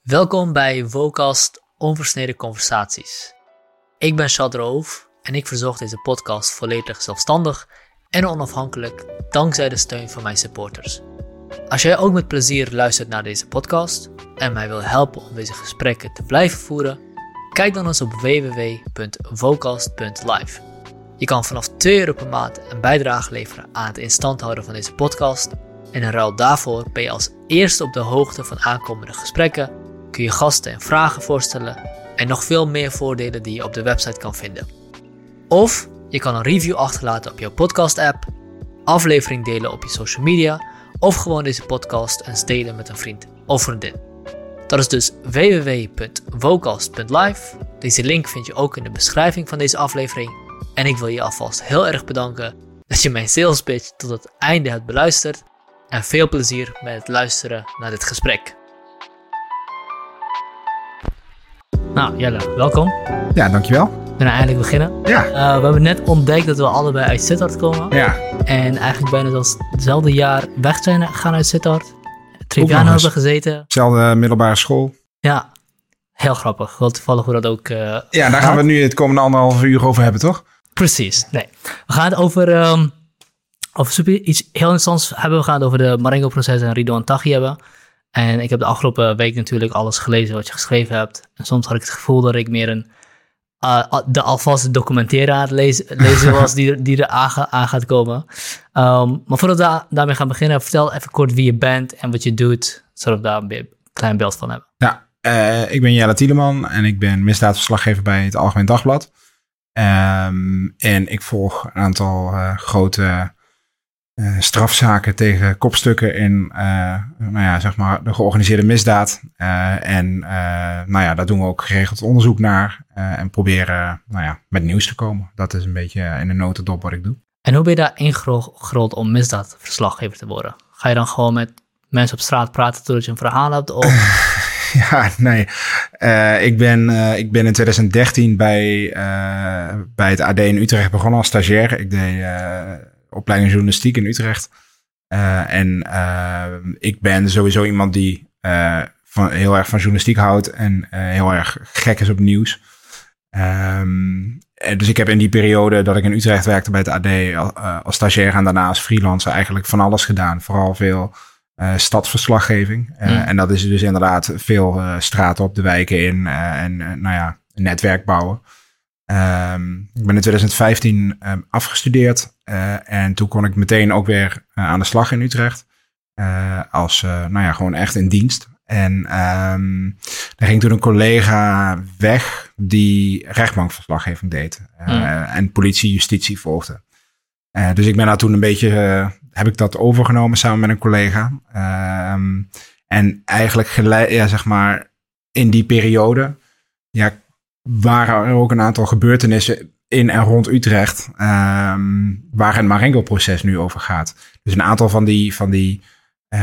Welkom bij Vocast Onversneden Conversaties. Ik ben Chad Roof en ik verzorg deze podcast volledig zelfstandig en onafhankelijk dankzij de steun van mijn supporters. Als jij ook met plezier luistert naar deze podcast en mij wil helpen om deze gesprekken te blijven voeren, kijk dan eens op www.vocast.live. Je kan vanaf 2 euro per maand een bijdrage leveren aan het instand houden van deze podcast en in ruil daarvoor ben je als eerste op de hoogte van aankomende gesprekken, kun je gasten en vragen voorstellen en nog veel meer voordelen die je op de website kan vinden. Of je kan een review achterlaten op jouw podcast-app, aflevering delen op je social media of gewoon deze podcast eens delen met een vriend of vriendin. Dat is dus www.vocast.live. Deze link vind je ook in de beschrijving van deze aflevering. En ik wil je alvast heel erg bedanken dat je mijn sales pitch tot het einde hebt beluisterd. En veel plezier met het luisteren naar dit gesprek. Nou, Jelle, welkom. Ja, dankjewel. We kunnen eindelijk beginnen. Ja. Uh, we hebben net ontdekt dat we allebei uit Sittard komen. Ja. En eigenlijk bijna zelfs hetzelfde jaar weg zijn gaan uit Sittard. Triviano eens. hebben gezeten. Zelfde middelbare school. Ja, heel grappig. Wel toevallig hoe dat ook eh, Ja, daar gaat. gaan we nu het komende anderhalf uur over hebben, toch? Precies, nee. We gaan het over, ehm, over super, iets heel interessants hebben. We gaan het over de Marengo-proces en Rido en Taghi hebben. En ik heb de afgelopen week natuurlijk alles gelezen wat je geschreven hebt. En soms had ik het gevoel dat ik meer een uh, de alvast documentaire aan het lezen, lezen was die, die er aan, ga- aan gaat komen. Ehm, maar voordat we da- daarmee gaan beginnen, vertel even kort wie je bent en wat je doet, zodat we daar een klein beeld van hebben. Ja, eh, ik ben Jelle Tieleman en ik ben misdaadverslaggever bij het Algemeen Dagblad. Ehm, en ik volg een aantal eh, grote eh, strafzaken tegen kopstukken in eh, nou ja, zeg maar de georganiseerde misdaad. Eh, en nou ja, daar doen we ook geregeld onderzoek naar en proberen nou ja, met nieuws te komen. Dat is een beetje in een notendop wat ik doe. En hoe ben je daar ingerold om misdaadverslaggever te worden? Ga je dan gewoon met mensen op straat praten totdat je een verhaal hebt? Of Ja, nee. Ik, ben, ik ben in 2013 bij, bij het AD in Utrecht begonnen als stagiair. Ik deed opleiding journalistiek in Utrecht. Eh, en eh, ik ben sowieso iemand die eh, van, heel erg van journalistiek houdt en heel erg gek is op nieuws. Ehm, dus ik heb in die periode dat ik in Utrecht werkte bij het AD al- als stagiair en daarna als freelancer eigenlijk van alles gedaan. Vooral veel eh, stadsverslaggeving. Mm. En dat is dus inderdaad veel straten op de wijken in en nou ja, netwerk bouwen. Ehm, ik ben in 2015 ehm, afgestudeerd eh, en toen kon ik meteen ook weer eh, aan de slag in Utrecht. Eh, als, nou ja, gewoon echt in dienst. En ehm er ging toen een collega weg die rechtbankverslaggeving deed. eh, Mm. En politie, justitie volgde. Dus ik ben daar toen een beetje, heb ik dat overgenomen samen met een collega. En eigenlijk gelijk, ja, zeg maar, in die periode, ja, waren er ook een aantal gebeurtenissen in en rond Utrecht, ehm, waar het Marengo-proces nu over gaat. Dus een aantal van die, van die eh,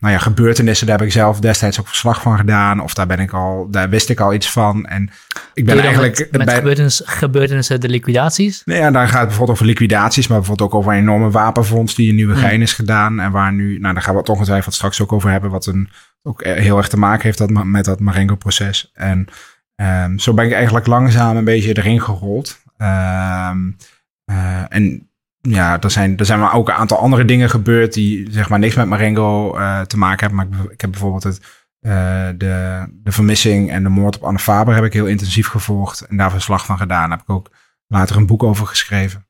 nou ja, gebeurtenissen, daar heb ik zelf destijds ook verslag van gedaan. Of daar ben ik al, daar wist ik al iets van. En ik ben eigenlijk met, met bij, gebeurtenissen, gebeurtenissen de liquidaties? Nee, ja, daar gaat het bijvoorbeeld over liquidaties, maar bijvoorbeeld ook over een enorme wapenfonds die in Nieuwegein Hmm. is gedaan. En waar nu, nou daar gaan we het ongetwijfeld straks ook over hebben, wat een, ook eh, heel erg te maken heeft dat, met dat Marengo-proces. En ehm, zo ben ik eigenlijk langzaam een beetje erin gerold. Ehm, eh, en ja, er zijn, er zijn maar ook een aantal andere dingen gebeurd die zeg maar niks met Marengo eh, te maken hebben. Maar ik, heb bijvoorbeeld het, eh, de, de vermissing en de moord op Anne Faber heb ik heel intensief gevolgd en daar verslag van gedaan. Daar heb ik ook later een boek over geschreven.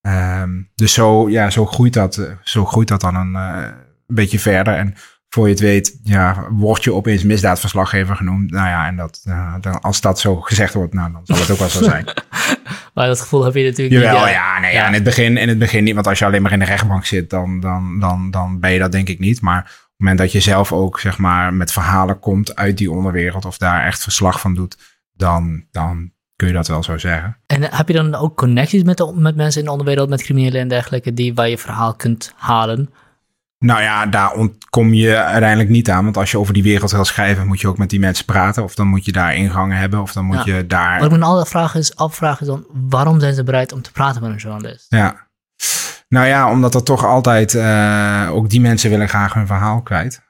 Ehm, dus zo, ja, zo, groeit dat, zo groeit dat dan een, een beetje verder. En voor je het weet, ja, word je opeens misdaadverslaggever genoemd. Nou ja, en dat, eh, dan, als dat zo gezegd wordt, nou, dan zal het ook wel zo zijn. Maar dat gevoel heb je natuurlijk Jawel, niet. ja, nee, ja. Ja. In, het begin, in het begin niet. Want als je alleen maar in de rechtbank zit, dan, dan, dan, dan ben je dat denk ik niet. Maar op het moment dat je zelf ook zeg maar, met verhalen komt uit die onderwereld... of daar echt verslag van doet, dan, dan kun je dat wel zo zeggen. En heb je dan ook connecties met, de, met mensen in de onderwereld, met criminelen en dergelijke, die waar je verhaal kunt halen? Nou ja, daar ontkom je uiteindelijk niet aan. Want als je over die wereld wil schrijven, moet je ook met die mensen praten. Of dan moet je daar ingangen hebben. Of dan moet Ja. je daar... Wat ik me altijd vraag is, afvraag is dan, waarom zijn ze bereid om te praten met een journalist? Ja. Nou ja, omdat er toch altijd... eh, ook die mensen willen graag hun verhaal kwijt.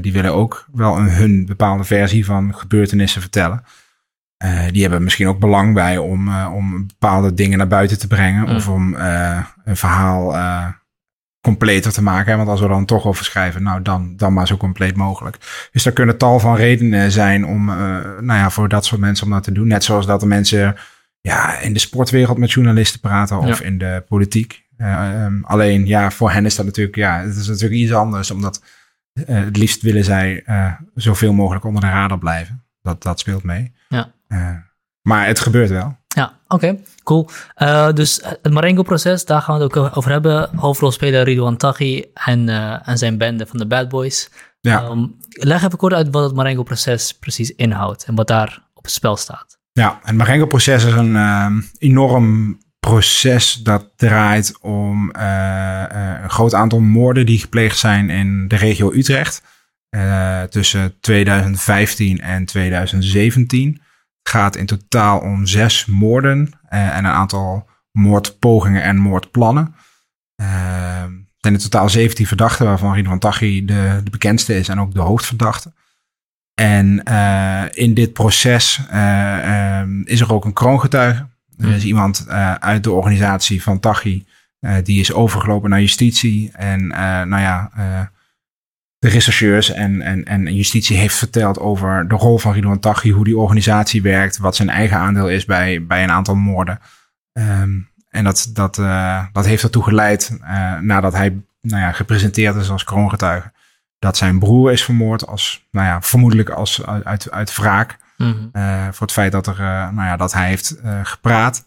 die willen ook wel een, hun bepaalde versie van gebeurtenissen vertellen. die hebben misschien ook belang bij om, om bepaalde dingen naar buiten te brengen. Mm. Of om een verhaal completer te maken. Want als we dan toch over schrijven, nou dan, dan maar zo compleet mogelijk. Dus er kunnen tal van redenen zijn om, uh, nou ja, voor dat soort mensen om dat te doen. Net zoals dat de mensen ja, in de sportwereld met journalisten praten of Ja. in de politiek. Uh, um, alleen ja, voor hen is dat natuurlijk, ja, het is natuurlijk iets anders. Omdat uh, het liefst willen zij zoveel mogelijk onder de radar blijven. Dat, dat speelt mee. Ja. Maar het gebeurt wel. Ja, oké, cool. Uh, dus het Marengo-proces, daar gaan we het ook over hebben. Hoofdrolspeler Ridwan Taghi en, uh, en zijn bende van de Bad Boys. Ja. Um, leg even kort uit wat het Marengo-proces precies inhoudt en wat daar op het spel staat. Ja, het Marengo-proces is een uh, enorm proces dat draait om uh, een groot aantal moorden die gepleegd zijn in de regio Utrecht. Tussen 2015 en 2017 gaat in totaal om zes moorden uh, en een aantal moordpogingen en moordplannen. Uh, er zijn in totaal 17 verdachten, waarvan Ridwan Taghi de, de, bekendste is en ook de hoofdverdachte. En uh, in dit proces um, is er ook een kroongetuige. Er is iemand uit de organisatie van Taghi die is overgelopen naar justitie. En nou ja, de rechercheurs en, en, en justitie heeft verteld over de rol van Ridwan Taghi, hoe die organisatie werkt, wat zijn eigen aandeel is bij, bij een aantal moorden. Um, en dat, dat, uh, dat heeft ertoe geleid, uh, nadat hij nou ja, gepresenteerd is als kroongetuige, dat zijn broer is vermoord, als, nou ja, vermoedelijk als, uit, uit wraak. Mm -hmm. uh, voor het feit dat, er, nou ja, dat hij heeft gepraat.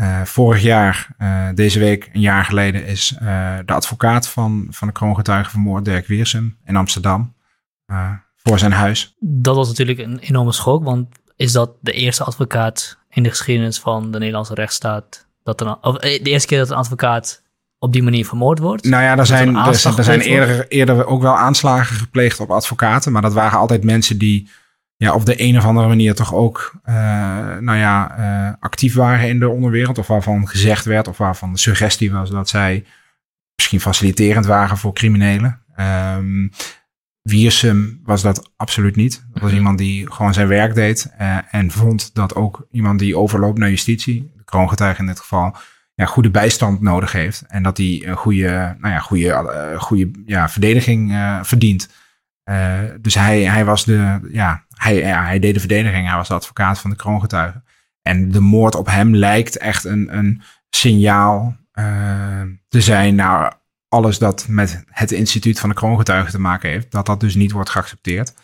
Uh, vorig jaar, uh, deze week, een jaar geleden, is uh, de advocaat van, van de kroongetuige vermoord, Dirk Wiersum, in Amsterdam, voor zijn huis. Dat was natuurlijk een enorme schok, want is dat de eerste advocaat in de geschiedenis van de Nederlandse rechtsstaat, dat er, of de eerste keer dat een advocaat op die manier vermoord wordt? Nou ja, er zijn, er, er, er zijn eerder, eerder ook wel aanslagen gepleegd op advocaten, maar dat waren altijd mensen die ja, op de een of andere manier toch ook uh, nou ja, uh, actief waren in de onderwereld. Of waarvan gezegd werd, of waarvan de suggestie was dat zij misschien faciliterend waren voor criminelen. Um, Wiersum was dat absoluut niet. Dat was iemand die gewoon zijn werk deed. Uh, en vond dat ook iemand die overloopt naar justitie, de kroongetuige in dit geval, ja, goede bijstand nodig heeft. En dat hij een goede, nou ja, goede, goede ja, verdediging verdient. Dus hij, hij was de, ja, hij, ja, hij deed de verdediging. Hij was de advocaat van de kroongetuigen. En de moord op hem lijkt echt een, een signaal uh, te zijn naar alles dat met het instituut van de kroongetuigen te maken heeft. Dat dat dus niet wordt geaccepteerd.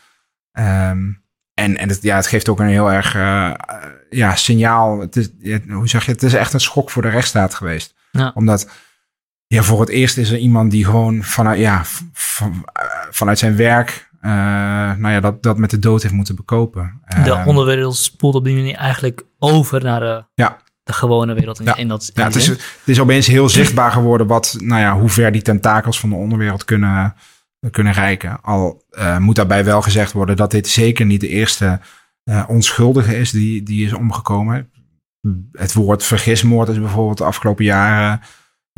Um, en en het, ja, het geeft ook een heel erg uh, ja, signaal. Het is, hoe zeg je, het is echt een schok voor de rechtsstaat geweest. Ja. Omdat ja, voor het eerst is er iemand die gewoon vanuit, ja, van, vanuit zijn werk, uh, nou ja, dat, dat met de dood heeft moeten bekopen. De Uh, onderwereld spoelt op die manier eigenlijk over naar de, ja. de gewone wereld. In, Ja. in dat, in Ja, het, is, het is opeens heel zichtbaar geworden wat, nou ja, hoe ver die tentakels van de onderwereld kunnen, kunnen reiken. Al uh, moet daarbij wel gezegd worden dat dit zeker niet de eerste uh, onschuldige is die, die is omgekomen. Het woord vergismoord is bijvoorbeeld de afgelopen jaren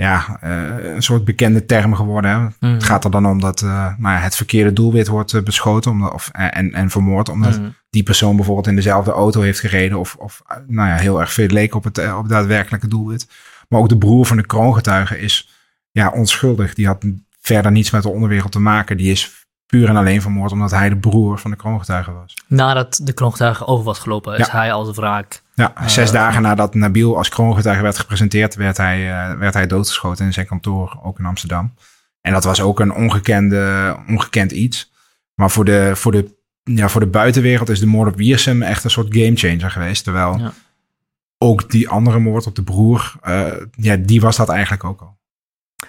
ja, uh, een soort bekende term geworden. Hè? Mhm. Het gaat er dan om dat nou ja, het verkeerde doelwit wordt uh, beschoten omdat, of, en, en vermoord. Omdat Mhm. die persoon bijvoorbeeld in dezelfde auto heeft gereden. Of, of nou ja, heel erg veel leek op het, op het daadwerkelijke doelwit. Maar ook de broer van de kroongetuige is ja, onschuldig. Die had verder niets met de onderwereld te maken. Die is puur en alleen vermoord omdat hij de broer van de kroongetuige was. Nadat de kroongetuige over was gelopen, is hij als wraak. Ja, Uh, zes dagen nadat Nabil als kroongetuige werd gepresenteerd, werd hij, uh, werd hij doodgeschoten in zijn kantoor, ook in Amsterdam. En dat was ook een ongekende, ongekend iets. Maar voor de, voor, de, ja, voor de buitenwereld is de moord op Wiersum echt een soort gamechanger geweest. Terwijl Ja. ook die andere moord op de broer, uh, ja, die was dat eigenlijk ook al.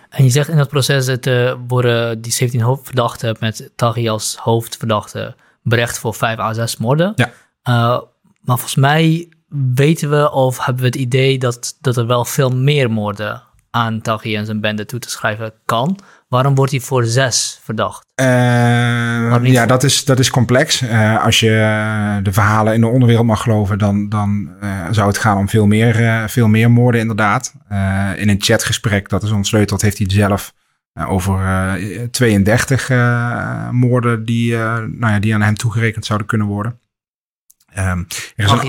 En je zegt in dat proces dat, uh, worden die 17 hoofdverdachten met Taghi als hoofdverdachte berecht voor 5 à 6 moorden. Ja. Uh, maar volgens mij weten we of hebben we het idee dat, dat er wel veel meer moorden aan Taghi en zijn bende toe te schrijven kan. Waarom wordt hij voor zes verdacht? Uh, niet ja, voor- dat is, dat is complex. Uh, als je uh, de verhalen in de onderwereld mag geloven, dan, dan uh, zou het gaan om veel meer, veel meer moorden inderdaad. In een chatgesprek dat is ontsleuteld, heeft hij zelf over 32 moorden die, nou ja, die aan hem toegerekend zouden kunnen worden. Um,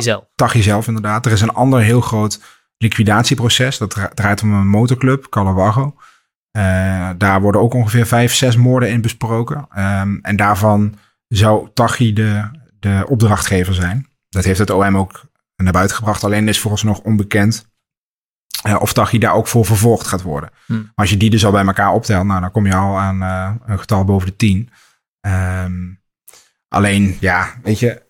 zelf. Taghi zelf, inderdaad. Er is een ander heel groot liquidatieproces. Dat draait om een motorclub, Calawago. Uh, daar worden ook ongeveer vijf, zes moorden in besproken. Um, en daarvan zou Taghi de, de opdrachtgever zijn. Dat heeft het OM ook naar buiten gebracht. Alleen is volgens nog onbekend uh, of Taghi daar ook voor vervolgd gaat worden. Hm. Maar als je die dus al bij elkaar optelt, nou, dan kom je al aan uh, een getal boven de tien. Um, alleen, ja, weet je,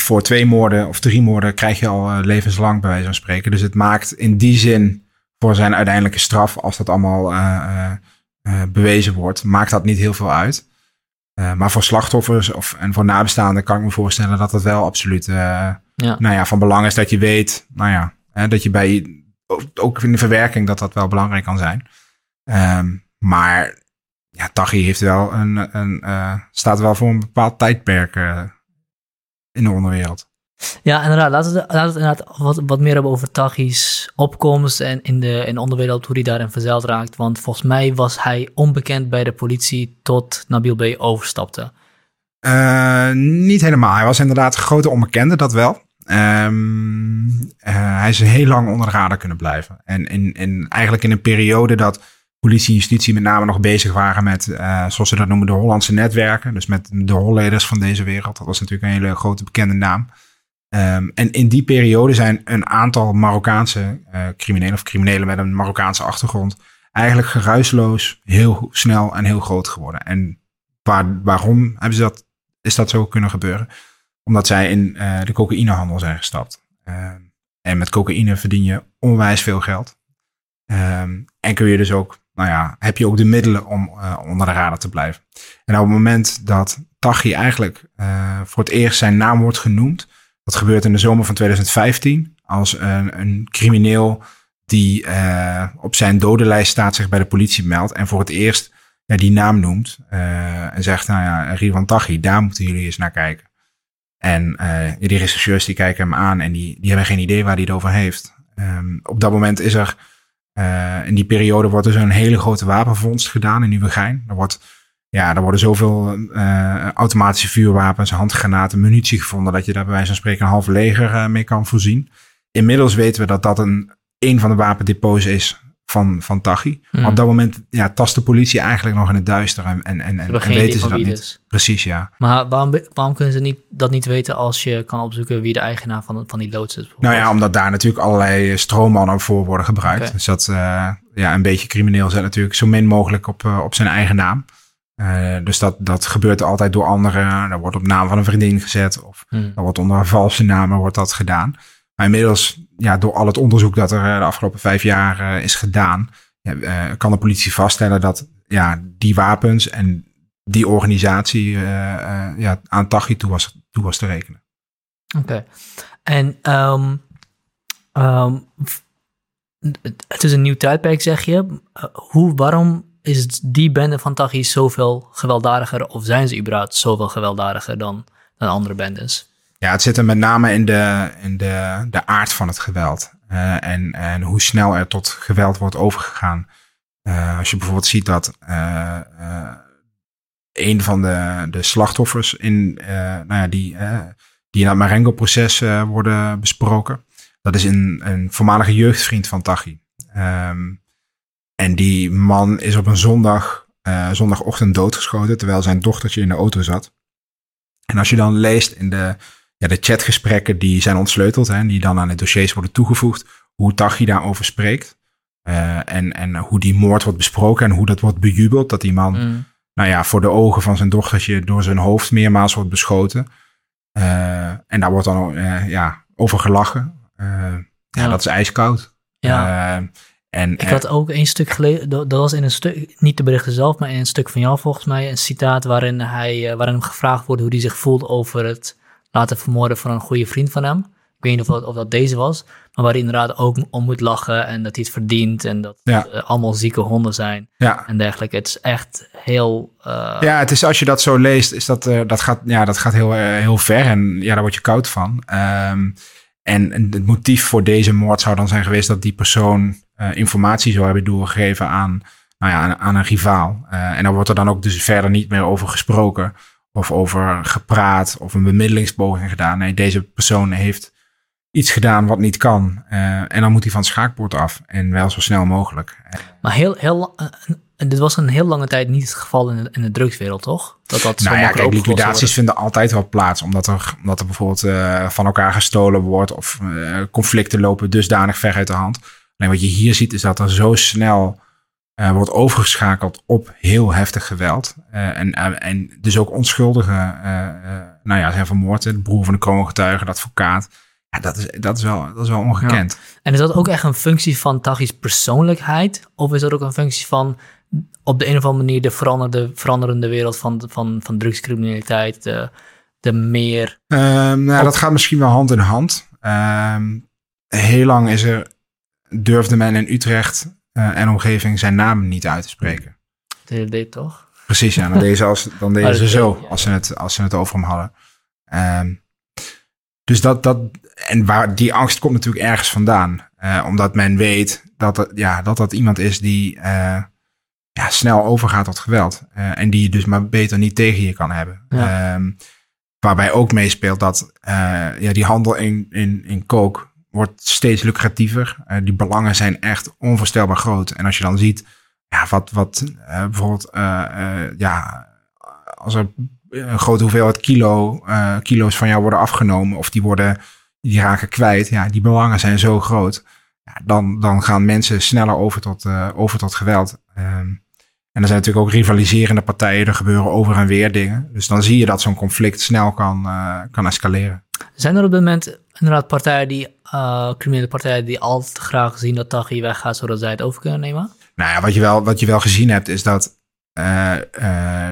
voor twee moorden of drie moorden krijg je al levenslang bij wijze van spreken. Dus het maakt in die zin voor zijn uiteindelijke straf, als dat allemaal uh, uh, bewezen wordt, maakt dat niet heel veel uit. maar voor slachtoffers of, en voor nabestaanden kan ik me voorstellen dat het wel absoluut ja. Nou ja, van belang is dat je weet, nou ja, dat je bij, ook in de verwerking, dat dat wel belangrijk kan zijn. Um, maar ja, Taghi heeft wel een, een staat wel voor een bepaald tijdperk in de onderwereld. Ja, inderdaad. Laten we, laten we inderdaad wat, wat meer hebben over Taghi's opkomst en in de, in de onderwereld, hoe hij daarin verzeild raakt. Want volgens mij was hij onbekend bij de politie tot Nabil B. overstapte. Uh, niet helemaal. Hij was inderdaad grote onbekende, dat wel. Um, uh, hij is heel lang onder de radar kunnen blijven. En in, in, eigenlijk in een periode dat politie en justitie met name nog bezig waren met, uh, zoals ze dat noemen, de Hollandse netwerken. Dus met de holleders van deze wereld. Dat was natuurlijk een hele grote bekende naam. Um, en in die periode zijn een aantal Marokkaanse uh, criminelen of criminelen met een Marokkaanse achtergrond eigenlijk geruisloos heel snel en heel groot geworden. En waar, waarom hebben ze dat, is dat zo kunnen gebeuren? Omdat zij in uh, de cocaïnehandel zijn gestapt. Uh, en met cocaïne verdien je onwijs veel geld. Um, en kun je dus ook nou ja, heb je ook de middelen om uh, onder de radar te blijven. En op het moment dat Taghi eigenlijk voor het eerst zijn naam wordt genoemd, dat gebeurt in de zomer van 2015, als een, een crimineel die uh, op zijn dodenlijst staat, zich bij de politie meldt en voor het eerst ja, die naam noemt en zegt, nou ja, Ridwan Taghi, daar moeten jullie eens naar kijken. En die rechercheurs die kijken hem aan en die, die hebben geen idee waar hij het over heeft. Um, op dat moment is er uh, in die periode wordt er zo'n hele grote wapenvondst gedaan in Nieuwegein. Er, wordt, ja, er worden zoveel uh, automatische vuurwapens, handgranaten, munitie gevonden... dat je daar bij wijze van spreken een half leger uh, mee kan voorzien. Inmiddels weten we dat dat een, een van de wapendepots is van, van Tachi. Mm. Op dat moment ja, tast de politie eigenlijk nog in het duister en, en, en, en weten ze dat niet. Precies, ja. Maar waarom, waarom kunnen ze niet, dat niet weten als je kan opzoeken wie de eigenaar van, van die loods is? Nou ja, omdat daar natuurlijk allerlei stroommannen voor worden gebruikt. Okay. Dus dat uh, ja, een beetje crimineel zijn natuurlijk zo min mogelijk op, op zijn eigen naam. Uh, dus dat, dat gebeurt altijd door anderen. Er wordt op naam van een vriendin gezet. Of mm. er wordt onder een valse naam wordt dat gedaan. Maar inmiddels, ja, door al het onderzoek dat er de afgelopen vijf jaar is gedaan, kan de politie vaststellen dat ja, die wapens en die organisatie ja, aan Tachi toe was, toe was te rekenen. Oké. Okay. En um, um, het is een nieuw tijdperk, zeg je. hoe, waarom is die bende van Tachi zoveel gewelddadiger, of zijn ze überhaupt zoveel gewelddadiger dan, dan andere bendes? Ja, het zit er met name in de, in de, de aard van het geweld. Uh, en, en hoe snel er tot geweld wordt overgegaan. Uh, als je bijvoorbeeld ziet dat uh, een van de, de slachtoffers in, nou ja, die, die in het Marengo-proces worden besproken. Dat is een, een voormalige jeugdvriend van Tachi. Um, en die man is op een zondag, zondagochtend doodgeschoten terwijl zijn dochtertje in de auto zat. En als je dan leest in de ja, de chatgesprekken die zijn ontsleuteld en die dan aan de dossiers worden toegevoegd, hoe Tachi daarover spreekt. Uh, en, en hoe die moord wordt besproken en hoe dat wordt bejubeld. Dat die man, mm. nou ja, voor de ogen van zijn dochtertje door zijn hoofd meermaals wordt beschoten. Uh, en daar wordt dan ja, over gelachen. Ja, ja, dat is ijskoud. Ja. En, ik had ook een stuk geleden, dat was in een stuk, niet de berichten zelf, maar in een stuk van jou volgens mij, een citaat waarin, hij, waarin hem gevraagd wordt hoe hij zich voelt over het laten vermoorden van een goede vriend van hem. Ik weet niet of dat, of dat deze was, maar waar hij inderdaad ook om moet lachen en dat hij het verdient en dat ja. het allemaal zieke honden zijn ja. en dergelijke. Het is echt heel. Uh... Ja, het is als je dat zo leest, is dat, uh, dat gaat, ja, dat gaat heel, uh, heel ver en ja, daar word je koud van. Um, en, en het motief voor deze moord zou dan zijn geweest dat die persoon informatie zou hebben doorgegeven aan nou ja, aan, aan een rivaal. en dan wordt er dan ook dus verder niet meer over gesproken of over gepraat of een bemiddelingspoging gedaan. Nee, deze persoon heeft iets gedaan wat niet kan. en dan moet hij van het schaakbord af en wel zo snel mogelijk. Maar heel, heel, dit was een heel lange tijd niet het geval in de, in de drugswereld, toch? Dat dat nou ja, kijk, liquidaties vinden altijd wel plaats, omdat er, omdat er bijvoorbeeld uh, van elkaar gestolen wordt of uh, conflicten lopen dusdanig ver uit de hand. Alleen wat je hier ziet is dat er zo snel uh, wordt overgeschakeld op heel heftig geweld. en, en dus ook onschuldigen, nou ja, zijn vermoord. De broer van de kroongetuige, de advocaat. Ja, dat is, dat is, wel, dat is wel ongekend. En is dat ook echt een functie van Tagi's persoonlijkheid? Of is dat ook een functie van op de een of andere manier de veranderde, veranderende wereld van, van, van drugscriminaliteit, de, de meer... Um, nou, dat gaat misschien wel hand in hand. Um, heel lang is er, durfde men in Utrecht uh, en omgeving zijn naam niet uit te spreken. Dat deed toch? Precies, ja. Dan deden ze, als, dan deden ze zo, als ze, het, als ze het over hem hadden. Um, dus dat, dat, en waar, die angst komt natuurlijk ergens vandaan. Uh, omdat men weet dat, ja, dat dat iemand is die... Uh, ja, snel overgaat tot geweld. Uh, en die je dus maar beter niet tegen je kan hebben. Ja. Um, waarbij ook meespeelt dat ja, die handel in, in, in kook wordt steeds lucratiever. Uh, die belangen zijn echt onvoorstelbaar groot. En als je dan ziet, ja, wat, wat bijvoorbeeld, ja, als er een grote hoeveelheid kilo, kilo's van jou worden afgenomen of die worden, die raken kwijt. Ja, die belangen zijn zo groot. Ja, dan, dan gaan mensen sneller over tot, over tot geweld. Um, en er zijn natuurlijk ook rivaliserende partijen. Er gebeuren over en weer dingen. Dus dan zie je dat zo'n conflict snel kan, kan escaleren. Zijn er op dit moment inderdaad partijen die, uh, criminele partijen die altijd graag zien dat Taghi weggaat, zodat zij het over kunnen nemen? Nou ja, wat je wel, wat je wel gezien hebt, is dat, uh,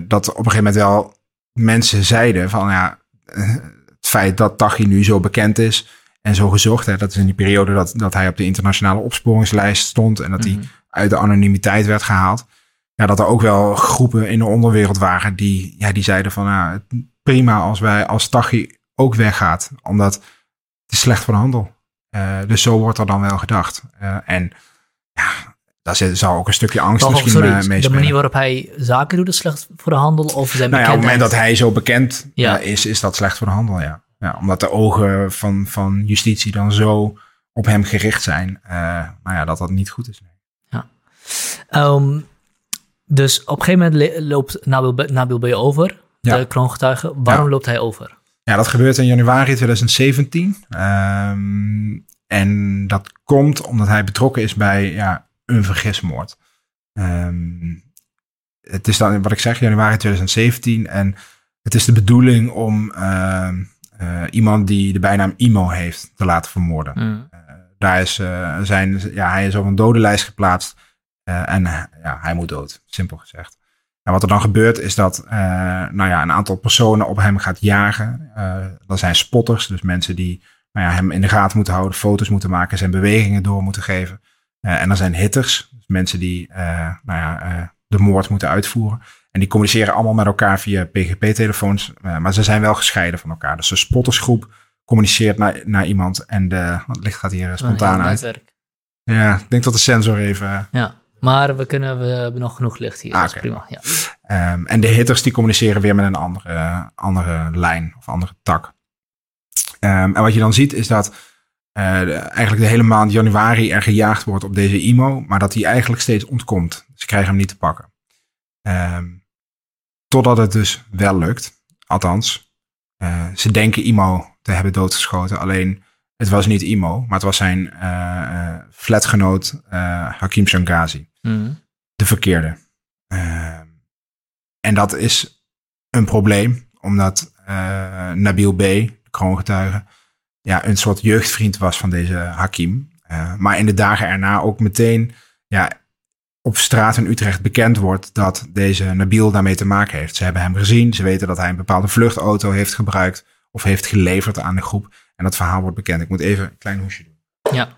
dat op een gegeven moment wel mensen zeiden van ja, het feit dat Taghi nu zo bekend is en zo gezocht, hè, dat is in die periode dat, dat hij op de internationale opsporingslijst stond en dat hij mhm. uit de anonimiteit werd gehaald ja, dat er ook wel groepen in de onderwereld waren die, ja, die zeiden van ja, prima als wij als Tachi ook weggaat, omdat het is slecht voor de handel. Uh, dus zo wordt er dan wel gedacht. Uh, en ja, daar zou ook een stukje angst misschien sorry, mee spelen. De manier waarop hij zaken doet is slecht voor de handel? Of zijn nou ja, op het moment dat hij zo bekend ja. uh, is, is dat slecht voor de handel, ja. ja omdat de ogen van, van justitie dan zo op hem gericht zijn. nou ja, dat dat niet goed is. Nee. Ja. Um, dus op een gegeven moment loopt Nabil, Nabil B. over, de kroongetuige. Waarom loopt hij over? Ja, dat gebeurt in januari 2017. Um, ehm, en dat komt omdat hij betrokken is bij ja, een vergismoord. Um, het is dan, wat ik zeg, januari 2017. En het is de bedoeling om uh, uh, iemand die de bijnaam Imo heeft te laten vermoorden. Mm. Uh, daar is, uh, zijn, ja, hij is op een dodenlijst geplaatst. En ja, hij moet dood, simpel gezegd. En wat er dan gebeurt is dat uh, nou ja, een aantal personen op hem gaat jagen. Uh, dat zijn spotters, dus mensen die nou ja, hem in de gaten moeten houden, foto's moeten maken, zijn bewegingen door moeten geven. en er zijn hitters, dus mensen die nou ja, de moord moeten uitvoeren. En die communiceren allemaal met elkaar via PGP-telefoons, maar ze zijn wel gescheiden van elkaar. Dus de spottersgroep communiceert naar, naar iemand en de, het licht gaat hier spontaan uit. Ja, ik denk dat de sensor even... Ja. Maar we, kunnen, we hebben nog genoeg licht hier. Ah, prima. Ja. Um, en de hitters die communiceren weer met een andere, andere lijn of andere tak. Um, en wat je dan ziet is dat uh, eigenlijk de hele maand januari er gejaagd wordt op deze IMO, maar dat hij eigenlijk steeds ontkomt. Ze krijgen hem niet te pakken. Um, totdat het dus wel lukt. Althans, uh, ze denken IMO te hebben doodgeschoten. Alleen het was niet IMO, maar het was zijn uh, flatgenoot Hakim Shangazi. Mm. De verkeerde. Uh, en dat is een probleem, omdat uh, Nabil B., de kroongetuige, ja, een soort jeugdvriend was van deze Hakim. Uh, maar in de dagen erna ook meteen ja, op straat in Utrecht bekend wordt dat deze Nabil daarmee te maken heeft. Ze hebben hem gezien, ze weten dat hij een bepaalde vluchtauto heeft gebruikt of heeft geleverd aan de groep. En dat verhaal wordt bekend. Ik moet even een klein hoesje doen. Ja.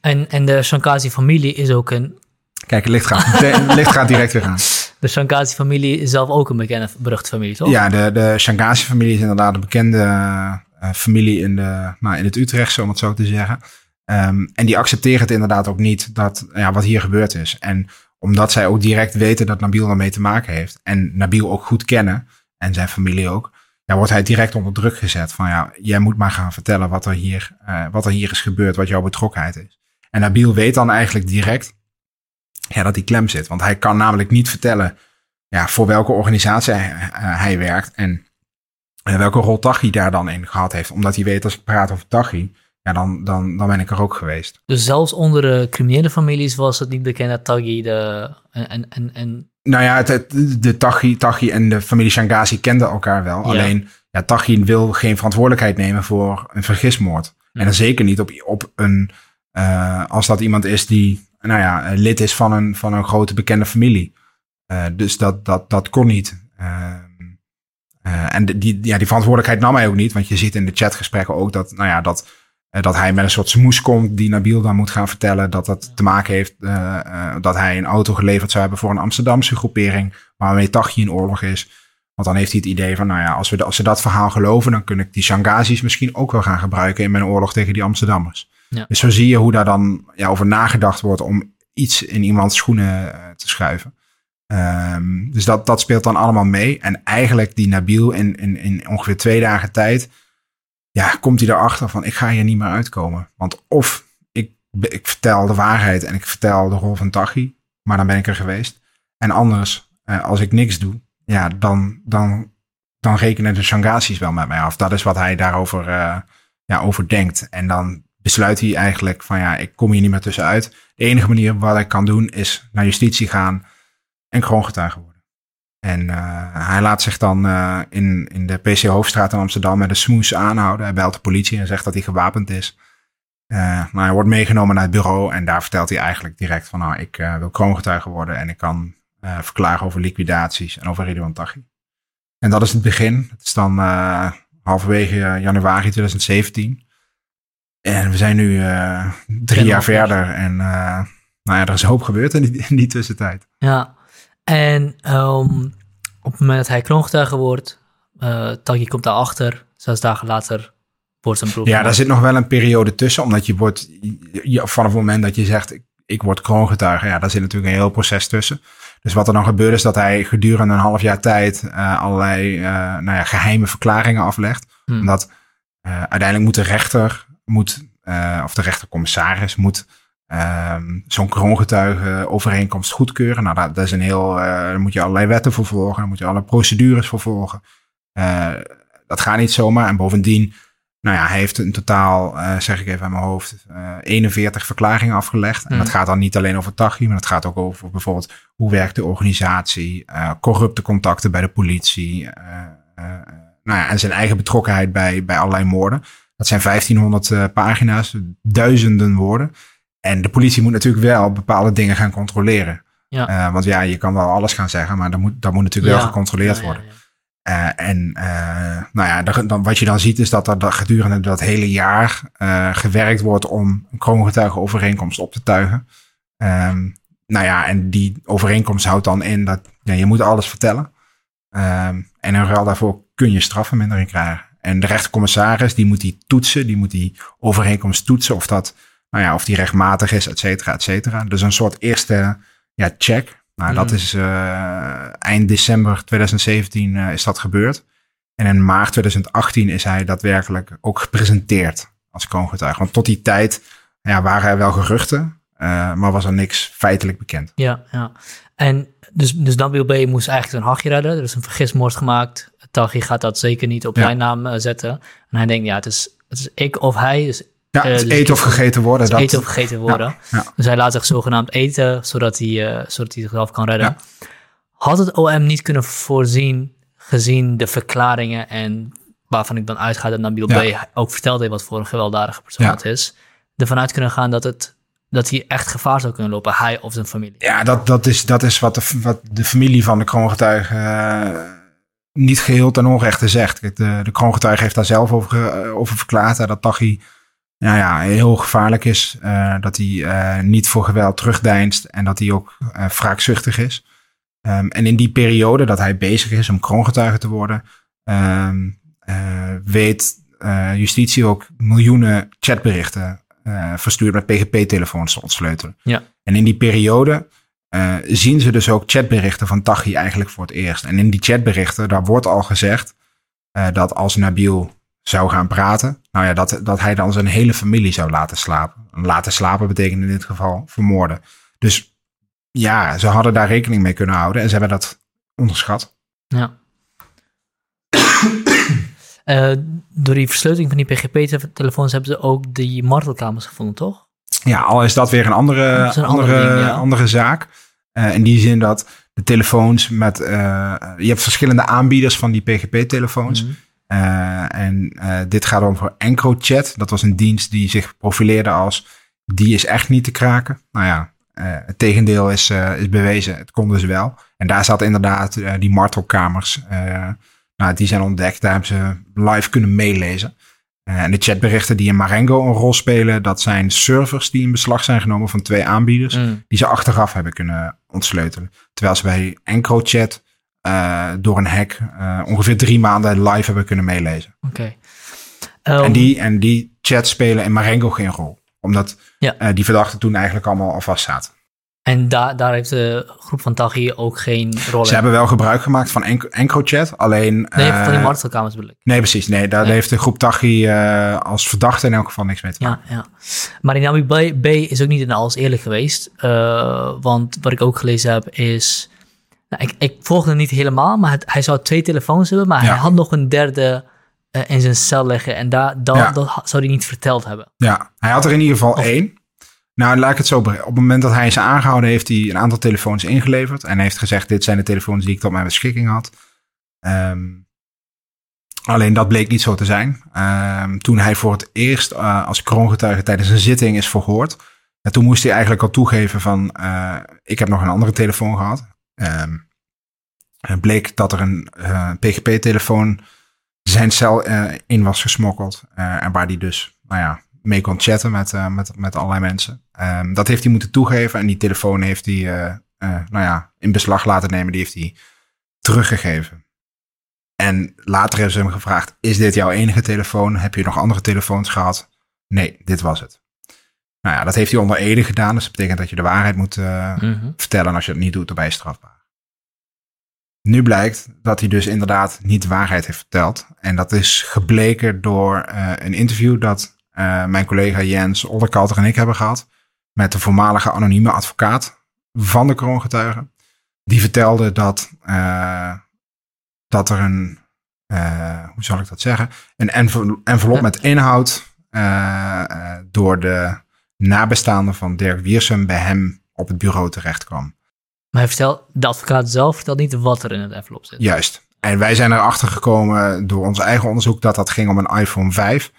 En, en de Shankazi-familie is ook een Kijk, het licht gaat, het licht gaat direct weer aan. De Shangazi-familie is zelf ook een bekende beruchte familie, toch? Ja, de, de Shangazi-familie is inderdaad een bekende uh, familie in, de, nou, in het Utrechtse, om het zo te zeggen. Um, en die accepteren het inderdaad ook niet dat ja, wat hier gebeurd is. En omdat zij ook direct weten dat Nabil ermee te maken heeft. En Nabil ook goed kennen. En zijn familie ook. Ja, wordt hij direct onder druk gezet. Van ja, jij moet maar gaan vertellen wat er hier, uh, wat er hier is gebeurd. Wat jouw betrokkenheid is. En Nabil weet dan eigenlijk direct ja, dat hij klem zit. Want hij kan namelijk niet vertellen ja, voor welke organisatie hij, uh, hij werkt. En uh, welke rol Tachi daar dan in gehad heeft. Omdat hij weet als ik praat over Tachi ja, dan, dan, dan ben ik er ook geweest. Dus zelfs onder de criminele families was het niet bekend dat Taghi de... En, en, en... Nou ja, het, het, de Taghi, Taghi en de familie Shangazi kenden elkaar wel. Ja. Alleen, ja, Taghi wil geen verantwoordelijkheid nemen voor een vergismoord. Ja. En dan zeker niet op, op een... Uh, als dat iemand is die, nou ja, lid is van een, van een grote bekende familie. Uh, dus dat, dat, dat kon niet. Uh, en die, ja, die verantwoordelijkheid nam hij ook niet. Want je ziet in de chatgesprekken ook dat, nou ja, dat dat hij met een soort smoes komt die Nabil dan moet gaan vertellen dat dat te maken heeft dat hij een auto geleverd zou hebben voor een Amsterdamse groepering waarmee Tachi in oorlog is. Want dan heeft hij het idee van, nou ja, als, we, als ze dat verhaal geloven, dan kun ik die Shangazis misschien ook wel gaan gebruiken in mijn oorlog tegen die Amsterdammers. Ja. Dus zo zie je hoe daar dan ja, over nagedacht wordt om iets in iemands schoenen uh, te schuiven. Um, dus dat, dat speelt dan allemaal mee. En eigenlijk die Nabil in, in, in ongeveer twee dagen tijd ja, komt hij erachter van ik ga hier niet meer uitkomen. Want of ik, ik vertel de waarheid en ik vertel de rol van Tachi, maar dan ben ik er geweest. En anders, eh, als ik niks doe, ja, dan, dan, dan rekenen de Shangasis wel met mij af. Dat is wat hij daarover uh, ja, over denkt. En dan besluit hij eigenlijk van ja, ik kom hier niet meer tussenuit. De enige manier wat ik kan doen is naar justitie gaan en kroongetuige worden. En uh, hij laat zich dan uh, in, in de PC Hoofdstraat in Amsterdam met een smoes aanhouden. Hij belt de politie en zegt dat hij gewapend is. Uh, maar hij wordt meegenomen naar het bureau en daar vertelt hij eigenlijk direct van... nou, ik wil kroongetuige worden en ik kan verklaren over liquidaties en over Ridwan. En dat is het begin. Het is dan halverwege januari 2017. En we zijn nu drie jaar verder en nou ja, er is hoop gebeurd in die, in die tussentijd. Ja, en um, op het moment dat hij kroongetuige wordt, uh, Taghi komt daarachter. Zes dagen later wordt zijn broer. Ja, daar zit nog wel een periode tussen, omdat je wordt, je, vanaf het moment dat je zegt, ik, ik word kroongetuige, ja, daar zit natuurlijk een heel proces tussen. Dus wat er dan gebeurt is dat hij gedurende een half jaar tijd uh, allerlei nou ja, geheime verklaringen aflegt. Hmm. Omdat uiteindelijk moet de rechter, moet, of de rechtercommissaris moet Um, zo'n kroongetuige overeenkomst goedkeuren. Nou, dat, dat is een heel, uh, daar moet je allerlei wetten voor volgen, daar moet je alle procedures voor volgen. Uh, dat gaat niet zomaar. En bovendien, nou ja, hij heeft in totaal, zeg ik even aan mijn hoofd, 41 verklaringen afgelegd. Mm. En dat gaat dan niet alleen over Tachi, maar dat gaat ook over bijvoorbeeld hoe werkt de organisatie, corrupte contacten bij de politie, nou ja, en zijn eigen betrokkenheid bij, bij allerlei moorden. Dat zijn 1500 pagina's, duizenden woorden. En de politie moet natuurlijk wel bepaalde dingen gaan controleren. Ja. Uh, want ja, je kan wel alles gaan zeggen, maar dat moet, dat moet natuurlijk ja. wel gecontroleerd ja, worden. Uh, en uh, nou ja, dan, wat je dan ziet is dat er gedurende dat hele jaar gewerkt wordt om een kroongetuigenovereenkomst op te tuigen. Um, nou ja, en die overeenkomst houdt dan in dat ja, je moet alles vertellen. Um, en in ruil daarvoor kun je strafvermindering krijgen. En de rechtercommissaris die moet die toetsen, die moet die overeenkomst toetsen of dat nou ja, of die rechtmatig is, et cetera, et cetera. Dus een soort eerste ja, check. Nou, mm. dat is uh, eind december 2017 uh, is dat gebeurd. En in maart 2018 is hij daadwerkelijk ook gepresenteerd als kroongetuige. Want tot die tijd ja, waren er wel geruchten, uh, maar was er niks feitelijk bekend. Ja, ja. En dus, dus B. moest eigenlijk een hachje redden. Er is een vergismoord gemaakt. Taghi gaat dat zeker niet op ja. zijn naam zetten. En hij denkt, ja, het is, het is ik of hij. Dus ja, uh, eten of gegeten worden. Dat... Eten of gegeten worden. Ja. Dus hij laat zich zogenaamd eten, zodat hij, uh, zodat hij zichzelf kan redden. Had het OM niet kunnen voorzien, gezien de verklaringen en waarvan ik dan uitga dat Nabil B. ook verteld heeft wat voor een gewelddadige persoon het is, ervan uit kunnen gaan dat, het, dat hij echt gevaar zou kunnen lopen, hij of zijn familie? Ja, dat, dat is, dat is wat, de, wat de familie van de kroongetuige niet geheel ten onrechte zegt. De, de kroongetuige heeft daar zelf over, over verklaard, dat Taghi nou ja, heel gevaarlijk is. Uh, dat hij uh, niet voor geweld terugdeinst en dat hij ook uh, wraakzuchtig is. Um, en in die periode dat hij bezig is om kroongetuige te worden, um, weet justitie ook miljoenen chatberichten verstuurd met PGP-telefoons te ontsleutelen. Ja. En in die periode eh, zien ze dus ook chatberichten van Taghi eigenlijk voor het eerst. En in die chatberichten, daar wordt al gezegd uh, dat als Nabil zou gaan praten, nou ja, dat, dat hij dan zijn hele familie zou laten slapen. Laten slapen betekent in dit geval vermoorden. Dus ja, ze hadden daar rekening mee kunnen houden en ze hebben dat onderschat. Ja. uh, door die versleutering van die PGP-telefoons hebben ze ook die martelkamers gevonden, toch? Ja, al is dat weer een andere, een andere, ding, ja. andere zaak. Uh, in die zin dat de telefoons met. Uh, je hebt verschillende aanbieders van die PGP-telefoons. Mm -hmm. uh, en dit gaat over EncroChat. Dat was een dienst die zich profileerde als. Die is echt niet te kraken. Nou ja, het tegendeel is, is bewezen. Het kon dus wel. En daar zat inderdaad die martelkamers. nou, die zijn ontdekt. Daar hebben ze live kunnen meelezen. Uh, en de chatberichten die in Marengo een rol spelen, dat zijn servers die in beslag zijn genomen van twee aanbieders, mm. die ze achteraf hebben kunnen ontsleutelen. Terwijl ze bij EncroChat uh, door een hack uh, ongeveer drie maanden live hebben kunnen meelezen. Oké. Okay. Um, en, die, en die chats spelen in Marengo geen rol, omdat ja. die verdachten toen eigenlijk allemaal al vast zaten. En daar daar heeft de groep van Taghi ook geen rol in. Ze hebben wel gebruik gemaakt van EncroChat, alleen... Nee, uh, van die martelkamers bedoel ik. Nee, precies. Nee, daar nee. heeft de groep Taghi uh, als verdachte in elk geval niks mee te maken. Ja, ja. Maar Inami B, B is ook niet in alles eerlijk geweest. Uh, want wat ik ook gelezen heb is... Nou, ik, ik volgde niet helemaal, maar het, hij zou twee telefoons hebben, maar ja. hij had nog een derde in zijn cel liggen. En daar, dan, ja. dat zou hij niet verteld hebben. Ja, hij had er in ieder geval of, één. Nou, laat ik het zo Op het moment dat hij is aangehouden, heeft hij een aantal telefoons ingeleverd. En heeft gezegd: Dit zijn de telefoons die ik tot mijn beschikking had. Um, alleen dat bleek niet zo te zijn. Um, toen hij voor het eerst uh, als kroongetuige tijdens een zitting is verhoord. En toen moest hij eigenlijk al toegeven: van uh, ik heb nog een andere telefoon gehad. Um, het bleek dat er een uh, PGP-telefoon zijn cel in was gesmokkeld. en waar die dus, nou ja, mee kon chatten met, uh, met, met allerlei mensen. Um, dat heeft hij moeten toegeven en die telefoon heeft hij uh, uh, nou ja, in beslag laten nemen. Die heeft hij teruggegeven. En later hebben ze hem gevraagd, is dit jouw enige telefoon? Heb je nog andere telefoons gehad? Nee, dit was het. Nou ja, dat heeft hij onder Ede gedaan. Dus dat betekent dat je de waarheid moet mm -hmm. vertellen. En als je het niet doet, dan ben je strafbaar. Nu blijkt dat hij dus inderdaad niet de waarheid heeft verteld. En dat is gebleken door een interview dat uh, mijn collega Jens Olderkalter en ik hebben gehad. Met de voormalige anonieme advocaat van de kroongetuigen. Die vertelde dat, uh, dat er een, uh, hoe zal ik dat zeggen, een envelop met inhoud door de nabestaanden van Dirk Wiersum bij hem op het bureau terecht kwam. Maar hij vertelt, de advocaat zelf vertelt niet wat er in het envelop zit. Juist. En wij zijn erachter gekomen door ons eigen onderzoek dat dat ging om een iPhone 5.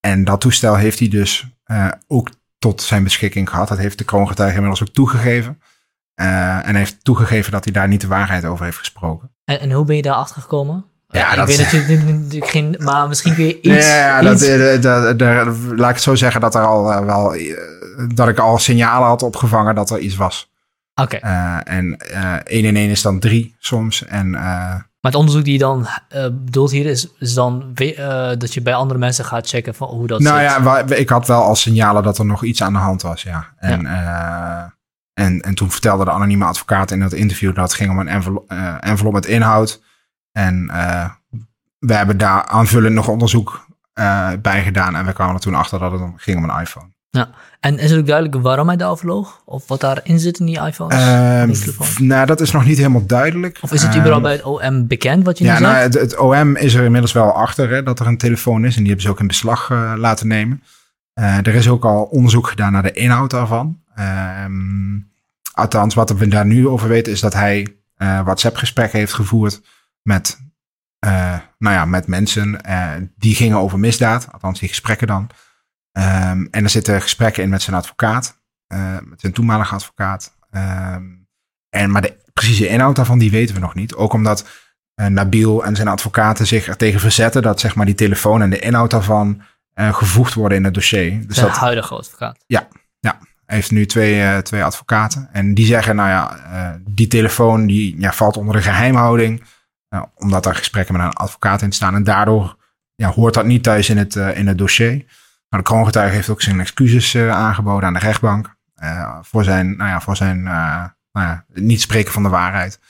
En dat toestel heeft hij dus uh, ook tot zijn beschikking gehad. Dat heeft de kroongetuige inmiddels ook toegegeven. Uh, en heeft toegegeven dat hij daar niet de waarheid over heeft gesproken. En, en hoe ben je daar achter gekomen? Ja, ik dat weet natuurlijk, natuurlijk geen, maar misschien kun je iets. Ja, iets... Dat, dat, dat, laat ik het zo zeggen dat er al uh, wel dat ik al signalen had opgevangen dat er iets was. Oké. Okay. En 1 in 1 is dan 3 soms. En maar het onderzoek die je dan uh, bedoelt hier is, is dan uh, dat je bij andere mensen gaat checken van hoe dat nou zit. ja, ik had wel al signalen dat er nog iets aan de hand was, ja. En, ja. Uh, en, en toen vertelde de anonieme advocaat in dat interview dat het ging om een envelop, envelop met inhoud. En we hebben daar aanvullend nog onderzoek bij gedaan. En we kwamen er toen achter dat het ging om een iPhone. Ja, en is het ook duidelijk waarom hij daarover loog? Of wat daarin zit in die iPhones? Um, nou, dat is nog niet helemaal duidelijk. Of is het überhaupt um, bij het OM bekend wat je ja, nu nou? Het, het, OM is er inmiddels wel achter hè, dat er een telefoon is. En die hebben ze ook in beslag uh, laten nemen. Uh, er is ook al onderzoek gedaan naar de inhoud daarvan. Um, althans, wat we daar nu over weten is dat hij uh, WhatsApp-gesprekken heeft gevoerd met, nou ja, met mensen die gingen over misdaad. Althans, die gesprekken dan. Um, en er zitten gesprekken in met zijn advocaat, uh, met zijn toenmalige advocaat. Um, en, maar de precieze inhoud daarvan, die weten we nog niet. Ook omdat uh, Nabil en zijn advocaten zich er tegen verzetten dat zeg maar, die telefoon en de inhoud daarvan uh, gevoegd worden in het dossier. Dus de dat, huidige advocaat. Ja, ja. Hij heeft nu twee, twee advocaten. En die zeggen, nou ja, die telefoon die, ja, valt onder de geheimhouding. omdat er gesprekken met een advocaat in staan. En daardoor ja, hoort dat niet thuis in het, in het dossier. Nou, de kroongetuige heeft ook zijn excuses uh, aangeboden aan de rechtbank. Uh, voor zijn, nou ja, voor zijn uh, nou ja, niet spreken van de waarheid.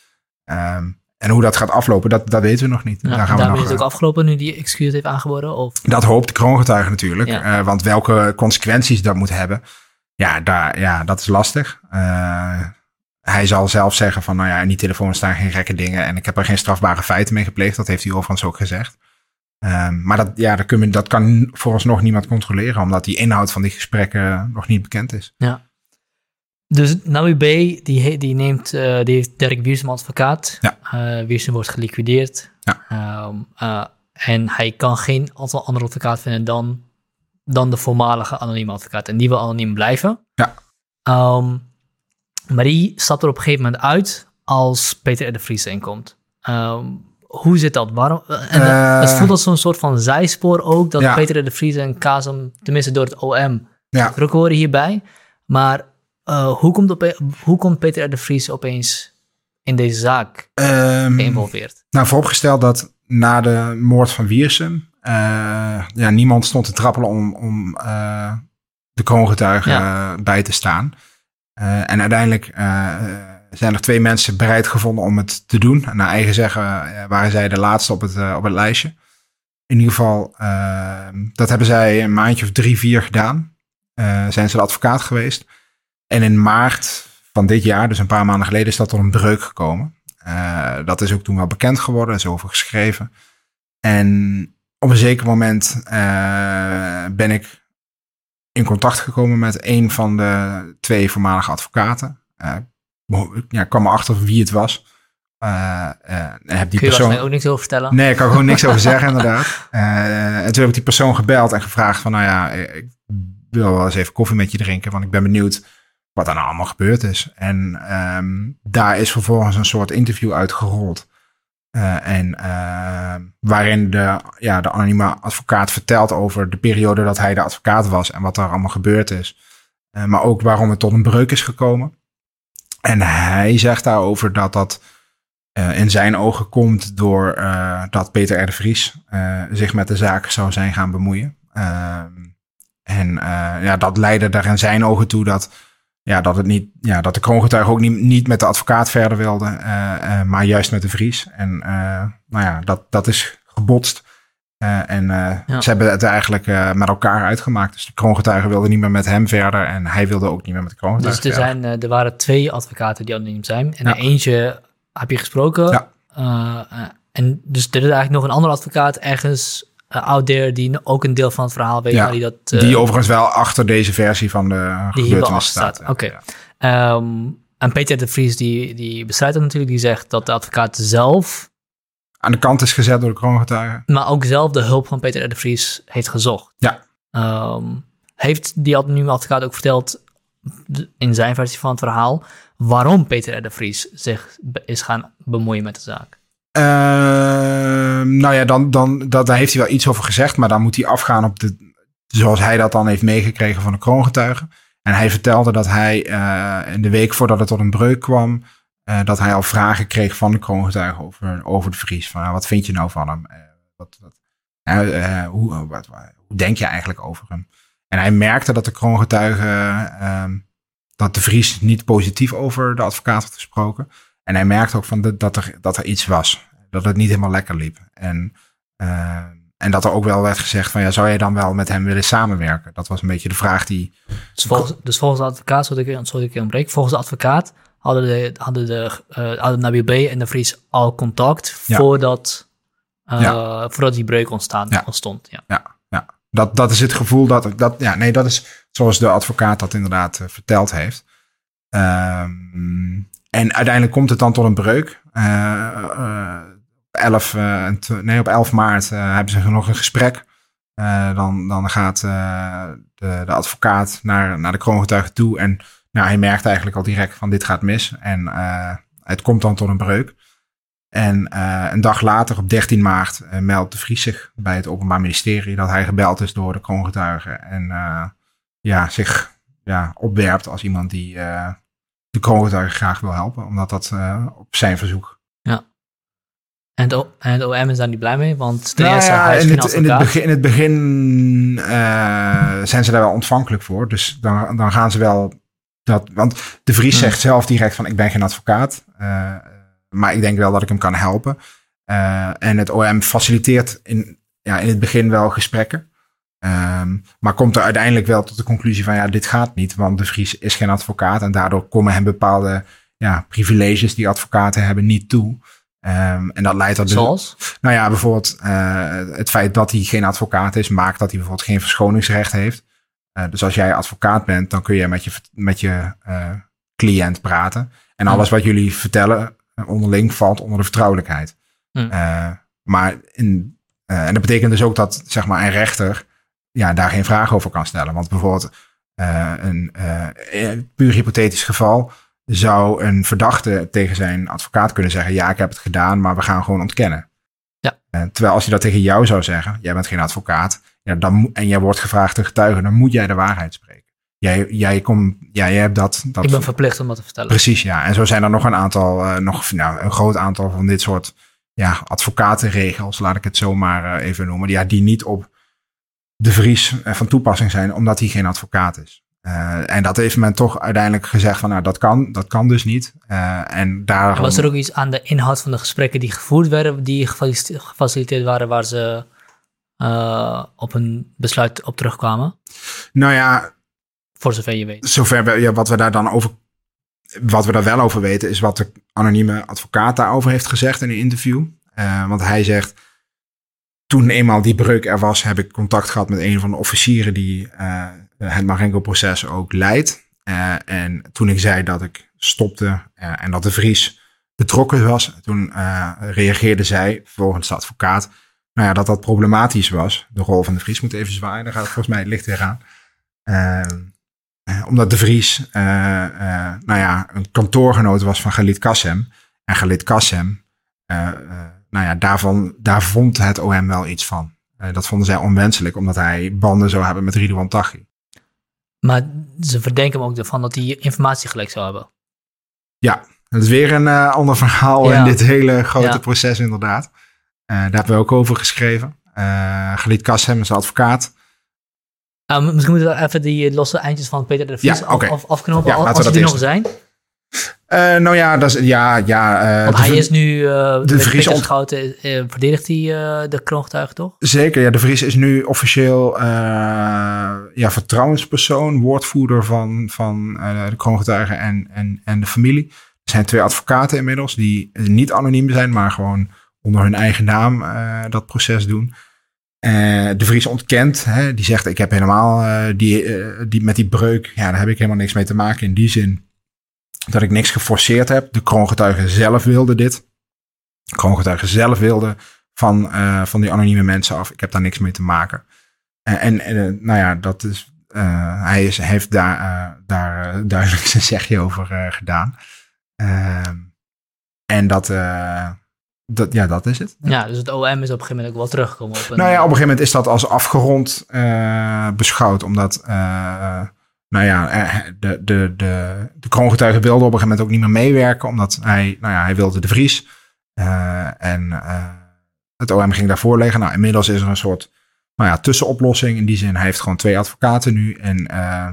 Ehm, en hoe dat gaat aflopen, dat, dat weten we nog niet. Ja, Daar gaan we nog, is het ook eh, afgelopen nu die excuus heeft aangeboden? Of? dat hoopt de kroongetuige natuurlijk. Ja. Eh, want welke consequenties dat moet hebben, ja, daar, ja dat is lastig. Eh, hij zal zelf zeggen van, nou ja, in die telefoon staan geen gekke dingen. En ik heb er geen strafbare feiten mee gepleegd. Dat heeft hij overigens ook gezegd. Ehm, maar dat, ja, dat, kun je, dat kan vooralsnog niemand controleren. Omdat die inhoud van die gesprekken nog niet bekend is. Dus Nabi B, die, die, neemt, eh, die heeft Dirk Wiersum advocaat. Ja. Eh, Wiersum wordt geliquideerd. Ja. Ehm, eh, en hij kan geen aantal andere advocaat vinden dan, dan de voormalige anonieme advocaat. En die wil anoniem blijven. Ja. Ehm, maar die stapt er op een gegeven moment uit als Peter R. de Vries inkomt. Hoe zit dat? Waarom? En dat- Eh. het voelt als zo'n soort van zijspoor ook, dat Ja. Peter de Vries en Kazem, tenminste door het OM, Ja. betrokken worden hierbij. Maar eh, hoe, komt op, hoe komt Peter R. de Vries opeens in deze zaak Ehm, geïnvolveerd? Nou, vooropgesteld dat na de moord van Wiersum... eh, ja, niemand stond te trappelen om, om eh, de kroongetuigen Ja. eh, bij te staan. Eh, en uiteindelijk eh, zijn er twee mensen bereid gevonden om het te doen. En naar eigen zeggen eh, waren zij de laatste op het, eh, op het lijstje. In ieder geval, eh, dat hebben zij een maandje of drie, vier gedaan. Eh, zijn ze de advocaat geweest. En in maart van dit jaar, dus een paar maanden geleden, is dat tot een breuk gekomen. Dat is ook toen wel bekend geworden, is over geschreven. En op een zeker moment ben ik in contact gekomen met een van de twee voormalige advocaten. Eh, ja, ik kwam erachter wie het was. Eh, eh, heb die Kun je persoon. ook niks over vertellen? Nee, ik kan gewoon niks over zeggen, inderdaad. Eh, en toen heb ik die persoon gebeld en gevraagd van, nou ja, ik wil wel eens even koffie met je drinken, want ik ben benieuwd wat er nou allemaal gebeurd is. En ehm, daar is vervolgens een soort interview uitgerold. En eh, waarin de, ja, de anonieme advocaat vertelt over de periode dat hij de advocaat was en wat er allemaal gebeurd is. Maar ook waarom het tot een breuk is gekomen. En hij zegt daarover dat dat eh, in zijn ogen komt door eh, dat Peter R. de Vries eh, zich met de zaak zou zijn gaan bemoeien. Ehm, en ja, dat leidde daar in zijn ogen toe dat, ja, dat, het niet, ja, dat de kroongetuige ook niet, niet met de advocaat verder wilde, maar juist met de Vries. En nou ja, dat, dat is gebotst. Eh, en eh, Ja. ze hebben het eigenlijk eh, met elkaar uitgemaakt. Dus de kroongetuige wilde niet meer met hem verder en hij wilde ook niet meer met de kroongetuige Dus er, verder. zijn, er waren twee advocaten die anoniem zijn. En Ja. eentje heb je gesproken. Ja. En dus er is eigenlijk nog een andere advocaat ergens out there die ook een deel van het verhaal weet. Ja, die dat, Die overigens wel achter deze versie van de die hier wel gebeurtenis staat. Oké. Ehm, en Peter de Vries die, die bestrijdt dat natuurlijk. Die zegt dat de advocaat zelf, Aan de kant is gezet door de kroongetuigen. maar ook zelf de hulp van Peter de Vries heeft gezocht. Ja. Ehm, heeft die anonieme advocaat ook verteld in zijn versie van het verhaal waarom Peter R. de Vries zich is gaan bemoeien met de zaak? Ehm, nou ja, dan, dan dat, daar heeft hij wel iets over gezegd, maar dan moet hij afgaan op de, zoals hij dat dan heeft meegekregen van de kroongetuigen. En hij vertelde dat hij eh, in de week voordat het tot een breuk kwam, eh, dat hij al vragen kreeg van de kroongetuigen over, over de Vries. Van, ah, wat vind je nou van hem? Eh, wat, wat, eh, eh, hoe, wat, wat- hoe denk je eigenlijk over hem? En hij merkte dat de kroongetuigen, ehm, dat de Vries niet positief over de advocaat had gesproken. En hij merkte ook van de- dat, er, dat er iets was. Dat het niet helemaal lekker liep. En, en dat er ook wel werd gezegd van ja, zou jij dan wel met hem willen samenwerken? Dat was een beetje de vraag die. Dus volgens, de advocaat, zodat ik, zodat ik volgens de advocaat hadden, de, hadden, de, eh, hadden Nabil B. en de Vries al contact Ja. voordat, Ja. voordat die breuk ontstaan, Ja. ontstond. Ja. Ja, ja. Dat, dat is het gevoel dat, dat. Ja, nee, dat is zoals de advocaat dat inderdaad eh, verteld heeft. Ehm, en uiteindelijk komt het dan tot een breuk. Eh, eh, 11, eh, en tw- nee, op 11 maart hebben ze nog een gesprek. Eh, dan, dan gaat eh, de, de advocaat naar, naar de kroongetuige toe. En nou, hij merkt eigenlijk al direct van dit gaat mis. En eh, het komt dan tot een breuk. En eh, een dag later, op 13 maart, eh, meldt de Vries zich bij het Openbaar Ministerie dat hij gebeld is door de kroongetuigen. En ja, zich ja, opwerpt als iemand die de kroongetuigen graag wil helpen. Omdat dat op zijn verzoek En, het, O- en het OM is daar niet blij mee, want Nou eerste, ja, in, het, in, het begin, in het begin zijn ze daar wel ontvankelijk voor. Dus dan, dan gaan ze wel dat, want de Vries Hmm. zegt zelf direct van ik ben geen advocaat. eh, maar ik denk wel dat ik hem kan helpen. Eh, en het OM faciliteert in, ja, in het begin wel gesprekken. Ehm, maar komt er uiteindelijk wel tot de conclusie van ja, dit gaat niet. Want de Vries is geen advocaat. En daardoor komen hem bepaalde ja, privileges die advocaten hebben niet toe. Ehm, en dat leidt tot dus, Zoals? nou ja, bijvoorbeeld eh, het feit dat hij geen advocaat is, maakt dat hij bijvoorbeeld geen verschoningsrecht heeft. Eh, dus als jij advocaat bent, dan kun je met je, met je eh, cliënt praten. En alles wat jullie vertellen eh, onderling valt onder de vertrouwelijkheid. Hmm. Eh, maar in, en dat betekent dus ook dat zeg maar, een rechter ja, daar geen vraag over kan stellen. Want bijvoorbeeld een puur hypothetisch geval zou een verdachte tegen zijn advocaat kunnen zeggen: Ja, ik heb het gedaan, maar we gaan gewoon ontkennen. Ja. Terwijl als hij dat tegen jou zou zeggen: Jij bent geen advocaat ja, dan, en jij wordt gevraagd te getuigen, dan moet jij de waarheid spreken. Jij, jij, kom, ja, jij hebt dat. dat Ik ben verplicht om dat te vertellen. Precies, ja. En zo zijn er nog een aantal, eh, nog nou, een groot aantal van dit soort ja, advocatenregels, laat ik het zo maar eh, even noemen, die, ja, die niet op de Vries eh, van toepassing zijn, omdat hij geen advocaat is. En dat heeft men toch uiteindelijk gezegd van, nou, dat kan, dat kan dus niet. Eh, en daar Was er ook iets aan de inhoud van de gesprekken die gevoerd werden, die gefaci- gefaciliteerd waren, waar ze eh, op een besluit op terugkwamen? Nou ja, Voor zover je weet. zover we, ja, wat we daar dan over, wat we daar wel over weten, is wat de anonieme advocaat daarover heeft gezegd in een interview. Eh, want hij zegt, toen eenmaal die breuk er was, heb ik contact gehad met een van de officieren die eh, het Marengo-proces ook leidt. En toen ik zei dat ik stopte en dat de Vries betrokken was, toen reageerde zij, volgens de advocaat, nou ja, dat dat problematisch was. De rol van de Vries moet even zwaaien, daar gaat volgens mij het licht weer aan. Eh, eh, omdat de Vries, eh, eh, nou ja, een kantoorgenoot was van Galit Kassem. En Galit Kassem, nou ja, daarvan, daar vond het OM wel iets van. Dat vonden zij onwenselijk, omdat hij banden zou hebben met Ridouan Taghi. Maar ze verdenken hem ook ervan dat hij informatie gelekt zou hebben. Ja, dat is weer een ander verhaal Ja. in dit hele grote Ja. proces inderdaad. Eh, daar hebben we ook over geschreven. Eh Galit Kassem is advocaat. Ah, misschien moeten we even die losse eindjes van Peter de Vries Ja, af, oké. af- afknopen, Ja, als we die nog zijn. Eh, nou ja, dat is, ja, ja. eh, Want hij is nu, eh de Vries Schouten, eh, verdedigt hij eh, de kroongetuige toch? Zeker, ja. De Vries is nu officieel eh, ja, vertrouwenspersoon, woordvoerder van, van eh, de kroongetuigen en, en, en de familie. Er zijn twee advocaten inmiddels die niet anoniem zijn, maar gewoon onder hun eigen naam eh, dat proces doen. Eh, de Vries ontkent, hè, die zegt ik heb helemaal eh, die, die, met die breuk, ja, daar heb ik helemaal niks mee te maken in die zin dat ik niks geforceerd heb. De kroongetuigen zelf wilden dit. De kroongetuigen zelf wilden van, van die anonieme mensen af. Ik heb daar niks mee te maken. En, nou ja, dat is, hij is, heeft daar, daar duidelijk zijn zegje over gedaan. Ehm, en dat, dat, ja, dat is het. Ja, dus het OM is op een gegeven moment ook wel teruggekomen op een... Nou ja, op een gegeven moment is dat als afgerond eh, beschouwd. Omdat, eh, nou ja, eh, de, de, de, de kroongetuige wilde op een gegeven moment ook niet meer meewerken. Omdat hij, nou ja, hij wilde de Vries. Eh, en eh, het OM ging daarvoor liggen. Nou, inmiddels is er een soort nou ja, tussenoplossing. In die zin, hij heeft gewoon twee advocaten nu. En eh,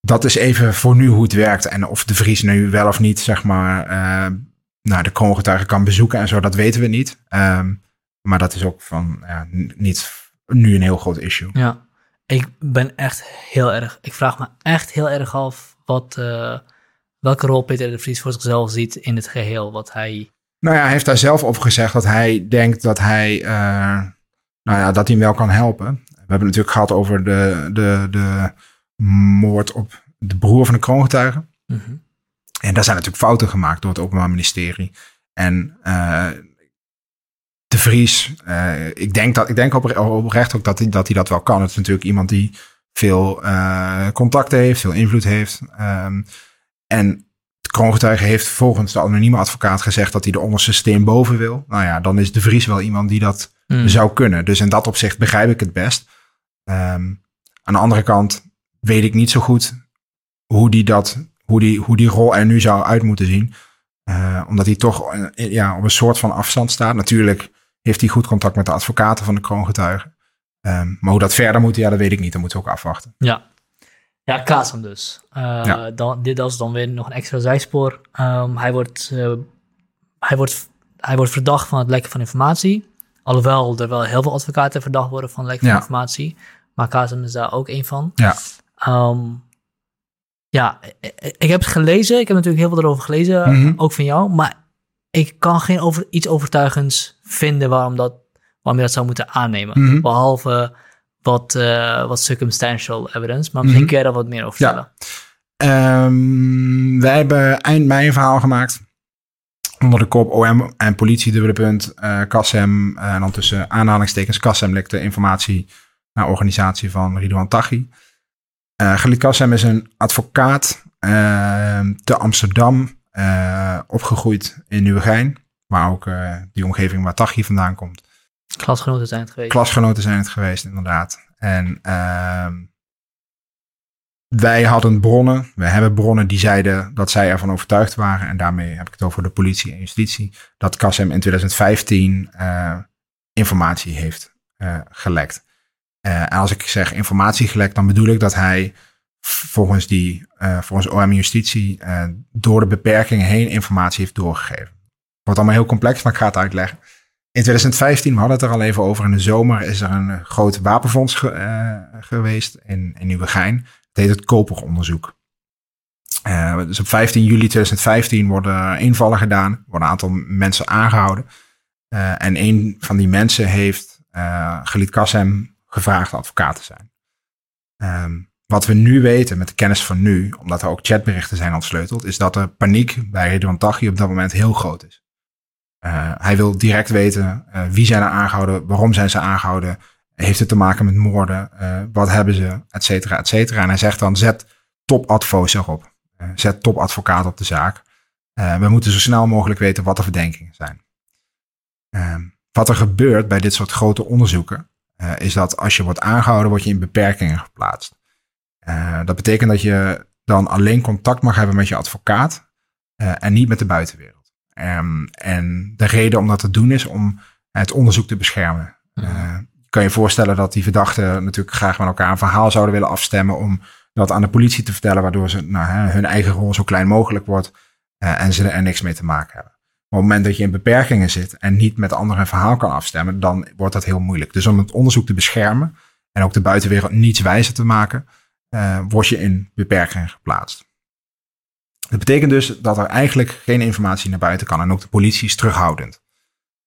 dat is even voor nu hoe het werkt. En of de Vries nu wel of niet, zeg maar, eh, nou, de kroongetuige kan bezoeken en zo, dat weten we niet. Ehm, maar dat is ook van ja, niet nu een heel groot issue. Ja, ik ben echt heel erg... Ik vraag me echt heel erg af wat, eh, welke rol Peter de Vries voor zichzelf ziet in het geheel. Wat hij... Nou ja, hij heeft daar zelf over gezegd dat hij denkt dat hij, eh, nou ja, dat hij hem wel kan helpen. We hebben het natuurlijk gehad over de, de, de moord op de broer van de kroongetuige. Mhm. En daar zijn natuurlijk fouten gemaakt door het Openbaar Ministerie. En eh, de Vries, eh, ik denk, dat, ik denk opre- oprecht ook dat hij, dat hij dat wel kan. Het is natuurlijk iemand die veel eh, contacten heeft, veel invloed heeft. Ehm, en de kroongetuige heeft volgens de anonieme advocaat gezegd dat hij de onderste steen boven wil. Nou ja, dan is de Vries wel iemand die dat Mm. zou kunnen. Dus in dat opzicht begrijp ik het best. Ehm, aan de andere kant weet ik niet zo goed hoe die, dat, hoe die, hoe die rol er nu zou uit moeten zien. Eh, omdat hij toch eh, ja, op een soort van afstand staat. Natuurlijk heeft hij goed contact met de advocaten van de kroongetuigen. Ehm, maar hoe dat verder moet, ja, dat weet ik niet. Dat moeten we ook afwachten. Ja. Ja, Kazem dus. Uh, dan, dit is dan weer nog een extra zijspoor. Um, hij, wordt, uh, hij, wordt, hij wordt verdacht van het lekken van informatie. Alhoewel er wel heel veel advocaten verdacht worden van lekken van informatie. Maar Kazem is daar ook een van. Ja. Um, ja, ik heb het gelezen. Ik heb natuurlijk heel veel erover gelezen, mhm. ook van jou. Maar ik kan geen over, iets overtuigends vinden waarom, dat, waarom je dat zou moeten aannemen. Mhm. Behalve wat, uh, wat circumstantial evidence. Maar misschien mm kun je daar wat meer over vertellen. Ja. Um, wij hebben eind mei een verhaal gemaakt. Onder de kop OM en politie, dubbele punt, uh, Kassem. Uh, en dan tussen aanhalingstekens Kassem lekte informatie naar organisatie van Ridwan Taghi. Uh, Galit Kassem is een advocaat ehm, te Amsterdam, opgegroeid in Nieuwegein. Waar ook die omgeving waar Taghi vandaan komt. Klasgenoten zijn het geweest. Klasgenoten zijn het geweest, inderdaad. En uh, wij hadden bronnen, we hebben bronnen die zeiden dat zij ervan overtuigd waren. En daarmee heb ik het over de politie en justitie. Dat Kassem in 2015 uh, eh, informatie heeft gelekt. Uh, en als ik zeg informatie gelekt, dan bedoel ik dat hij volgens, die, volgens OM Justitie door de beperkingen heen informatie heeft doorgegeven. Wordt allemaal heel complex, maar ik ga het uitleggen. In 2015, we hadden het er al even over, in de zomer is er een eh, groot wapenfonds geweest in, in Nieuwegein. Het heet het Koperonderzoek. Uh, dus op 15 juli 2015 worden invallen gedaan, worden een aantal mensen aangehouden. En een van die mensen heeft Galit Kassem gevraagd advocaat te zijn. Um, wat we nu weten met de kennis van nu, omdat er ook chatberichten zijn ontsleuteld, is dat de paniek bij Ridwan Taghi op dat moment heel groot is. Uh, hij wil direct weten uh, wie zijn er aangehouden, waarom zijn ze aangehouden, heeft het te maken met moorden, uh, wat hebben ze, et cetera, et cetera. En hij zegt dan, zet topadvo's erop. zet topadvocaat op de zaak. we moeten zo snel mogelijk weten wat de verdenkingen zijn. wat er gebeurt bij dit soort grote onderzoeken, is dat als je wordt aangehouden, word je in beperkingen geplaatst. dat betekent dat je dan alleen contact mag hebben met je advocaat en niet met de buitenwereld. Um, en de reden om dat te doen is om het onderzoek te beschermen. Uh, je kan je voorstellen dat die verdachten natuurlijk graag met elkaar een verhaal zouden willen afstemmen om dat aan de politie te vertellen, waardoor ze, nou, hun eigen rol zo klein mogelijk wordt en ze er niks mee te maken hebben. Op het moment dat je in beperkingen zit en niet met anderen een verhaal kan afstemmen, dan wordt dat heel moeilijk. Dus om het onderzoek te beschermen en ook de buitenwereld niets wijzer te maken, uh, word je in beperkingen geplaatst. Dat betekent dus dat er eigenlijk geen informatie naar buiten kan en ook de politie is terughoudend.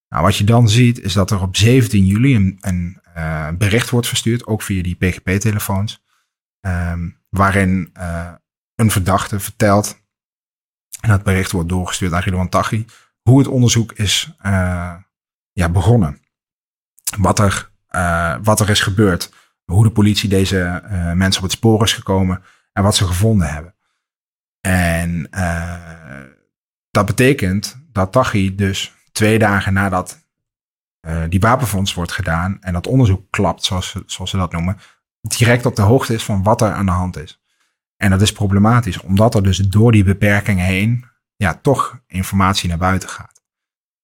Nou, wat je dan ziet is dat er op 17 juli een, uh, bericht wordt verstuurd, ook via die PGP-telefoons, um, waarin uh, een verdachte vertelt, en dat bericht wordt doorgestuurd aan Ridwan Taghi, hoe het onderzoek is uh, ja, begonnen. Wat er, wat er is gebeurd, hoe de politie deze mensen op het spoor is gekomen en wat ze gevonden hebben. En dat betekent dat Taghi dus twee dagen nadat uh, die wapenfonds wordt gedaan en dat onderzoek klapt, zoals, zoals ze dat noemen, direct op de hoogte is van wat er aan de hand is. En dat is problematisch, omdat er dus door die beperkingen heen ja, toch informatie naar buiten gaat.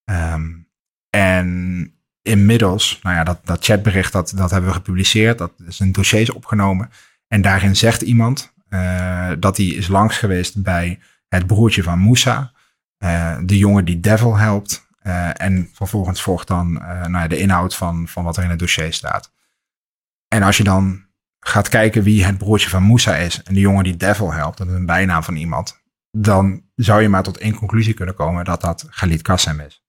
Um, en inmiddels, nou ja, dat, dat chatbericht, dat, dat hebben we gepubliceerd, dat is in dossiers opgenomen. En daarin zegt iemand, uh, dat hij is langs geweest bij het broertje van Moussa. Uh, de jongen die Devil helpt. Uh, en vervolgens volgt dan nou ja, de inhoud van, van wat er in het dossier staat. En als je dan gaat kijken wie het broertje van Moussa is. En de jongen die Devil helpt. Dat is een bijnaam van iemand. Dan zou je maar tot één conclusie kunnen komen dat dat Galit Kassem is.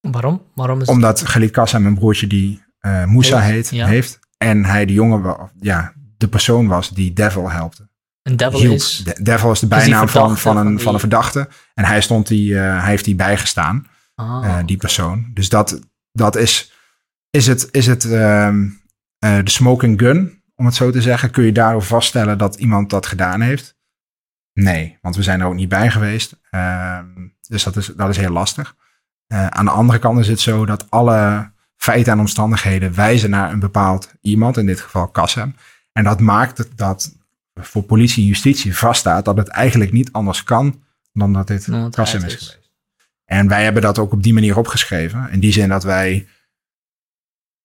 Waarom? Waarom is Omdat Galit Kassem een broertje die Moussa heet, heeft. En hij de jongen, ja, de persoon was die Devil helpte. En Devil is? De, Devil is de bijnaam van, van, een, van een verdachte. En hij, stond die, uh, hij heeft die bijgestaan, ah, uh, die persoon. Dus dat, dat is, is het, is het uh, de smoking gun, om het zo te zeggen. Kun je daardoor vaststellen dat iemand dat gedaan heeft? Nee, want we zijn er ook niet bij geweest. Ehm, dus dat is, dat is heel lastig. aan de andere kant is het zo dat alle feiten en omstandigheden wijzen naar een bepaald iemand, in dit geval Kassem. En dat maakt dat voor politie en justitie vaststaat dat het eigenlijk niet anders kan dan dat dit Kassem is geweest. En wij hebben dat ook op die manier opgeschreven. In die zin dat wij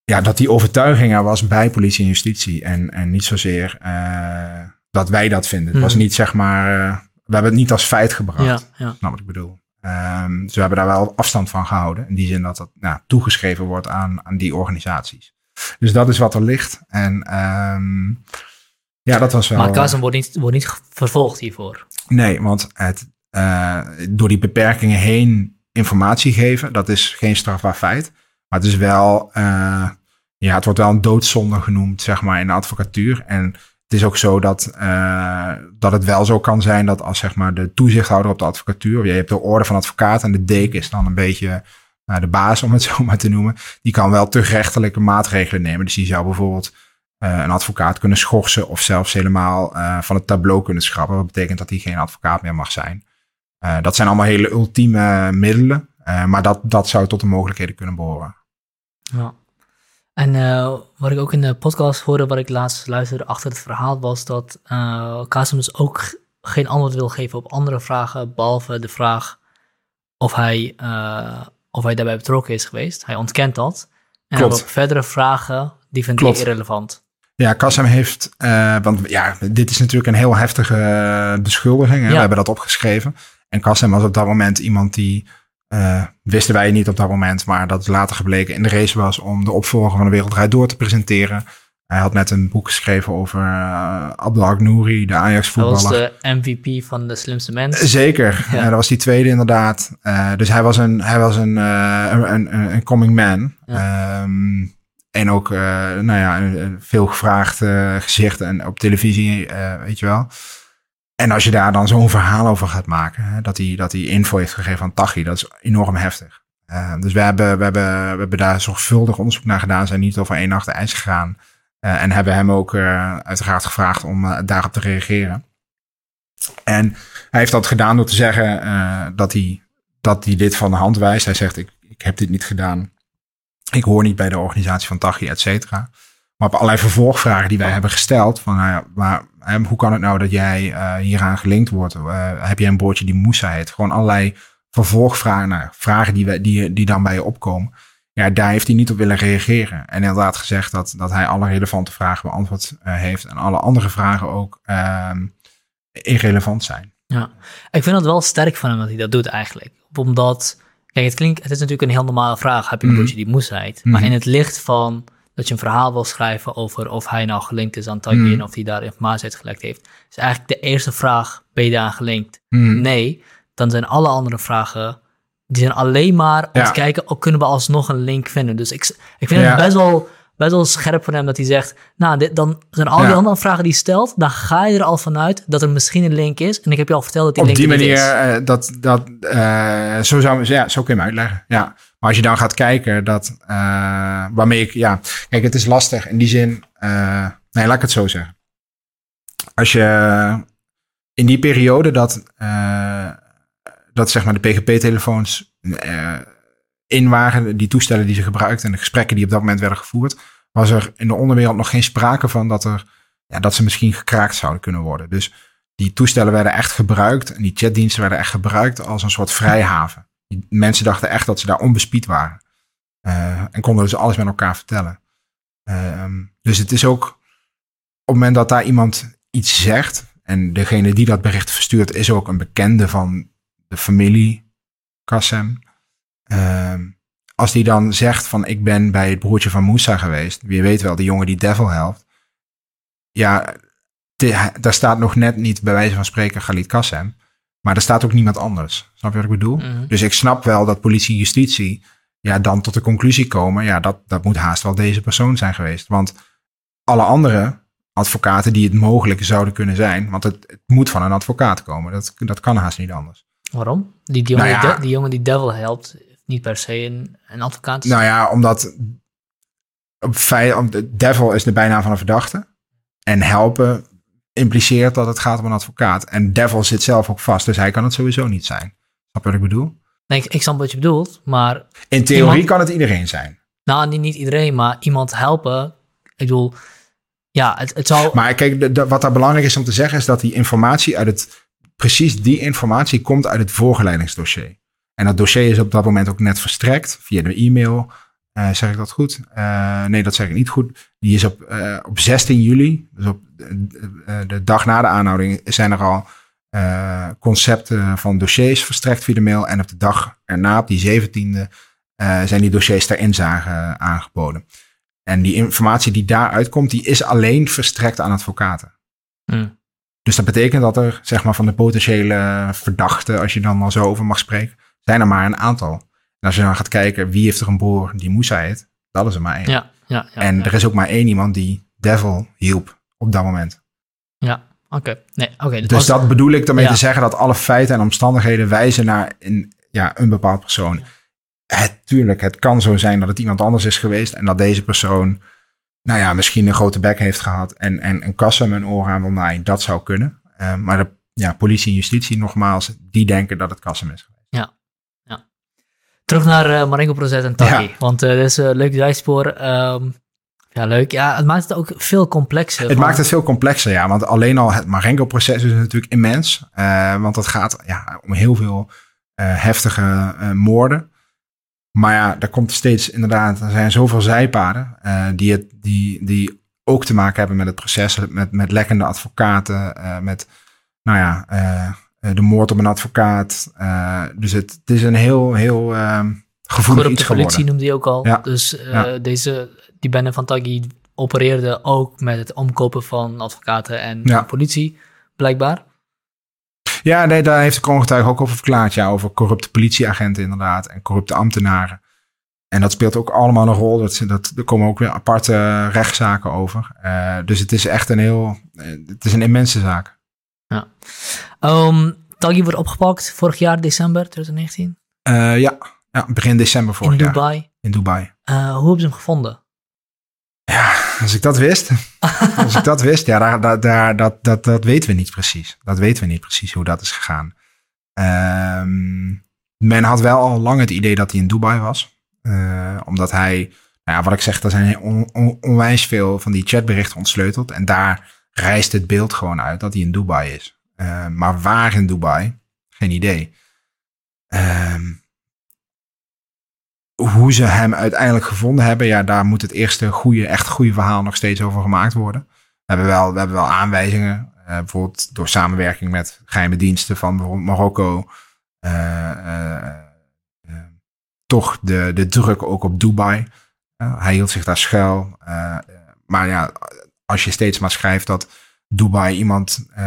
ja, dat die overtuiging er was bij politie en justitie. En, en niet zozeer uh, dat wij dat vinden. Het was Mhm. niet zeg maar. Uh, we hebben het niet als feit gebracht. Ja, ja. Snap wat ik bedoel? Um, dus we hebben daar wel afstand van gehouden. In die zin dat dat nou, toegeschreven wordt aan, aan die organisaties. Dus dat is wat er ligt. En um, ja, dat was wel. Maar Kazem wordt niet, wordt niet vervolgd hiervoor. Nee, want het, uh, door die beperkingen heen informatie geven, dat is geen strafbaar feit. Maar het is wel, uh, ja, het wordt wel een doodzonde genoemd, zeg maar, in de advocatuur. En het is ook zo dat, uh, dat het wel zo kan zijn dat als, zeg maar, de toezichthouder op de advocatuur, je hebt de orde van advocaat en de deken is dan een beetje uh, de baas, om het zo maar te noemen, die kan wel te rechtelijke maatregelen nemen. Dus die zou bijvoorbeeld uh, een advocaat kunnen schorsen of zelfs helemaal uh, van het tableau kunnen schrappen. Wat betekent dat hij geen advocaat meer mag zijn. Dat zijn allemaal hele ultieme middelen, maar dat, dat zou tot de mogelijkheden kunnen behoren. Ja. En uh, wat ik ook in de podcast hoorde, wat ik laatst luisterde achter het verhaal, was dat uh, dus ook geen antwoord wil geven op andere vragen, behalve de vraag of hij, uh, of hij daarbij betrokken is geweest. Hij ontkent dat. En Klopt. op verdere vragen, die vindt hij irrelevant. Ja, Kassem heeft, uh, want ja, dit is natuurlijk een heel heftige beschuldiging. Hè? Ja. We hebben dat opgeschreven. En Kassem was op dat moment iemand die, uh, wisten wij niet op dat moment, maar dat is later gebleken, in de race was om de opvolger van de Wereldrijd Door te presenteren. Hij had net een boek geschreven over uh, Nouri, de Ajax Hij voetballer. was de MVP van de slimste mens. Zeker, ja. dat was die tweede inderdaad. Uh, dus hij was een, hij was een, een, een, een coming man. Ja. Um, en ook, nou ja, veel gevraagd gezicht en op televisie, weet je wel. En als je daar dan zo'n verhaal over gaat maken, hè, dat, hij, dat info heeft gegeven aan Tachi, dat is enorm heftig. Uh, dus we hebben, we, hebben, we hebben daar zorgvuldig onderzoek naar gedaan, zijn niet over één nacht ijs gegaan. Uh, en hebben hem ook uh, uiteraard gevraagd om daarop te reageren. En hij heeft dat gedaan door te zeggen dat, hij, dat hij dit van de hand wijst. Hij zegt, ik, ik heb dit niet gedaan. Ik hoor niet bij de organisatie van Tachi, et cetera. Maar op allerlei vervolgvragen die wij hebben gesteld. Van, nou ja, maar, hoe kan het nou dat jij uh, hieraan gelinkt wordt? Uh, heb jij een broodje die Moussa heet? Gewoon allerlei vervolgvragen, nou, vragen die, we, die, die dan bij je opkomen. Ja, daar heeft hij niet op willen reageren. En inderdaad gezegd dat, dat hij alle relevante vragen beantwoord uh, heeft. En alle andere vragen ook uh, irrelevant zijn. Ja, ik vind het wel sterk van hem dat hij dat doet eigenlijk. Omdat, kijk, het klinkt, het is natuurlijk een heel normale vraag. Heb je een broodje mm. die? Mm. Maar in het licht van dat je een verhaal wil schrijven over of hij nou gelinkt is aan Taghi mm. en of hij daar informatie uit gelekt heeft. Is eigenlijk de eerste vraag, ben je daar gelinkt? Nee, dan zijn alle andere vragen, die zijn alleen maar om ja. te kijken, ook kunnen we alsnog een link vinden. Dus ik, ik vind ja. het best wel, best wel scherp van hem dat hij zegt, nou, dit, dan zijn al die ja. andere vragen die stelt, dan ga je er al vanuit dat er misschien een link is. En ik heb je al verteld dat die Op link die manier, is. Uh, dat, dat, uh, zo, zou, ja, zo kun je hem uitleggen, ja. Maar als je dan gaat kijken, dat, uh, waarmee ik, ja, kijk, het is lastig in die zin, nee, laat ik het zo zeggen. Als je in die periode dat, dat zeg maar de PGP-telefoons in waren, die toestellen die ze gebruikten en de gesprekken die op dat moment werden gevoerd, was er in de onderwereld nog geen sprake van dat, er, ja, dat ze misschien gekraakt zouden kunnen worden. Dus die toestellen werden echt gebruikt en die chatdiensten werden echt gebruikt als een soort vrijhaven. Mensen dachten echt dat ze daar onbespied waren. Uh, en konden dus alles met elkaar vertellen. Uh, dus het is ook op het moment dat daar iemand iets zegt, en degene die dat bericht verstuurt is ook een bekende van de familie Kassem. Uh, als die dan zegt van ik ben bij het broertje van Moussa geweest. Wie weet wel, de jongen die Devil helpt. Ja, daar staat nog net niet bij wijze van spreken Khalid Kassem. Maar er staat ook niemand anders. Snap je wat ik bedoel? Mhm. Dus ik snap wel dat politie en justitie ja, dan tot de conclusie komen. Ja, dat, dat moet haast wel deze persoon zijn geweest. Want alle andere advocaten die het mogelijk zouden kunnen zijn. Want het, het moet van een advocaat komen. Dat, dat kan haast niet anders. Waarom? Die, die, jongen, Nou ja. die, die jongen die Devil helpt, niet per se een, een advocaat. Nou ja, omdat op devil is de bijnaam van een verdachte. En helpen impliceert dat het gaat om een advocaat. En devil zit zelf ook vast, dus hij kan het sowieso niet zijn. Snap je wat ik bedoel? Nee, ik, ik snap wat je bedoelt, maar In theorie Iemand- kan het iedereen zijn. nou, niet, niet iedereen, maar iemand helpen. Ik bedoel, ja, het, het zou. Maar kijk, de, de- wat daar belangrijk is om te zeggen, is dat die informatie uit het. Precies die informatie komt uit het voorgeleidingsdossier. En dat dossier is op dat moment ook net verstrekt via de e-mail. Uh, zeg ik dat goed? Uh, nee, dat zeg ik niet goed. Die is op, uh, op 16 juli, dus op de, de, dag na de aanhouding, zijn er al concepten van dossiers verstrekt via de mail. En op de dag erna, op die 17e, zijn die dossiers ter inzage aangeboden. En die informatie die daaruit komt, die is alleen verstrekt aan advocaten. Mm. Dus dat betekent dat er, zeg maar, van de potentiële verdachten, als je dan al zo over mag spreken, zijn er maar een aantal. En als je dan gaat kijken wie heeft er een broer die Moussa heet, dat is er maar één. Ja, ja, ja, en er is ook maar één iemand die Devil hielp op dat moment. Ja, oké. Nee, oké. dus dat bedoel ik daarmee te zeggen dat alle feiten en omstandigheden wijzen naar een, ja, een bepaald persoon. Het, tuurlijk, het kan zo zijn dat het iemand anders is geweest en dat deze persoon, nou ja, misschien een grote bek heeft gehad en, en een kassa met een oor aan wil naaien. Dat zou kunnen. Uh, maar de ja, politie en justitie, nogmaals, die denken dat het Kassem is geweest. Terug naar uh, Marengo Proces en Taki. Want uh, dit is een leuk zijspoor. Um, ja, leuk. Ja, het maakt het ook veel complexer. Het maakt het veel complexer, ja. Want alleen al het Marengo-proces is natuurlijk immens. Uh, want het gaat ja, om heel veel heftige moorden. Maar ja, daar komt steeds inderdaad, er zijn zoveel zijpaden die, het, die, die ook te maken hebben met het proces, met, met lekkende advocaten, met nou ja, de moord op een advocaat. Uh, dus het, het, is een heel, heel uh, gevoelig iets geworden. politie noemde hij ook al. Ja. Dus ja. deze, die bende van Taggi opereerde ook met het omkopen van advocaten en ja. politie, blijkbaar. Ja, nee, daar heeft de kroongetuige ook over verklaard. Ja, over corrupte politieagenten inderdaad en corrupte ambtenaren. En dat speelt ook allemaal een rol. Dat, dat, er komen ook weer aparte rechtszaken over. Uh, dus het is echt een heel, het is een immense zaak. Ja. Um, wordt opgepakt vorig jaar, december 2019. Uh, ja. ja, begin december vorig jaar. In Dubai. In Dubai. Uh, hoe hebben ze hem gevonden? Ja, als ik dat wist. als ik dat wist, ja, daar, daar, dat, dat, dat weten we niet precies. Dat weten we niet precies hoe dat is gegaan. Um, men had wel al lang het idee dat hij in Dubai was. Uh, omdat hij, nou ja, wat ik zeg, er zijn on, on, onwijs veel van die chatberichten ontsleuteld. En daar rijst het beeld gewoon uit dat hij in Dubai is. Uh, maar waar in Dubai? Geen idee. Uh, hoe ze hem uiteindelijk gevonden hebben, ja, daar moet het eerste goede, echt goede verhaal nog steeds over gemaakt worden. We hebben wel, we hebben wel aanwijzingen, uh, bijvoorbeeld door samenwerking met geheime diensten van bijvoorbeeld Marokko. Uh, toch de, de druk ook op Dubai. hij hield zich daar schuil. maar ja, als je steeds maar schrijft dat Dubai iemand, uh,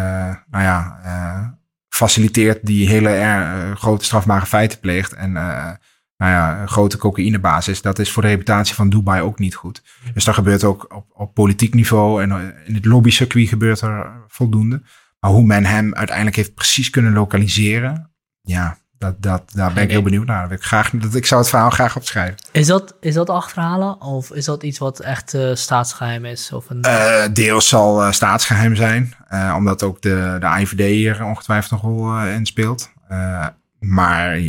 nou ja, uh, faciliteert die hele uh, grote strafbare feiten pleegt en nou ja, een grote cocaïnebasis, dat is voor de reputatie van Dubai ook niet goed. Dus dat gebeurt ook op, op politiek niveau en in het lobbycircuit gebeurt er voldoende. Maar hoe men hem uiteindelijk heeft precies kunnen lokaliseren, ja, dat, dat, daar ben ik heel benieuwd naar. Ik, graag, dat, ik zou het verhaal graag opschrijven. Is dat, is dat achterhalen? Of is dat iets wat echt uh, staatsgeheim is? Of een... Uh, deels zal uh, staatsgeheim zijn. omdat ook de, de IVD hier ongetwijfeld nog wel in speelt. maar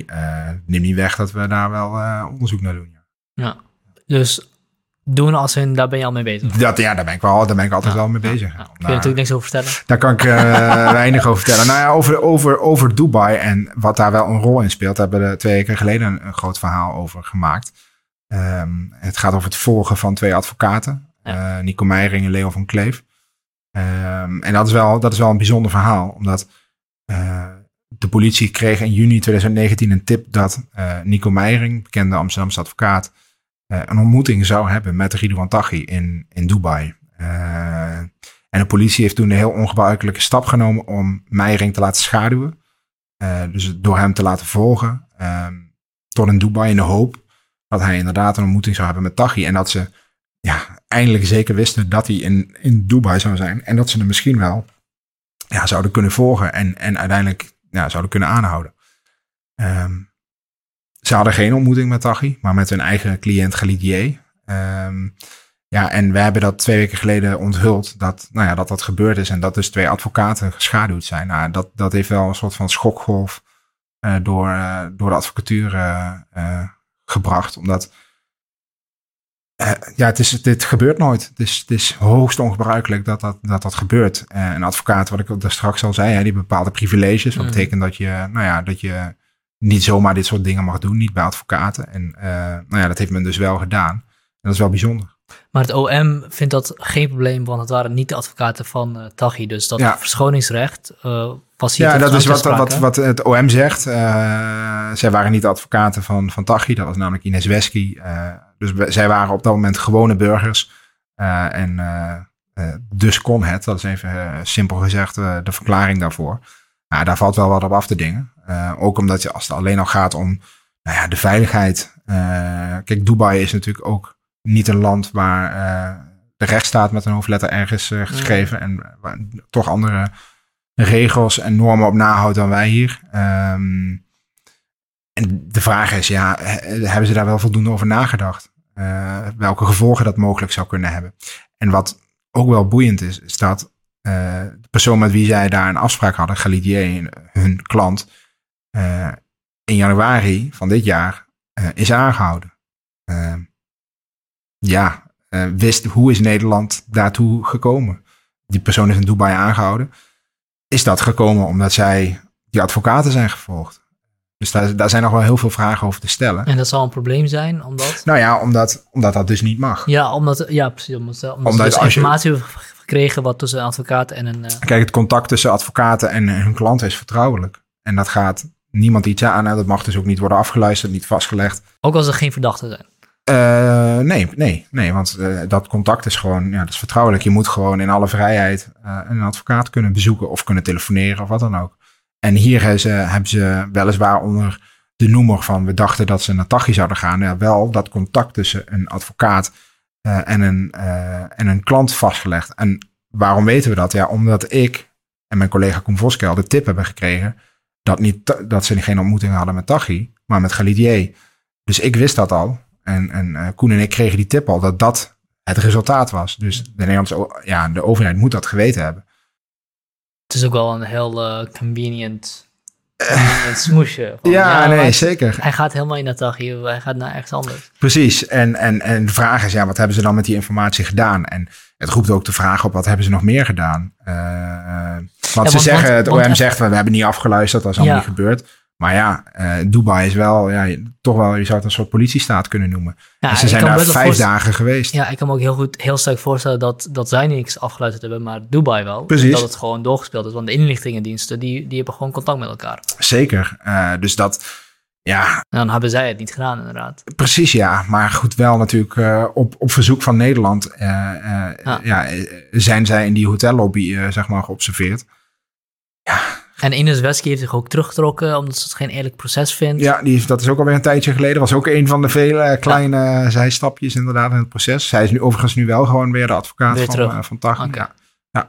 neem niet weg dat we daar wel onderzoek naar doen. Ja, ja. dus doen als in, daar ben je al mee bezig? Dat, ja, daar ben ik, wel, daar ben ik altijd wel mee bezig. Ja, ja. Kun je natuurlijk niks over vertellen? Daar kan ik uh, weinig over vertellen. Nou ja, over, over, over Dubai en wat daar wel een rol in speelt, hebben we twee weken geleden een, een groot verhaal over gemaakt. Um, het gaat over het volgen van twee advocaten, ja. uh, Nico Meijering en Leo van Kleef. Um, en dat is, wel, dat is wel een bijzonder verhaal, omdat uh, de politie kreeg in juni 2019 een tip dat Nico Meijering, bekende Amsterdamse advocaat, een ontmoeting zou hebben met Ridouan Taghi in, in Dubai. Uh, en de politie heeft toen een heel ongebruikelijke stap genomen om Meijering te laten schaduwen. Uh, dus door hem te laten volgen tot in Dubai in de hoop dat hij inderdaad een ontmoeting zou hebben met Taghi. En dat ze ja, eindelijk zeker wisten dat hij in, in Dubai zou zijn. En dat ze hem misschien wel ja, zouden kunnen volgen en, en uiteindelijk ja, zouden kunnen aanhouden. Um, ze hadden geen ontmoeting met Tachi, maar met hun eigen cliënt Galidier. Um, ja, en we hebben dat twee weken geleden onthuld dat, nou ja, dat dat gebeurd is en dat dus twee advocaten geschaduwd zijn. Nou, dat, dat heeft wel een soort van schokgolf uh, door, uh, door de advocatuur uh, gebracht. Omdat, ja, het, is, dit gebeurt nooit. Het is, het is hoogst ongebruikelijk dat dat, dat, dat gebeurt. een advocaat, wat ik daar straks al zei, hè, die bepaalde privileges. Wat mm. betekent dat je, nou ja, dat je niet zomaar dit soort dingen mag doen, niet bij advocaten. En uh, nou ja, dat heeft men dus wel gedaan. En dat is wel bijzonder. Maar het OM vindt dat geen probleem, want het waren niet de advocaten van uh, Taghi. Dus dat ja. verschoningsrecht uh, was hier Ja, dat is wat, wat, wat het OM zegt. Uh, zij waren niet de advocaten van, van Taghi, dat was namelijk Ines Wesky. dus zij waren op dat moment gewone burgers. en dus kon het, dat is even simpel gezegd de verklaring daarvoor. Nou, daar valt wel wat op af te dingen. ook omdat je, als het alleen al gaat om nou ja, de veiligheid. kijk, Dubai is natuurlijk ook niet een land waar uh, de rechtsstaat met een hoofdletter ergens geschreven en waar toch andere regels en normen op nahoudt dan wij hier. Um, en de vraag is, ja, hebben ze daar wel voldoende over nagedacht? Welke gevolgen dat mogelijk zou kunnen hebben? En wat ook wel boeiend is, is dat de persoon met wie zij daar een afspraak hadden, Galidier, hun klant, in januari van dit jaar is aangehouden. Uh, ja, wist hoe is Nederland daartoe gekomen. Die persoon is in Dubai aangehouden. Is dat gekomen omdat zij die advocaten zijn gevolgd? Dus daar, daar zijn nog wel heel veel vragen over te stellen. En dat zal een probleem zijn, omdat? Nou ja, omdat, omdat dat dus niet mag. Ja, omdat, ja precies. Omdat, omdat, omdat dus informatie je, gekregen wat tussen een advocaat en een... Uh... Kijk, het contact tussen advocaten en hun klant is vertrouwelijk. En dat gaat niemand iets aan. En dat mag dus ook niet worden afgeluisterd, niet vastgelegd. Ook als er geen verdachten zijn. Uh, nee, nee, nee, want uh, dat contact is gewoon, ja, dat is vertrouwelijk. Je moet gewoon in alle vrijheid uh, een advocaat kunnen bezoeken of kunnen telefoneren of wat dan ook. En hier hebben ze, hebben ze weliswaar onder de noemer van we dachten dat ze naar Tachi zouden gaan, ja, wel dat contact tussen een advocaat en, een, en een klant vastgelegd. En waarom weten we dat? Ja, omdat ik en mijn collega Koen Voskel de tip hebben gekregen dat, niet, dat ze geen ontmoeting hadden met Tachi, maar met Galidier. Dus ik wist dat al. En, en uh, Koen en ik kregen die tip al dat dat het resultaat was. Dus de Nederlandse ja, de overheid moet dat geweten hebben. Het is ook wel een heel uh, smoesje. ja, nee, zeker. Hij gaat helemaal in dat hier, hij gaat naar ergens anders. Precies. En, en, en de vraag is, ja, wat hebben ze dan met die informatie gedaan? En het roept ook de vraag op, wat hebben ze nog meer gedaan? Uh, want ze zeggen, het OM zegt, we hebben niet afgeluisterd, dat is allemaal niet gebeurd. Maar ja, uh, Dubai is wel, ja, toch wel, je zou het een soort politiestaat kunnen noemen. Ja, ze zijn daar vijf dagen geweest. Ja, ik kan me ook heel goed, heel sterk voorstellen dat, dat zij niks afgeluisterd hebben, maar Dubai wel. Precies. Dat het gewoon doorgespeeld is. Want de inlichtingendiensten, die, die hebben gewoon contact met elkaar. Zeker. Uh, dus dat, ja. Dan hebben zij het niet gedaan, inderdaad. Precies, ja. Maar goed, wel natuurlijk uh, op, op verzoek van Nederland ja. ja. zijn zij in die hotellobby, zeg maar, geobserveerd. Ja, en Ines Wesky heeft zich ook teruggetrokken omdat ze het geen eerlijk proces vindt. Ja, die, dat is ook alweer een tijdje geleden. Was ook een van de vele kleine ja. zijstapjes inderdaad in het proces. Zij is nu overigens nu wel gewoon weer de advocaat weer van, uh, van Tag. Okay. Ja. ja.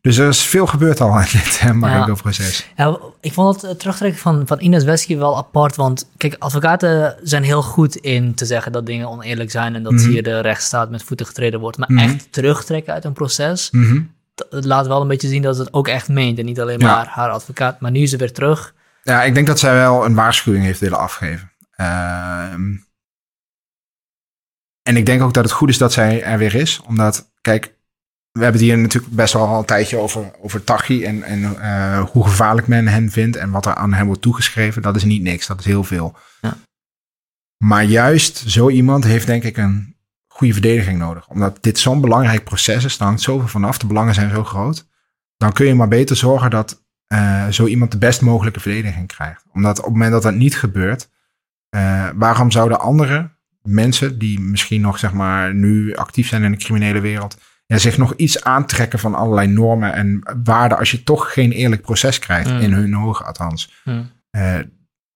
Dus er is veel gebeurd al in dit uh, Marengo-proces. Ja. ja. ik vond het terugtrekken van, van Ines Wesky wel apart. Want kijk, advocaten zijn heel goed in te zeggen dat dingen oneerlijk zijn... en dat mm -hmm. hier de rechtsstaat met voeten getreden wordt. Maar mm -hmm. echt terugtrekken uit een proces... Mm -hmm het laat wel een beetje zien dat ze het ook echt meent. En niet alleen maar haar advocaat. Maar nu is ze weer terug. Ja, ik denk dat zij wel een waarschuwing heeft willen afgeven. Uh, en ik denk ook dat het goed is dat zij er weer is. Omdat, kijk, we hebben het hier natuurlijk best wel al een tijdje over, over Tachi. En, en uh, hoe gevaarlijk men hen vindt. En wat er aan hem wordt toegeschreven. Dat is niet niks, dat is heel veel. Ja. Maar juist zo iemand heeft denk ik een goede verdediging nodig. Omdat dit zo'n belangrijk proces is, daar hangt zoveel vanaf, de belangen zijn zo groot. Dan kun je maar beter zorgen dat uh, zo iemand de best mogelijke verdediging krijgt. Omdat op het moment dat dat niet gebeurt, uh, waarom zouden andere mensen die misschien nog zeg maar nu actief zijn in de criminele wereld, ja, zich nog iets aantrekken van allerlei normen en waarden als je toch geen eerlijk proces krijgt, mm. in hun ogen althans. Mm. Uh,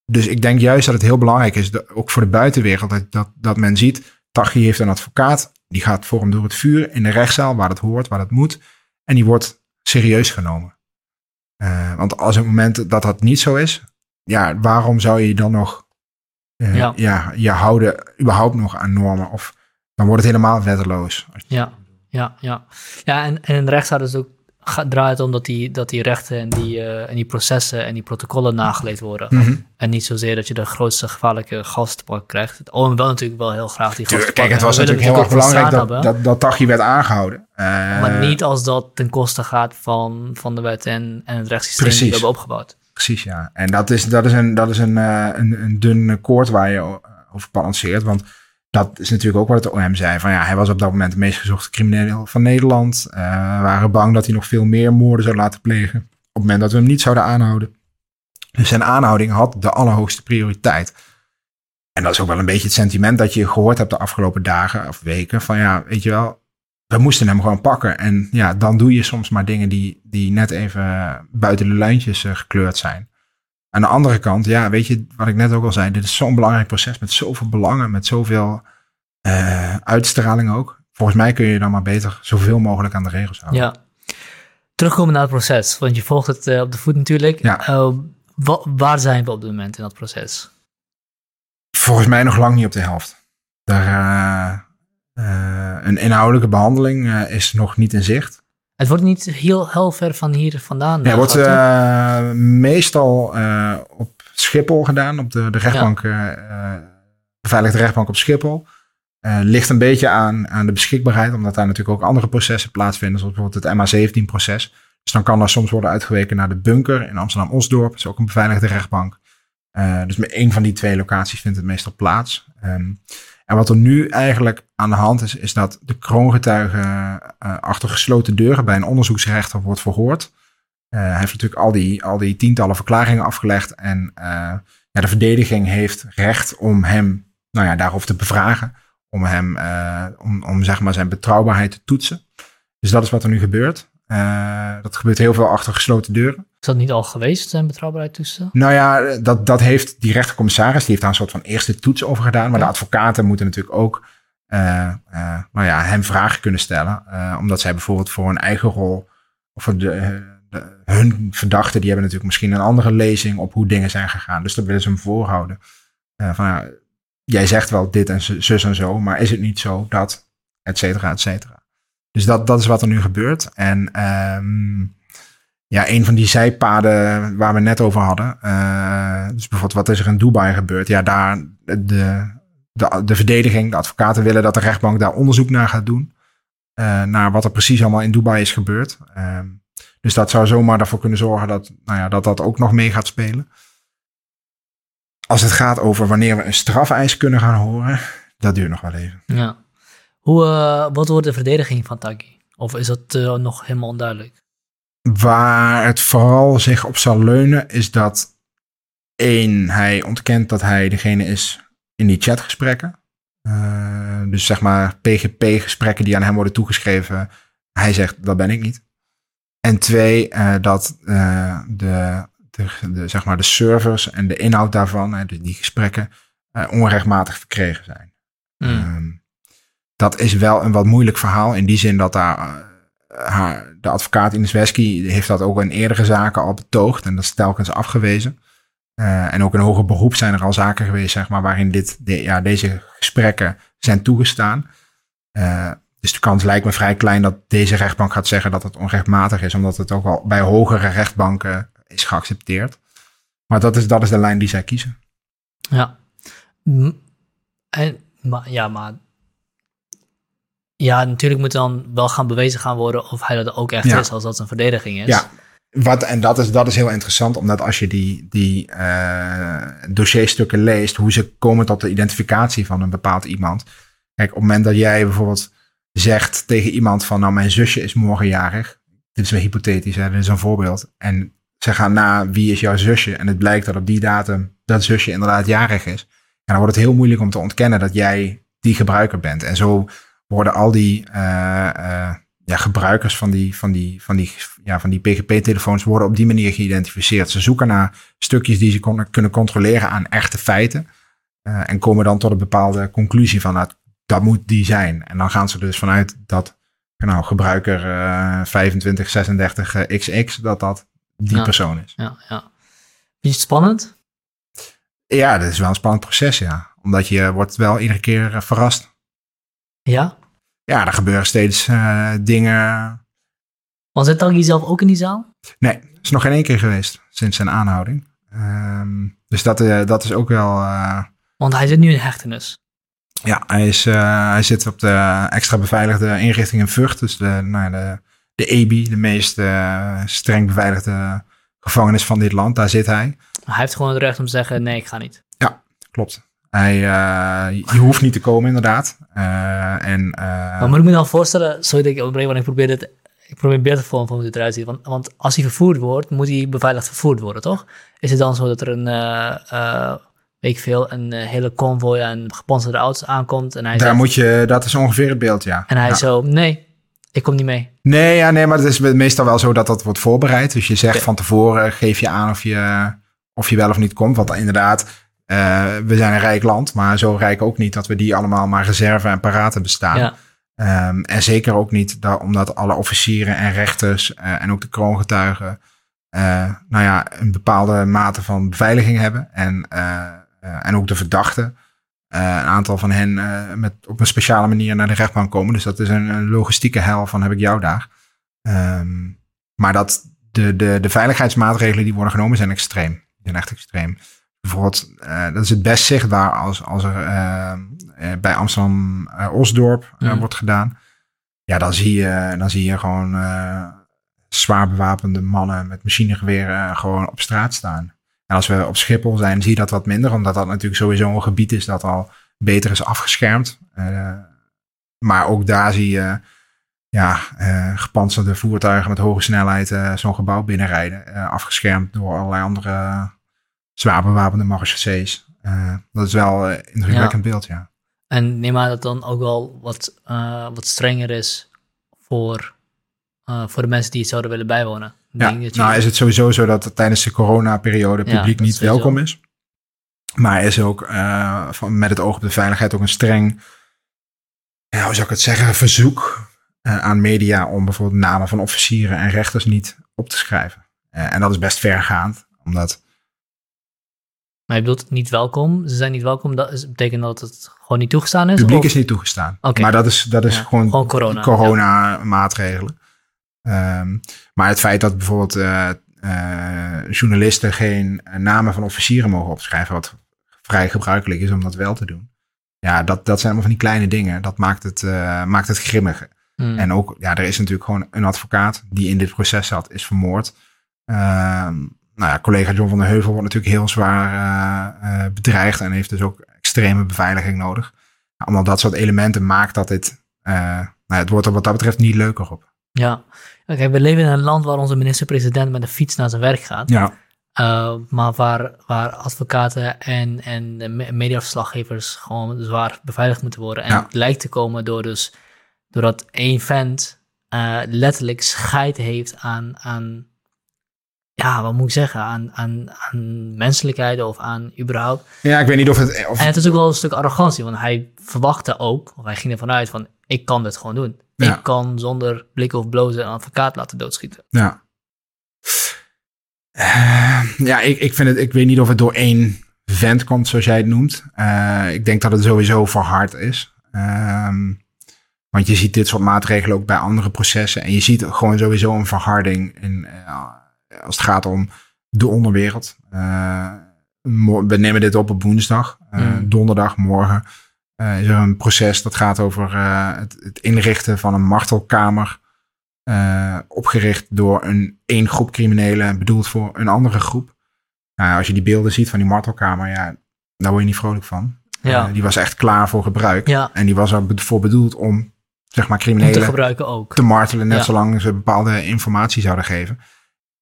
dus ik denk juist dat het heel belangrijk is, dat, ook voor de buitenwereld, dat, dat, dat men ziet, Tachi heeft een advocaat, die gaat voor hem door het vuur in de rechtszaal, waar het hoort, waar het moet. En die wordt serieus genomen. Uh, want als het moment dat dat niet zo is, ja, waarom zou je dan nog uh, ja. ja. je houden überhaupt nog aan normen? Of dan wordt het helemaal wetteloos. Ja, ja, ja. Ja, en, en in de rechtszaal is het draait om dat die, dat die rechten en die, uh, en die processen en die protocollen nageleefd worden. Mm -hmm. En niet zozeer dat je de grootste gevaarlijke gastpak krijgt. Het OM wel natuurlijk wel heel graag die gasten. Kijk, het was natuurlijk heel erg belangrijk dat, dat, dat, dat Tachi werd aangehouden. Uh, maar niet als dat ten koste gaat van, van de wet en, en het rechtssysteem Precies. die we hebben opgebouwd. precies ja. En dat is, dat is, een, dat is een, uh, een, een dun koord waar je over balanceert. Want dat is natuurlijk ook wat het OM zei. Van ja, hij was op dat moment de meest gezochte crimineel van Nederland. Uh, waren bang dat hij nog veel meer moorden zou laten plegen. Op het moment dat we hem niet zouden aanhouden. Dus zijn aanhouding had de allerhoogste prioriteit. En dat is ook wel een beetje het sentiment dat je gehoord hebt de afgelopen dagen of weken. Van ja, weet je wel, we moesten hem gewoon pakken. En ja, dan doe je soms maar dingen die, die net even buiten de lijntjes uh, gekleurd zijn. Aan de andere kant, ja, weet je wat ik net ook al zei. Dit is zo'n belangrijk proces met zoveel belangen, met zoveel uh, uitstraling ook. Volgens mij kun je dan maar beter zoveel mogelijk aan de regels houden. Ja. Terugkomen naar het proces, want je volgt het uh, op de voet natuurlijk. Ja. waar zijn we op dit moment in dat proces? Volgens mij nog lang niet op de helft. Daar, een inhoudelijke behandeling is nog niet in zicht. Het wordt niet heel, heel ver van hier vandaan. Ja, het wordt uh, meestal op Schiphol gedaan, op de, de rechtbank, ja. beveiligde rechtbank op Schiphol. ligt een beetje aan, aan de beschikbaarheid, omdat daar natuurlijk ook andere processen plaatsvinden, zoals bijvoorbeeld het MA17-proces. Dus dan kan er soms worden uitgeweken naar de bunker in Amsterdam-Osdorp. Dat is ook een beveiligde rechtbank. dus met één van die twee locaties vindt het meestal plaats. Um, en wat er nu eigenlijk aan de hand is, is dat de kroongetuige uh, achter gesloten deuren bij een onderzoeksrechter wordt verhoord. Uh, hij heeft natuurlijk al die, al die tientallen verklaringen afgelegd. En uh, ja, de verdediging heeft recht om hem nou ja, daarover te bevragen. Om hem, om, om zeg maar zijn betrouwbaarheid te toetsen. Dus dat is wat er nu gebeurt. Dat gebeurt heel veel achter gesloten deuren. Is dat niet al geweest, zijn betrouwbaarheid toetsen? Nou ja, dat, dat heeft die rechtercommissaris, die heeft daar een soort van eerste toets over gedaan. Maar de advocaten moeten natuurlijk ook uh, uh, nou ja, hem vragen kunnen stellen. Omdat zij bijvoorbeeld voor een eigen rol, of voor de, de, hun verdachten, die hebben natuurlijk misschien een andere lezing op hoe dingen zijn gegaan. Dus dat willen ze hem voorhouden. van jij zegt wel dit en zus en zo, maar is het niet zo dat, et cetera, et cetera. Dus dat, dat is wat er nu gebeurt. En um, ja, een van die zijpaden waar we net over hadden. Uh, dus bijvoorbeeld, wat is er in Dubai gebeurd? Ja, daar de, de, de verdediging, de advocaten willen dat de rechtbank daar onderzoek naar gaat doen. Uh, naar wat er precies allemaal in Dubai is gebeurd. Uh, dus dat zou zomaar ervoor kunnen zorgen dat, nou ja, dat dat ook nog mee gaat spelen. Als het gaat over wanneer we een strafeis kunnen gaan horen, dat duurt nog wel even. Ja. Hoe, uh, wat wordt de verdediging van Taki? Of is dat nog helemaal onduidelijk? Waar het vooral zich op zal leunen is dat één, hij ontkent dat hij degene is in die chatgesprekken. Uh, dus zeg maar PGP-gesprekken die aan hem worden toegeschreven. Hij zegt dat ben ik niet. En twee, uh, dat uh, de, de, de, zeg maar de servers en de inhoud daarvan, dus die gesprekken, onrechtmatig verkregen zijn. Mm. Um, dat is wel een wat moeilijk verhaal in die zin dat daar haar, de advocaat Ines Wesky heeft dat ook in eerdere zaken al betoogd en dat is telkens afgewezen. Uh, en ook in hoger beroep zijn er al zaken geweest, zeg maar, waarin dit, ja, deze gesprekken zijn toegestaan. Uh, dus de kans lijkt me vrij klein dat deze rechtbank gaat zeggen dat het onrechtmatig is, omdat het ook al bij hogere rechtbanken is geaccepteerd. Maar dat is, dat is de lijn die zij kiezen. Ja. En, ja, maar ja, natuurlijk moet dan wel gaan bewezen gaan worden of hij dat ook echt is, als dat een verdediging is. Ja, wat, en dat is, dat is heel interessant, omdat als je die, die uh, dossierstukken leest, hoe ze komen tot de identificatie van een bepaald iemand. Kijk, op het moment dat jij bijvoorbeeld zegt tegen iemand van, nou, mijn zusje is morgenjarig. Dit is wel hypothetisch, hè, dit is een voorbeeld. En ze gaan na, wie is jouw zusje? En het blijkt dat op die datum dat zusje inderdaad jarig is. En dan wordt het heel moeilijk om te ontkennen dat jij die gebruiker bent. En zo worden al die uh, uh, ja, gebruikers van die, van die, van die, ja, van die PGP-telefoons worden op die manier geïdentificeerd. Ze zoeken naar stukjes die ze kon, kunnen controleren aan echte feiten. Uh, en komen dan tot een bepaalde conclusie van nou, dat moet die zijn. En dan gaan ze dus vanuit dat nou, gebruiker 2536 XX, dat dat die ja, persoon is. Ja, ja. Is het spannend? Ja, dat is wel een spannend proces, ja. Omdat je wordt wel iedere keer verrast. Ja? Ja, er gebeuren steeds uh, dingen. Was het dan zelf ook in die zaal? Nee, is nog geen één keer geweest sinds zijn aanhouding. Um, dus dat, uh, dat is ook wel. Uh, Want hij zit nu in hechtenis. Ja, hij, is, hij zit op de extra beveiligde inrichting in Vught. Dus de, nou, de, de EBI, de meest streng beveiligde gevangenis van dit land, daar zit hij. Hij heeft gewoon het recht om te zeggen, nee, ik ga niet. Ja, klopt. Hij, uh, je hoeft niet te komen, inderdaad. Uh, en, uh, maar moet ik me dan voorstellen, sorry dat ik onderbreek, want ik probeer het, ik probeer beter te vormen van hoe het eruit ziet. Want, want als hij vervoerd wordt, moet hij beveiligd vervoerd worden, toch? Is het dan zo dat er een, weet ik veel, een hele convoy aan gepantserde auto's aankomt en hij Daar zegt, moet je, dat is ongeveer het beeld, ja. En hij ja. zo, nee, ik kom niet mee. Nee, ja, nee, maar het is meestal wel zo dat dat wordt voorbereid. Dus je zegt okay. van tevoren, geef je aan of je, of je wel of niet komt. Want inderdaad, uh, we zijn een rijk land, maar zo rijk ook niet dat we die allemaal maar reserve en paraten bestaan. Ja. Um, en zeker ook niet dat, omdat alle officieren en rechters uh, en ook de kroongetuigen, uh, nou ja, een bepaalde mate van beveiliging hebben. En, en ook de verdachten. Een aantal van hen met op een speciale manier naar de rechtbank komen. Dus dat is een, een logistieke hel van heb ik jou daar. Um, maar dat de, de, de veiligheidsmaatregelen die worden genomen zijn extreem. Die zijn echt extreem. Bijvoorbeeld, uh, dat is het best zichtbaar als, als er bij Amsterdam-Osdorp Mhm. wordt gedaan. Ja, dan zie je, dan zie je gewoon zwaar bewapende mannen met machinegeweren gewoon op straat staan. En als we op Schiphol zijn, zie je dat wat minder, omdat dat natuurlijk sowieso een gebied is dat al beter is afgeschermd. Maar ook daar zie je ja, uh, gepantserde voertuigen met hoge snelheid uh, zo'n gebouw binnenrijden, afgeschermd door allerlei andere zwaar bewapende marechaussees. dat is wel een indrukwekkend ja. beeld, ja. En neem aan dat dan ook wel wat, wat strenger is voor, voor de mensen die het zouden willen bijwonen. Ja, nou is het sowieso zo dat het tijdens de coronaperiode publiek ja, niet welkom is. Maar is ook uh, van, met het oog op de veiligheid ook een streng, ja, hoe zou ik het zeggen, verzoek uh, aan media om bijvoorbeeld namen van officieren en rechters niet op te schrijven. Uh, en dat is best vergaand, omdat... Maar je bedoelt niet welkom? Ze zijn niet welkom, dat is, betekent dat het gewoon niet toegestaan is? Publiek of? is niet toegestaan. Okay. Maar dat is, dat is ja, gewoon, gewoon corona, corona maatregelen. Um, maar het feit dat bijvoorbeeld uh, uh, journalisten geen namen van officieren mogen opschrijven, wat vrij gebruikelijk is om dat wel te doen. Ja, dat, dat zijn allemaal van die kleine dingen. Dat maakt het, uh, maakt het grimmiger. Hmm. En ook, ja, er is natuurlijk gewoon een advocaat die in dit proces zat, is vermoord. Nou ja, collega John van der Heuvel wordt natuurlijk heel zwaar bedreigd en heeft dus ook extreme beveiliging nodig. Nou, allemaal dat soort elementen maakt dat dit, nou, het wordt er wat dat betreft niet leuker op. Ja, kijk, we leven in een land waar onze minister-president met een fiets naar zijn werk gaat. Ja. Uh, maar waar, waar advocaten en, en mediaverslaggevers gewoon zwaar beveiligd moeten worden. En Ja. het lijkt te komen door dus, doordat één vent uh, letterlijk scheid heeft aan, aan, ja, wat moet ik zeggen, aan, aan, aan menselijkheid of aan überhaupt. Ja, ik weet niet of het. Of, En het is ook wel een stuk arrogantie, want hij verwachtte ook, of hij ging ervan uit van, ik kan dit gewoon doen. Ja. Ik kan zonder blikken of blozen een advocaat laten doodschieten. ja. Eh, ja, ik, ik vind het. Ik weet niet of het door één vent komt, zoals jij het noemt. Eh, ik denk dat het sowieso verhard is. Ehm, want je ziet dit soort maatregelen ook bij andere processen. En je ziet gewoon sowieso een verharding in, eh, als het gaat om de onderwereld. Eh, we nemen dit op op woensdag. Eh, Mm. Donderdag, morgen, eh, is er een proces dat gaat over eh, het, het inrichten van een martelkamer. eh, opgericht door een één groep criminelen, bedoeld voor een andere groep. Nou, als je die beelden ziet van die martelkamer, ja, daar word je niet vrolijk van. Ja, Eh, die was echt klaar voor gebruik. ja En die was er be- voor bedoeld om, zeg maar, om te criminelen gebruiken ook. te martelen, net Ja. zolang ze bepaalde informatie zouden geven.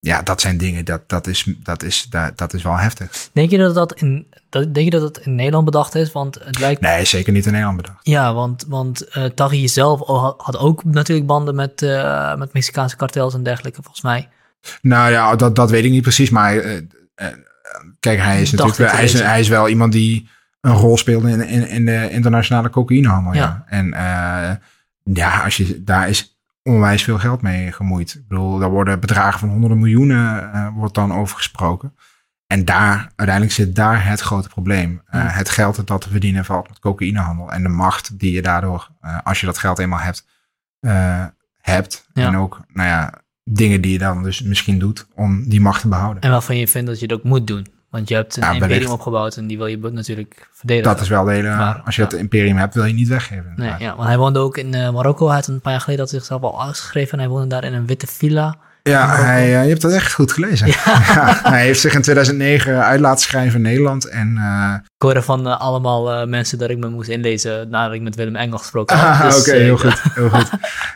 Ja, dat zijn dingen, dat, dat, is, dat, is, dat, dat is wel heftig. Denk je dat dat in, dat, denk je dat het in Nederland bedacht is? Want het lijkt... Nee, zeker niet in Nederland bedacht. Ja, want, want uh, Taghi zelf had, ook natuurlijk banden met, uh, met Mexicaanse kartels en dergelijke, volgens mij. Nou ja, dat, dat weet ik niet precies, maar uh, kijk, hij is natuurlijk wel, hij, is, hij is wel iemand die een rol speelde in, in, in de internationale cocaïnehandel. Ja. Ja. En ja, als je, daar is onwijs veel geld mee gemoeid. Ik bedoel, daar worden bedragen van honderden miljoenen uh, wordt dan over gesproken. En daar, uiteindelijk zit daar het grote probleem. Uh, Ja. Het geld dat te verdienen valt met cocaïnehandel. En de macht die je daardoor, uh, als je dat geld eenmaal hebt, hebt. Ja. En ook, nou ja, dingen die je dan dus misschien doet om die macht te behouden. En waarvan je vindt dat je het ook moet doen. Want je hebt een Ja, imperium wellicht. opgebouwd en die wil je natuurlijk verdedigen. Dat is wel de hele, Maar, als je ja. dat imperium hebt, wil je niet weggeven. Nee, ja, want hij woonde ook in uh, Marokko. Hij had een paar jaar geleden had zichzelf al uitgeschreven. En hij woonde daar in een witte villa Ja, hij, uh, je hebt dat echt goed gelezen. Ja. hij heeft zich in 2009 uit laten schrijven in Nederland. En, uh, ik hoorde van uh, allemaal mensen dat ik me moest inlezen nadat ik met Willem Engel gesproken had. Ah, dus, Oké, heel goed. Heel goed.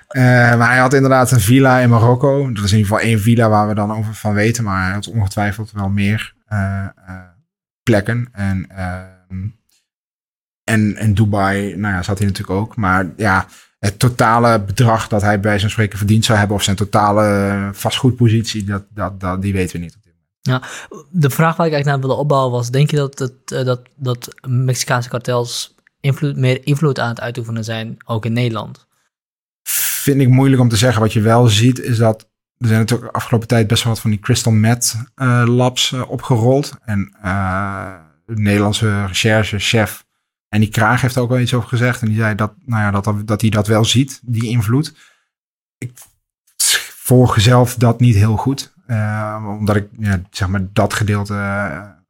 maar hij had inderdaad een villa in Marokko. Dat is in ieder geval één villa waar we dan over van weten. Maar hij had ongetwijfeld wel meer plekken. En, ehm, en in Dubai nou ja, zat hij natuurlijk ook. Maar ja, het totale bedrag dat hij bij zijn spreken verdiend zou hebben, of zijn totale vastgoedpositie, dat, dat, dat, die weten we niet. Ja, de vraag waar ik eigenlijk naar wilde opbouwen was: denk je dat, het, eh, dat, dat Mexicaanse kartels invloed, meer invloed aan het uitoefenen zijn, ook in Nederland? Vind ik moeilijk om te zeggen. Wat je wel ziet, is dat er zijn natuurlijk de afgelopen tijd best wel wat van die crystal meth uh, labs uh, opgerold. En de Nederlandse recherchechef en die Kraag heeft ook wel iets over gezegd. En die zei dat, nou ja, dat, dat hij dat wel ziet, die invloed. Ik volg zelf dat niet heel goed. Omdat ik, ja, zeg maar, dat gedeelte,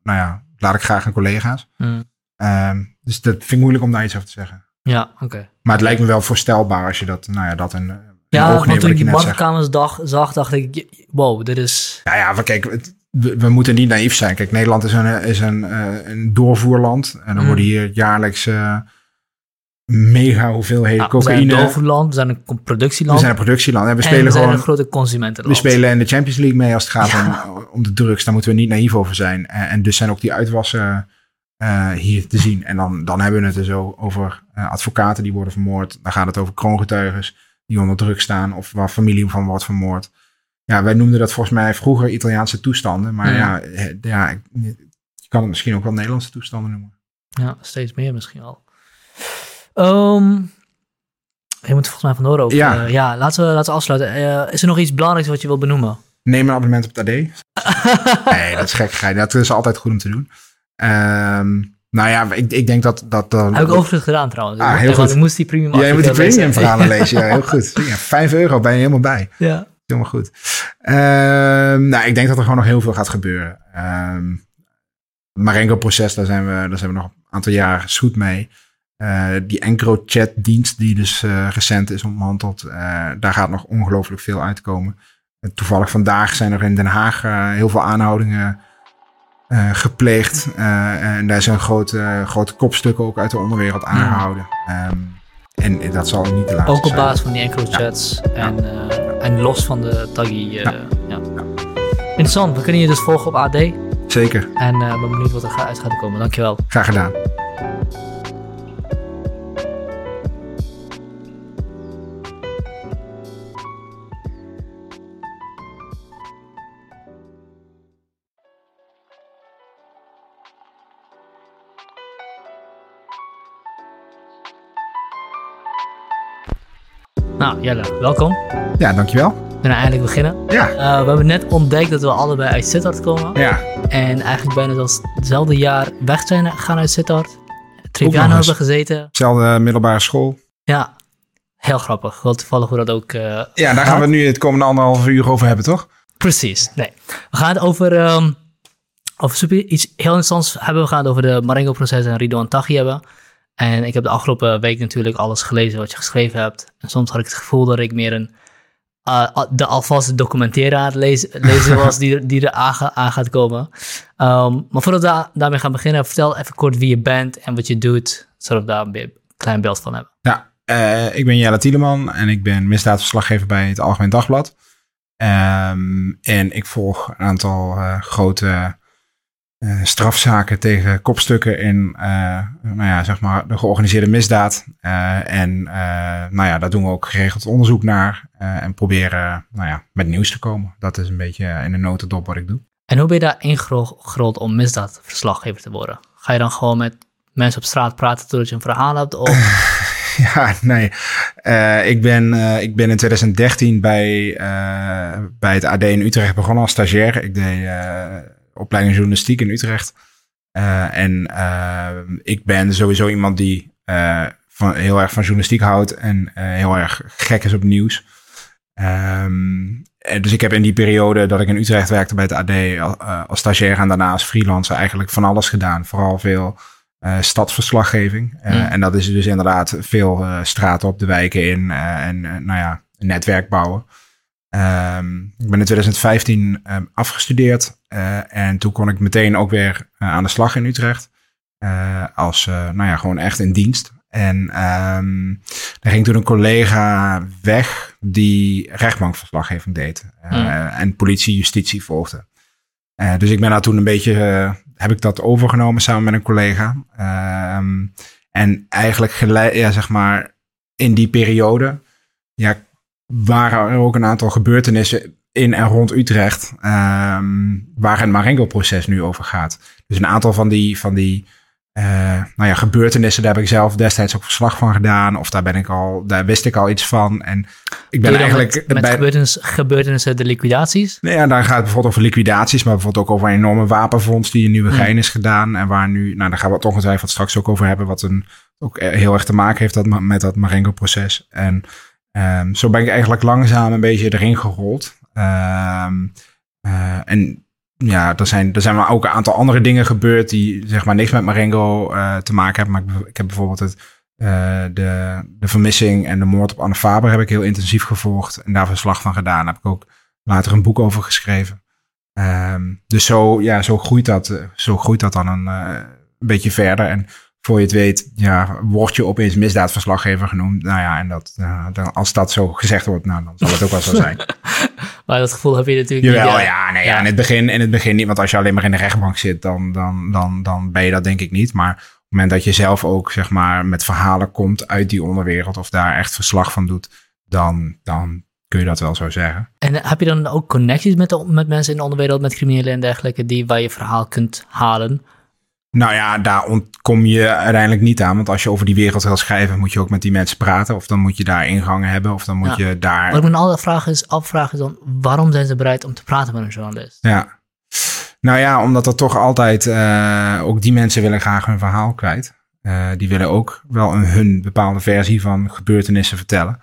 nou ja, laat ik graag aan collega's. Mm. Uh, dus dat vind ik moeilijk om daar iets over te zeggen. Ja, oké. Maar het lijkt me wel voorstelbaar als je dat, nou ja, dat een. Ja, want toen ik die bankkamersdag zag, dacht ik, wow, dit is... Nou ja, maar kijk, het, we, moeten niet naïef zijn. Kijk, Nederland is een, is een, uh, een doorvoerland. En dan mm. worden hier jaarlijks uh, mega hoeveelheden ja, cocaïne. We zijn een doorvoerland, we zijn een productieland. We zijn een productieland. En we, spelen gewoon, een grote consumentenland. We spelen in de Champions League mee als het gaat om, om de drugs. Daar moeten we niet naïef over zijn. En, en dus zijn ook die uitwassen uh, hier te zien. En dan, dan hebben we het dus over advocaten die worden vermoord. Dan gaat het over kroongetuigen die onder druk staan. Of waar familie van wordt vermoord. Ja, wij noemden dat volgens mij vroeger Italiaanse toestanden. Maar ja, ja, je kan het misschien ook wel Nederlandse toestanden noemen. Ja, steeds meer misschien al. Um, je moet volgens mij vandoor ook. Ja, uh, ja laten, we, laten we afsluiten. Uh, is er nog iets belangrijks wat je wilt benoemen? Neem een abonnement op het AD. nee, dat is gek. Dat is altijd goed om te doen. Um, nou ja, ik, ik denk dat... dat uh, Heb ik overigens gedaan trouwens. Ah, heel goed. Ik moest die premium Ja, je moet die premium verhalen lezen. Ja, heel goed. Ja, 5 euro ben je helemaal bij. Ja helemaal goed. Um, nou, ik denk dat er gewoon nog heel veel gaat gebeuren. Um, Marengo-proces, daar, zijn we, daar zijn we nog een aantal jaar goed mee. Uh, die EncroChat-dienst die dus uh, recent is ontmanteld, uh, daar gaat nog ongelooflijk veel uitkomen. toevallig vandaag zijn er in Den Haag heel veel aanhoudingen gepleegd. en daar zijn grote, grote kopstukken ook uit de onderwereld aangehouden. Um, en dat zal niet te laat zijn. Ook op basis van die EncroChats ja. en... Ja en los van de taggy. Ja. ja. Interessant. We kunnen je dus volgen op AD. Zeker. En ben benieuwd wat er uit gaat komen. Dankjewel. Graag gedaan. Jelle, welkom. Ja, dankjewel. We gaan eigenlijk beginnen. Ja. Uh, we hebben net ontdekt dat we allebei uit Sittard komen. Ja. En eigenlijk bijna als hetzelfde jaar weg zijn gaan uit Sittard. Triviano hebben gezeten. Zelfde middelbare school. Ja, heel grappig. Wel toevallig hoe dat ook uh, Ja, daar gaan we nu het komende anderhalf uur over hebben, toch? Precies, nee. We gaan het over, um, over super, iets heel interessants hebben. We gaan het over de Marengo-proces en Rido en Taghi hebben. En ik heb de afgelopen week natuurlijk alles gelezen wat je geschreven hebt. En soms had ik het gevoel dat ik meer een uh, de alvast documentaire aan het lezen, lezen was die, die er aan, gaat komen. Um, maar voordat we daarmee gaan beginnen, vertel even kort wie je bent en wat je doet, zodat we daar een klein beeld van hebben. Ja, uh, ik ben Jelle Tieleman en ik ben misdaadverslaggever bij het Algemeen Dagblad. Um, en ik volg een aantal uh, grote uh, strafzaken tegen kopstukken in uh, nou ja, zeg maar de georganiseerde misdaad. Uh, en nou ja, daar doen we ook geregeld onderzoek naar en proberen nou ja, met nieuws te komen. Dat is een beetje in de notendop wat ik doe. En hoe ben je daar ingerold om misdaadverslaggever te worden? Ga je dan gewoon met mensen op straat praten totdat je een verhaal hebt? Of... ja, nee. ik, ben, ik ben in 2013 bij, bij het AD in Utrecht begonnen als stagiair. Ik deed opleiding journalistiek in Utrecht. Uh, en uh, ik ben sowieso iemand die uh, van, heel erg van journalistiek houdt en heel erg gek is op nieuws. Um, dus ik heb in die periode dat ik in Utrecht werkte bij het AD als stagiair en daarna als freelancer eigenlijk van alles gedaan. Vooral veel stadsverslaggeving. Mm. En dat is dus inderdaad veel straten op de wijken in en nou ja, netwerk bouwen. Ehm, ik ben in 2015 um, afgestudeerd uh, en toen kon ik meteen ook weer uh, aan de slag in Utrecht. Uh, als, nou ja, gewoon echt in dienst. En um, er ging toen een collega weg die rechtbankverslaggeving deed. Mm. En politie, justitie volgde. dus ik ben daar toen een beetje, heb ik dat overgenomen samen met een collega. en eigenlijk gelijk, ja, zeg maar, in die periode, ja, waren er ook een aantal gebeurtenissen in en rond Utrecht, um, waar het Marengo-proces nu over gaat. Dus een aantal van die, van die uh, nou ja, gebeurtenissen, daar heb ik zelf destijds ook verslag van gedaan. Of daar ben ik al, daar wist ik al iets van. En ik ben eigenlijk. Met, met bij, gebeurtenissen, gebeurtenissen, de liquidaties? Nee, ja, daar gaat het bijvoorbeeld over liquidaties, maar bijvoorbeeld ook over een enorme wapenfonds die in Nieuwegein hmm. is gedaan. En waar nu, nou, daar gaan we het ongetwijfeld straks ook over hebben, wat een, ook heel erg te maken heeft dat, met dat Marengo-proces. En um, zo ben ik eigenlijk langzaam een beetje erin gerold. Um, uh, en ja, er zijn, er zijn maar ook een aantal andere dingen gebeurd die zeg maar niks met Marengo uh, te maken hebben. Maar ik, ik heb bijvoorbeeld het, uh, de, de vermissing en de moord op Anne Faber heb ik heel intensief gevolgd en daar verslag van gedaan. Heb ik ook later een boek over geschreven. Um, dus zo, ja, zo, groeit dat, zo groeit dat dan een, beetje verder. En voor je het weet, ja, word je opeens misdaadverslaggever genoemd. Nou ja, en dat, dan, als dat zo gezegd wordt, nou, dan zal het ook wel zo zijn. maar dat gevoel heb je natuurlijk Jawel, niet. Ja, nee, ja. in, het begin, in het begin niet. Want als je alleen maar in de rechtbank zit, dan, dan, dan, dan ben je dat denk ik niet. Maar op het moment dat je zelf ook, zeg maar, met verhalen komt uit die onderwereld... of daar echt verslag van doet, dan, dan kun je dat wel zo zeggen. En heb je dan ook connecties met, de, met mensen in de onderwereld, met criminelen en dergelijke... die waar je verhaal kunt halen... Nou ja, daar ontkom je uiteindelijk niet aan. Want als je over die wereld wil schrijven, moet je ook met die mensen praten. Of dan moet je daar ingangen hebben. Of dan moet je daar. Wat ik me altijd vraag is, afvragen is dan, waarom zijn ze bereid om te praten met een journalist? Ja. Nou ja, omdat er toch altijd, uh, ook die mensen willen graag hun verhaal kwijt. Uh, die willen ook wel een, hun bepaalde versie van gebeurtenissen vertellen.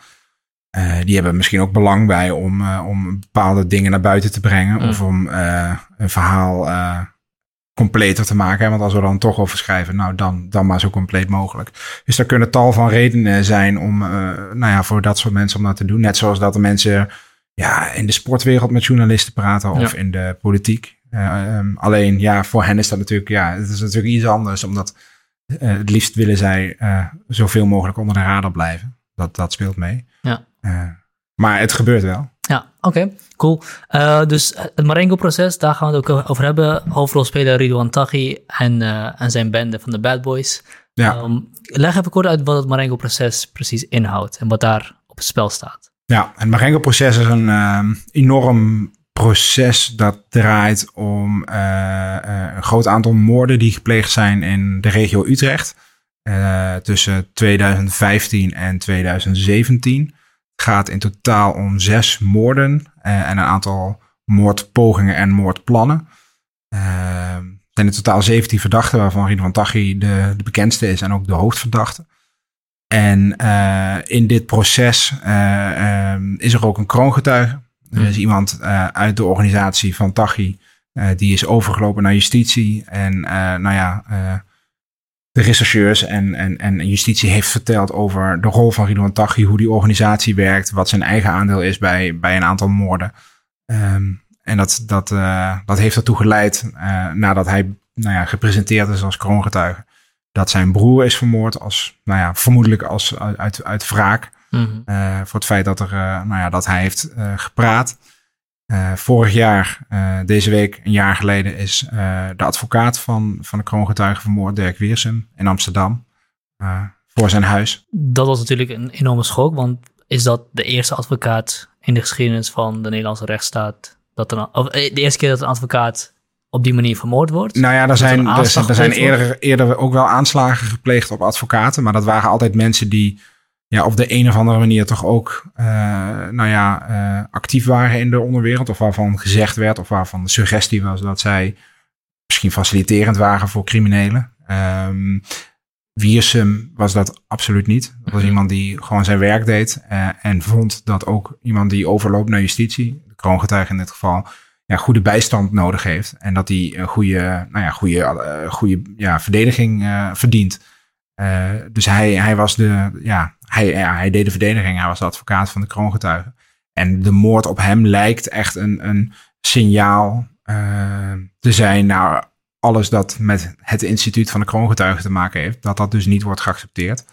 Uh, die hebben misschien ook belang bij om, om bepaalde dingen naar buiten te brengen. Mm. Of om een verhaal completer te maken. Hè? Want als we dan toch over schrijven, nou dan, dan maar zo compleet mogelijk. Dus er kunnen tal van redenen zijn om, uh, nou ja, voor dat soort mensen om dat te doen. Net zoals dat de mensen ja, in de sportwereld met journalisten praten of in de politiek. Uh, um, alleen ja, voor hen is dat natuurlijk, ja, het is natuurlijk iets anders. Omdat uh, het liefst willen zij zoveel mogelijk onder de radar blijven. Dat, dat speelt mee. Ja. maar het gebeurt wel. Ja, oké, cool. Uh, dus het Marengo-proces, daar gaan we het ook over hebben. Hoofdrolspeler Ridwan Taghi en, uh, en zijn bende van de Bad Boys. Ja. Um, leg even kort uit wat het Marengo-proces precies inhoudt en wat daar op het spel staat. Ja, het Marengo-proces is een uh, enorm proces dat draait om uh, een groot aantal moorden die gepleegd zijn in de regio Utrecht. tussen 2015 en 2017 gaat in totaal om zes moorden uh, en een aantal moordpogingen en moordplannen. Uh, er zijn in totaal 17 verdachten, waarvan Ridwan Taghi de, de bekendste is en ook de hoofdverdachte. En uh, in dit proces ehm, is er ook een kroongetuige. Er is iemand uit de organisatie van Taghi die is overgelopen naar justitie. En nou ja, de rechercheurs en, en, en justitie heeft verteld over de rol van Ridwan Taghi, hoe die organisatie werkt, wat zijn eigen aandeel is bij, bij een aantal moorden. Um, en dat, dat, uh, dat heeft ertoe geleid, uh, nadat hij nou ja, gepresenteerd is als kroongetuige, dat zijn broer is vermoord, als, nou ja, vermoedelijk als, uit, uit wraak. Mm -hmm. uh, voor het feit dat, er, nou ja, dat hij heeft gepraat. Uh, vorig jaar, uh, deze week, een jaar geleden, is uh, de advocaat van, van de kroongetuige vermoord, Dirk Wiersum, in Amsterdam, voor zijn huis. Dat was natuurlijk een enorme schok, want is dat de eerste advocaat in de geschiedenis van de Nederlandse rechtsstaat, dat er, of de eerste keer dat een advocaat op die manier vermoord wordt? Nou ja, er zijn, er, er zijn eerder, eerder ook wel aanslagen gepleegd op advocaten, maar dat waren altijd mensen die ja, op de een of andere manier toch ook uh, nou ja, uh, actief waren in de onderwereld. Of waarvan gezegd werd, of waarvan de suggestie was dat zij misschien faciliterend waren voor criminelen. Um, Wiersum was dat absoluut niet. Dat was mhm. iemand die gewoon zijn werk deed uh, en vond dat ook iemand die overloopt naar justitie, de kroongetuige in dit geval, ja, goede bijstand nodig heeft. En dat hij een goede, nou ja, goede, goede ja, verdediging verdient. Dus hij, hij was de, ja, hij, ja, hij deed de verdediging, hij was de advocaat van de kroongetuigen. En de moord op hem lijkt echt een, een signaal uh, te zijn naar alles dat met het instituut van de kroongetuigen te maken heeft. Dat dat dus niet wordt geaccepteerd.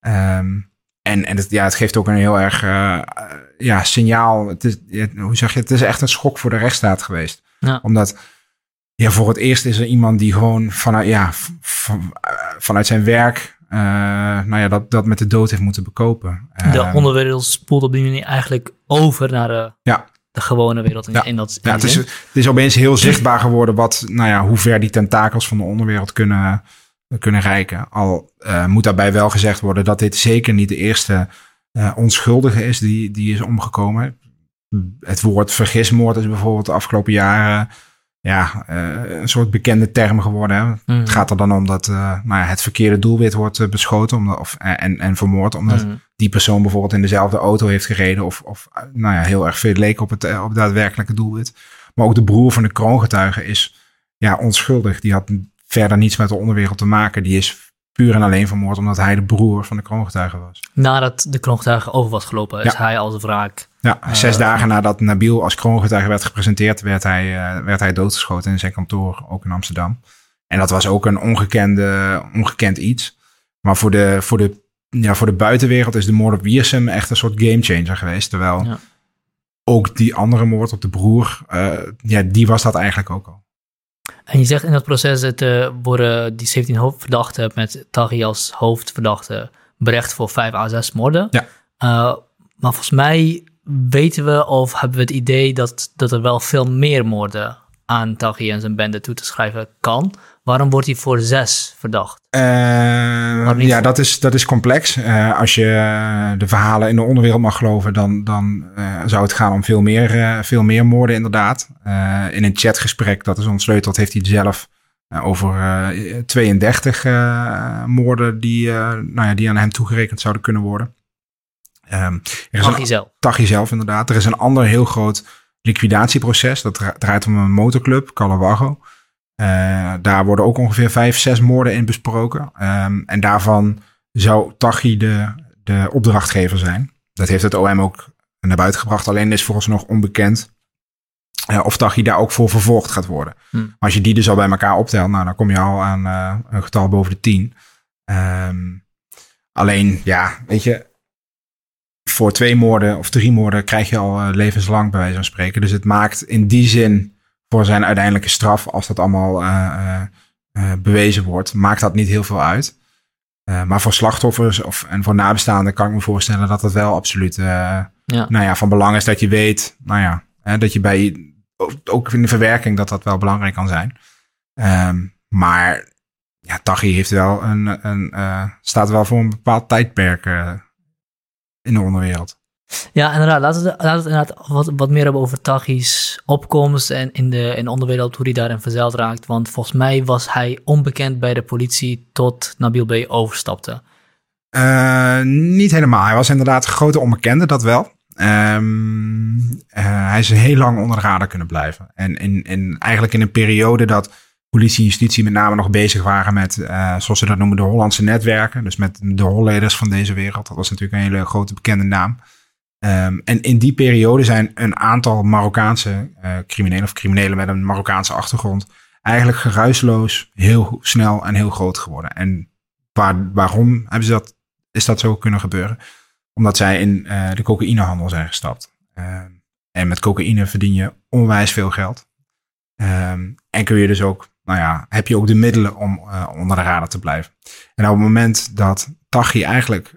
Um, en en het, ja, het geeft ook een heel erg uh, ja, signaal. Het is, hoe zeg je, het is echt een schok voor de rechtsstaat geweest. Ja. Omdat ja, voor het eerst is er iemand die gewoon vanuit, ja, van, vanuit zijn werk uh, nou ja, dat, dat met de dood heeft moeten bekopen. De um, onderwereld spoelt op die manier eigenlijk over naar de, ja. de gewone wereld. In, ja. in dat, ja, het, is, het is opeens heel zichtbaar geworden wat, nou ja, hoe ver die tentakels van de onderwereld kunnen, kunnen reiken. Al uh, moet daarbij wel gezegd worden dat dit zeker niet de eerste uh, onschuldige is die, die is omgekomen. Het woord vergismoord is bijvoorbeeld de afgelopen jaren ja, uh, een soort bekende term geworden. Hè? Mm. Het gaat er dan om dat uh, nou ja, het verkeerde doelwit wordt uh, beschoten omdat, of, en, en vermoord. Omdat mm. die persoon bijvoorbeeld in dezelfde auto heeft gereden. Of, of nou ja, heel erg veel leek op het, op het daadwerkelijke doelwit. Maar ook de broer van de kroongetuige is ja, onschuldig. Die had verder niets met de onderwereld te maken. Die is puur en alleen vermoord omdat hij de broer van de kroongetuige was. Nadat de kroongetuige over was gelopen, is hij als wraak. Ja, uh, zes dagen nadat Nabil als kroongetuige werd gepresenteerd, werd hij, uh, werd hij doodgeschoten in zijn kantoor, ook in Amsterdam. En dat was ook een ongekende, ongekend iets. Maar voor de, voor de, ja, voor de buitenwereld is de moord op Wiersum echt een soort gamechanger geweest. Terwijl ja. ook die andere moord op de broer, uh, ja, die was dat eigenlijk ook al. En je zegt in dat proces uh, worden die 17 hoofdverdachten met Taghi als hoofdverdachte berecht voor 5 à 6 moorden. Ja. Uh, maar volgens mij weten we of hebben we het idee dat, dat er wel veel meer moorden aan Taghi en zijn bende toe te schrijven kan. Waarom wordt hij voor zes verdacht? Uh, ja, dat is, dat is complex. Uh, als je de verhalen in de onderwereld mag geloven, dan, dan uh, zou het gaan om veel meer, veel meer moorden inderdaad. in een chatgesprek, dat is ontsleuteld, heeft hij zelf over 32 moorden die, nou ja, die aan hem toegerekend zouden kunnen worden. Um, Tachi zelf. Tachi zelf, inderdaad. Er is een ander heel groot liquidatieproces. Dat draait om een motorclub, Calawago. Uh, daar worden ook ongeveer vijf, zes moorden in besproken. Um, en daarvan zou Tachi de, de opdrachtgever zijn. Dat heeft het OM ook naar buiten gebracht. Alleen is volgens nog onbekend uh, of Tachi daar ook voor vervolgd gaat worden. Hm. Maar als je die dus al bij elkaar optelt, nou, dan kom je al aan uh, een getal boven de tien. Um, alleen, ja, weet je, voor twee moorden of drie moorden krijg je al levenslang bij wijze van spreken. Dus het maakt in die zin voor zijn uiteindelijke straf, als dat allemaal uh, uh, bewezen wordt, maakt dat niet heel veel uit. maar voor slachtoffers of, en voor nabestaanden kan ik me voorstellen dat het wel absoluut ja. Nou ja, van belang is dat je weet, nou ja, hè, dat je bij, ook in de verwerking, dat dat wel belangrijk kan zijn. Um, maar ja, Tachi heeft wel een, een staat wel voor een bepaald tijdperk in de onderwereld. Ja, inderdaad. Laten we, laten we inderdaad wat, wat meer hebben over Tachi's opkomst en in de, in de onderwereld, hoe hij daarin verzeild raakt. Want volgens mij was hij onbekend bij de politie tot Nabil B. overstapte. Uh, niet helemaal. Hij was inderdaad een grote onbekende, dat wel. Um, uh, hij is heel lang onder de radar kunnen blijven. En in, in, eigenlijk in een periode dat politie en justitie met name nog bezig waren met, uh, zoals ze dat noemen, de Hollandse netwerken. Dus met de holleders van deze wereld. Dat was natuurlijk een hele grote bekende naam. Um, en in die periode zijn een aantal Marokkaanse uh, criminelen of criminelen met een Marokkaanse achtergrond eigenlijk geruisloos heel snel en heel groot geworden. En waar, waarom hebben ze dat, is dat zo kunnen gebeuren? Omdat zij in uh, de cocaïnehandel zijn gestapt. Uh, en met cocaïne verdien je onwijs veel geld. Um, en kun je dus ook, nou ja, heb je ook de middelen om uh, onder de radar te blijven. En op het moment dat Tachi eigenlijk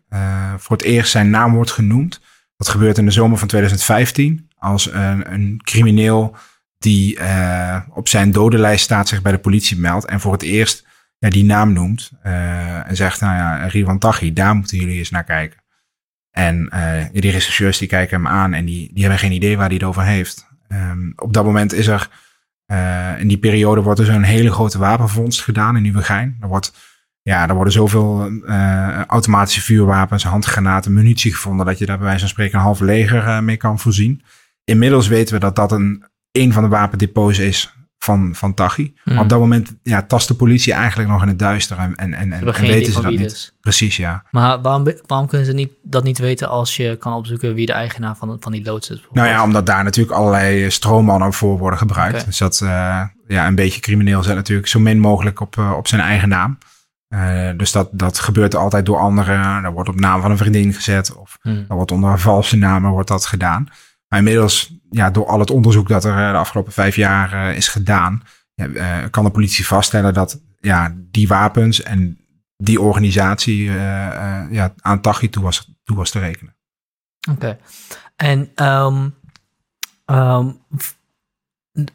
voor het eerst zijn naam wordt genoemd, dat gebeurt in de zomer van 2015 als een, een crimineel die uh, op zijn dodenlijst staat, zich bij de politie meldt en voor het eerst die naam noemt en zegt, nou ja, Rivan Taghi, daar moeten jullie eens naar kijken. En die rechercheurs die kijken hem aan en die, die hebben geen idee waar hij het over heeft. Um, op dat moment is er, in die periode wordt er zo'n hele grote wapenvondst gedaan in Nieuwegein. Er wordt ja, er worden zoveel uh, automatische vuurwapens, handgranaten, munitie gevonden dat je daar bij wijze van spreken een halve leger uh, mee kan voorzien. Inmiddels weten we dat dat een, een van de wapendepots is van, van Taghi. Hmm. Op dat moment ja, tast de politie eigenlijk nog in het duister en, en, en, en, weten ze dat niet. Precies, ja. Maar waarom, waarom kunnen ze niet, dat niet weten als je kan opzoeken wie de eigenaar van, van die loods is? Nou ja, omdat daar natuurlijk allerlei stroommannen voor worden gebruikt. Dus dat eh, ja, een beetje crimineel zet natuurlijk zo min mogelijk op, eh, op zijn eigen naam. Eh, dus dat, dat gebeurt altijd door anderen. Er wordt op naam van een vriendin gezet. Of er wordt onder een valse namen wordt dat gedaan. Maar inmiddels, ja, door al het onderzoek dat er eh, de afgelopen vijf jaar eh, is gedaan, eh, kan de politie vaststellen dat ja, die wapens en die organisatie ja, aan Taghi toe was, toe was te rekenen. Oké. En ehm, ehm,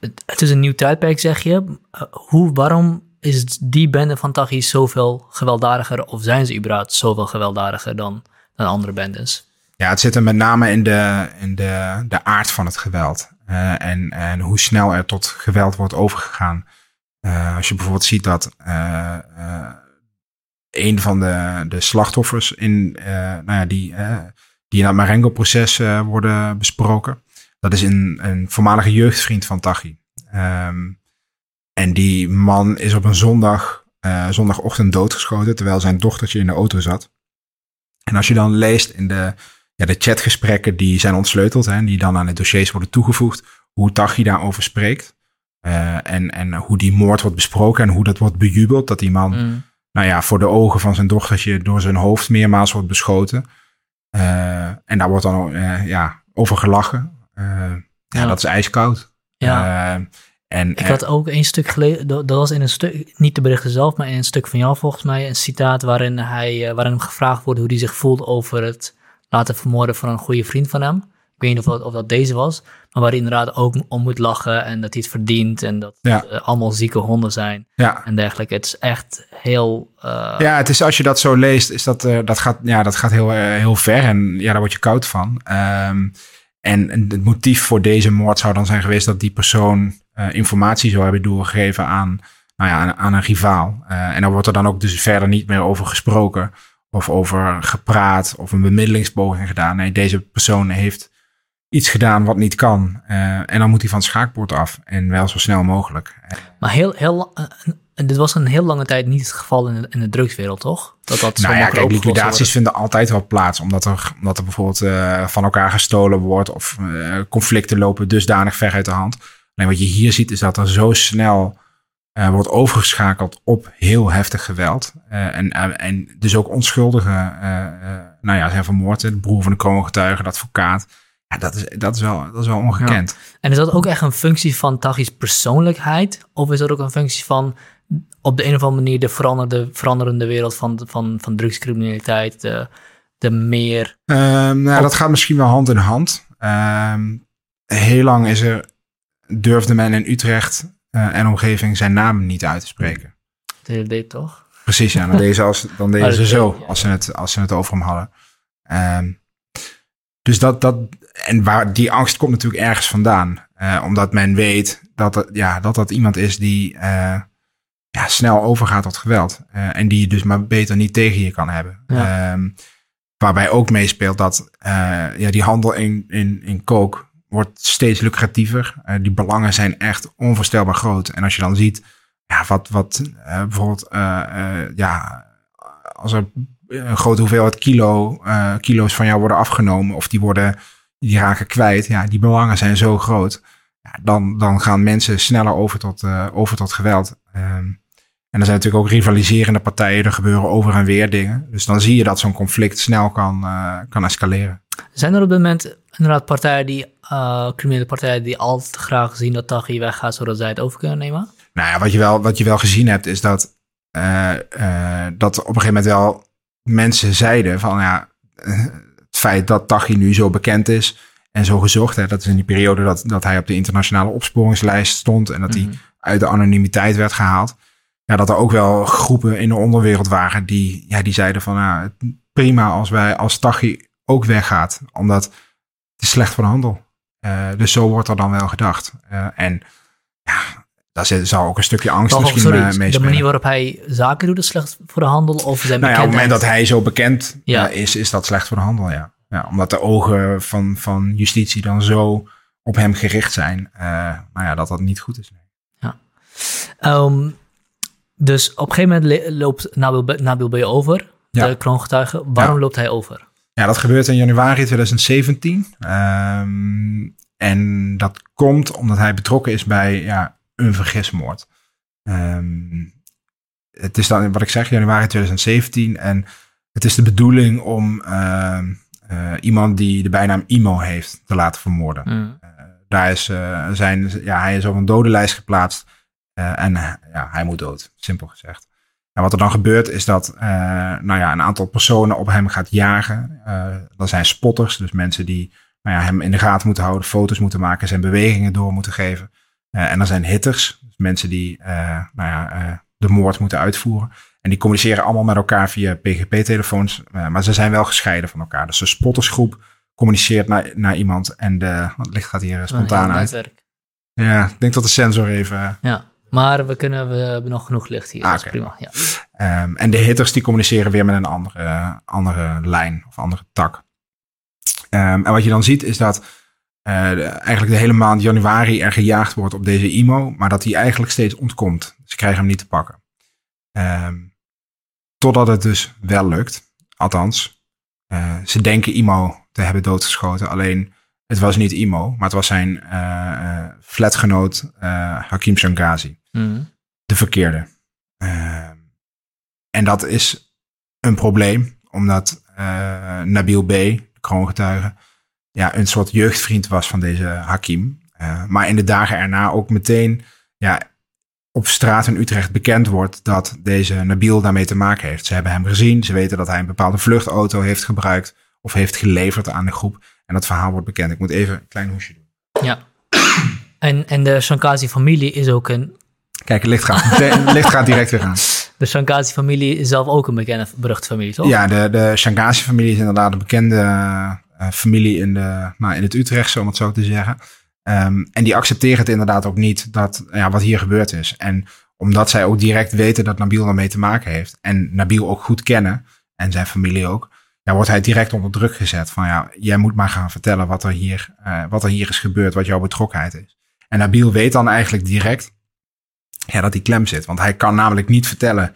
het- is een nieuw tijdperk, zeg je. Hoe, waarom is die bende van Taghi zoveel gewelddadiger, of zijn ze überhaupt zoveel gewelddadiger dan, dan andere bendes? Ja, het zit er met name in de, in de, de aard van het geweld. Eh, en, en hoe snel er tot geweld wordt overgegaan. Eh, als je bijvoorbeeld ziet dat eh, een van de, de slachtoffers in, nou ja, die, die in het Marengo-proces worden besproken. Dat is een, een voormalige jeugdvriend van Taghi. Ehm, en die man is op een zondag, zondagochtend doodgeschoten terwijl zijn dochtertje in de auto zat. En als je dan leest in de, ja, de chatgesprekken die zijn ontsleuteld hè, en die dan aan de dossiers worden toegevoegd, hoe Taghi daarover spreekt. eh, en, en hoe die moord wordt besproken en hoe dat wordt bejubeld. Dat die man, Hmm. nou ja, voor de ogen van zijn dochtertje door zijn hoofd meermaals wordt beschoten. Eh, en daar wordt dan eh, ja, over gelachen. Ja. Ja. dat is ijskoud. Ja. En, Ik had ook een stuk gelezen, dat was in een stuk, niet de berichten zelf, maar in een stuk van jou volgens mij, een citaat waarin, hij, waarin hem gevraagd wordt hoe hij zich voelt over het laten vermoorden van een goede vriend van hem. Ik weet niet of dat, of dat deze was, maar waar hij inderdaad ook om moet lachen en dat hij het verdient en dat Ja. het eh, allemaal zieke honden zijn ja, en dergelijke. Het is echt heel... eh, Ja, het is als je dat zo leest, is dat, eh, dat gaat, ja, dat gaat heel, heel ver en ja, daar word je koud van. Ehm, en en het motief voor deze moord zou dan zijn geweest dat die persoon informatie zou hebben doorgegeven aan, nou ja, aan, aan een rivaal. En daar wordt er dan ook dus verder niet meer over gesproken of over gepraat of een bemiddelingspoging gedaan. Nee, deze persoon heeft iets gedaan wat niet kan. Eh, en dan moet hij van het schaakbord af en wel zo snel mogelijk. Maar heel, heel, eh, dit was een heel lange tijd niet het geval in de, in de drugswereld, toch? Dat dat Nou ja, kijk, liquidaties vinden altijd wel plaats. Omdat er, omdat er bijvoorbeeld eh, van elkaar gestolen wordt. Of conflicten lopen dusdanig ver uit de hand. Alleen wat je hier ziet is dat er zo snel eh, wordt overgeschakeld op heel heftig geweld. Eh, en, en, en dus ook onschuldigen eh, eh, nou ja, zijn vermoord. De broer van de kroongetuige, de advocaat. Ja, dat is, dat is, wel, dat is wel ongekend. En is dat ook echt een functie van Taghi's persoonlijkheid? Of is dat ook een functie van op de een of andere manier de veranderde, veranderende wereld van, van, van drugscriminaliteit, de, de meer... Ehm, nou, dat gaat misschien wel hand in hand. Ehm, heel lang is er, durfde men in Utrecht eh, en omgeving zijn naam niet uit te spreken. dit toch? Precies, ja. Dan deden ze, als, dan deden Oh, ze zo, ja, als ze, het, als ze het over hem hadden. Ehm, dus dat, dat, en waar, die angst komt natuurlijk ergens vandaan. Eh, omdat men weet dat, het, ja, dat dat iemand is die eh, ja, snel overgaat tot geweld. En die je dus maar beter niet tegen je kan hebben. Ja. Ehm, waarbij ook meespeelt dat ja, die handel in, in, in kook wordt steeds lucratiever. Eh, die belangen zijn echt onvoorstelbaar groot. En als je dan ziet ja, wat, wat eh, bijvoorbeeld, eh, ja, als er een grote hoeveelheid kilo, kilo's van jou worden afgenomen of die worden, die raken kwijt, ja, die belangen zijn zo groot. Ja, dan, dan gaan mensen sneller over tot, over tot geweld. Ehm, en er zijn natuurlijk ook rivaliserende partijen, er gebeuren over en weer dingen. Dus dan zie je dat zo'n conflict snel kan, kan escaleren. Zijn er op dit moment inderdaad partijen die, eh, criminele partijen die altijd graag zien dat Taghi weggaat, zodat zij het over kunnen nemen? Nou ja, wat je wel, wat je wel gezien hebt, is dat, eh, eh, dat op een gegeven moment wel mensen zeiden van ja, eh, het feit dat Taghi nu zo bekend is en zo gezocht, hè, dat is in die periode dat, dat hij op de internationale opsporingslijst stond en dat hij Mhm. uit de anonimiteit werd gehaald. Ja, dat er ook wel groepen in de onderwereld waren die, ja, die zeiden van ja, prima als wij als Taghi ook weggaat, omdat het is slecht voor de handel. Eh, dus zo wordt er dan wel gedacht. Eh, en ja, daar zit, zou ook een stukje angst Toch, misschien sorry, eh, de meespelen. manier waarop hij zaken doet is slecht voor de handel of zijn nou ja, op het moment dat hij zo bekend Ja. is, is dat slecht voor de handel, ja. ja omdat de ogen van, van justitie dan zo op hem gericht zijn. nou ja, dat dat niet goed is. Nee. Ehm, dus op een gegeven moment loopt Nabil, B- Nabil B. over, Ja. de kroongetuige. Waarom Ja. loopt hij over? Ja, dat gebeurt in januari 2017. Ehm, en dat komt omdat hij betrokken is bij ja, een vergismoord. Ehm, het is dan, wat ik zeg, januari 2017. En het is de bedoeling om ehm, eh, iemand die de bijnaam Imo heeft te laten vermoorden. Mm. Daar is, eh, zijn, ja, hij is op een dodenlijst geplaatst. eh, en eh, ja, hij moet dood, simpel gezegd. En wat er dan gebeurt is dat eh, nou ja, een aantal personen op hem gaat jagen. Eh dat zijn spotters, dus mensen die nou ja, hem in de gaten moeten houden, foto's moeten maken, zijn bewegingen door moeten geven. Eh, en er zijn hitters, dus mensen die nou ja, de moord moeten uitvoeren. En die communiceren allemaal met elkaar via PGP-telefoons, maar ze zijn wel gescheiden van elkaar. Dus de spottersgroep communiceert naar, naar iemand en de, want het licht gaat hier spontaan heel uit. Ja, ik denk dat de sensor even... Ja, maar we, kunnen, we hebben nog genoeg licht hier. Ah, dat is oké. prima. Ja. Ehm, en de hitters die communiceren weer met een andere, andere lijn of andere tak. Ehm, en wat je dan ziet is dat eh, de- eigenlijk de hele maand januari er gejaagd wordt op deze IMO, maar dat hij eigenlijk steeds ontkomt. Ze krijgen hem niet te pakken. Ehm, totdat het dus wel lukt. Althans, eh, ze denken IMO te hebben doodgeschoten. Alleen het was niet IMO, maar het was zijn eh, flatgenoot Hakim Shangazi Mm. de verkeerde. Ehm, en dat is een probleem, omdat eh, Nabil B., de kroongetuige, ja, een soort jeugdvriend was van deze Hakim. Eh, maar in de dagen erna ook meteen ja, op straat in Utrecht bekend wordt dat deze Nabil daarmee te maken heeft. Ze hebben hem gezien, ze weten dat hij een bepaalde vluchtauto heeft gebruikt of heeft geleverd aan de groep. En dat verhaal wordt bekend. Ik moet even een klein hoesje doen. Ja. En, en de Shankazi-familie is ook een... Kijk, het licht gaat, het licht gaat direct weer aan. De Shankazi-familie is zelf ook een bekende, beruchte familie, toch? Ja, de, de Shangazi-familie is inderdaad een bekende eh, familie in, de, nou, in het Utrechtse, om het zo te zeggen. Ehm, en die accepteren het inderdaad ook niet dat, ja, wat hier gebeurd is. En omdat zij ook direct weten dat Nabil daarmee te maken heeft. En Nabil ook goed kennen, en zijn familie ook. Ja, wordt hij direct onder druk gezet van ja, jij moet maar gaan vertellen wat er hier, eh, wat er hier is gebeurd, wat jouw betrokkenheid is. En Nabil weet dan eigenlijk direct ja, dat hij klem zit. Want hij kan namelijk niet vertellen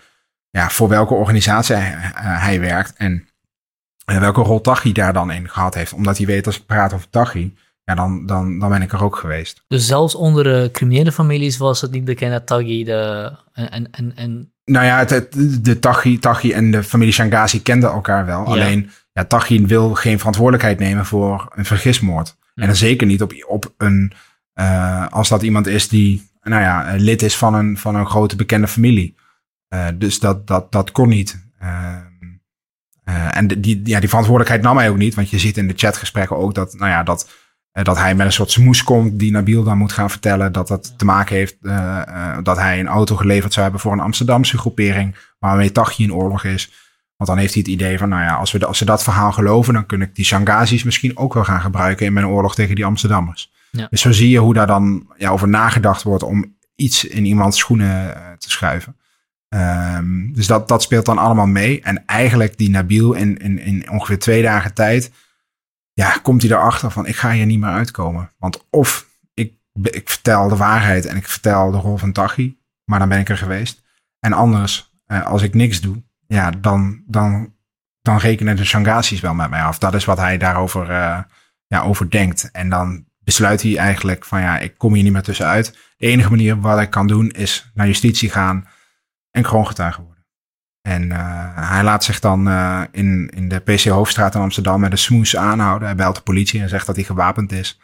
ja, voor welke organisatie hij, eh, hij werkt en eh, welke rol Tachi daar dan in gehad heeft. Omdat hij weet als ik praat over Tachi, ja, dan, dan, dan ben ik er ook geweest. Dus zelfs onder de criminele families was het niet bekend dat Taghi de... En, en, en, Nou ja, het, het- de Tachi, Tachi en de familie Shangazi kenden elkaar wel. Ja. Alleen ja, Tachi wil geen verantwoordelijkheid nemen voor een vergismoord. Ja. En dan zeker niet op, op een, eh, als dat iemand is die nou ja, eh, lid is van een, van een grote bekende familie. Eh, dus dat, dat, dat kon niet. Ehm, eh, en die, ja, die verantwoordelijkheid nam hij ook niet. Want je ziet in de chatgesprekken ook dat, nou ja, dat, dat hij met een soort smoes komt die Nabil dan moet gaan vertellen. Dat dat te maken heeft dat hij een auto geleverd zou hebben voor een Amsterdamse groepering. Waarmee Tachi in oorlog is. Want dan heeft hij het idee van, nou ja, als, we, als ze dat verhaal geloven, dan kun ik die Shangazis misschien ook wel gaan gebruiken in mijn oorlog tegen die Amsterdammers. Dus zo zie je hoe daar dan ja, over nagedacht wordt om iets in iemands schoenen eh, te schuiven. Ehm, dus dat, dat speelt dan allemaal mee. En eigenlijk die Nabil in, in, in ongeveer twee dagen tijd, ja, komt hij erachter van ik ga hier niet meer uitkomen. Want of ik, ik vertel de waarheid en ik vertel de rol van Tachi, maar dan ben ik er geweest. En anders, eh, als ik niks doe, ja, dan, dan, dan rekenen de Shangazis wel met mij af. Dat is wat hij daarover eh, ja, over denkt. En dan besluit hij eigenlijk van ja, ik kom hier niet meer tussenuit. De enige manier wat ik kan doen is naar justitie gaan en kroongetuige worden. En eh, hij laat zich dan eh, in, in de PC Hoofdstraat in Amsterdam met een smoes aanhouden. Hij belt de politie en zegt dat hij gewapend is.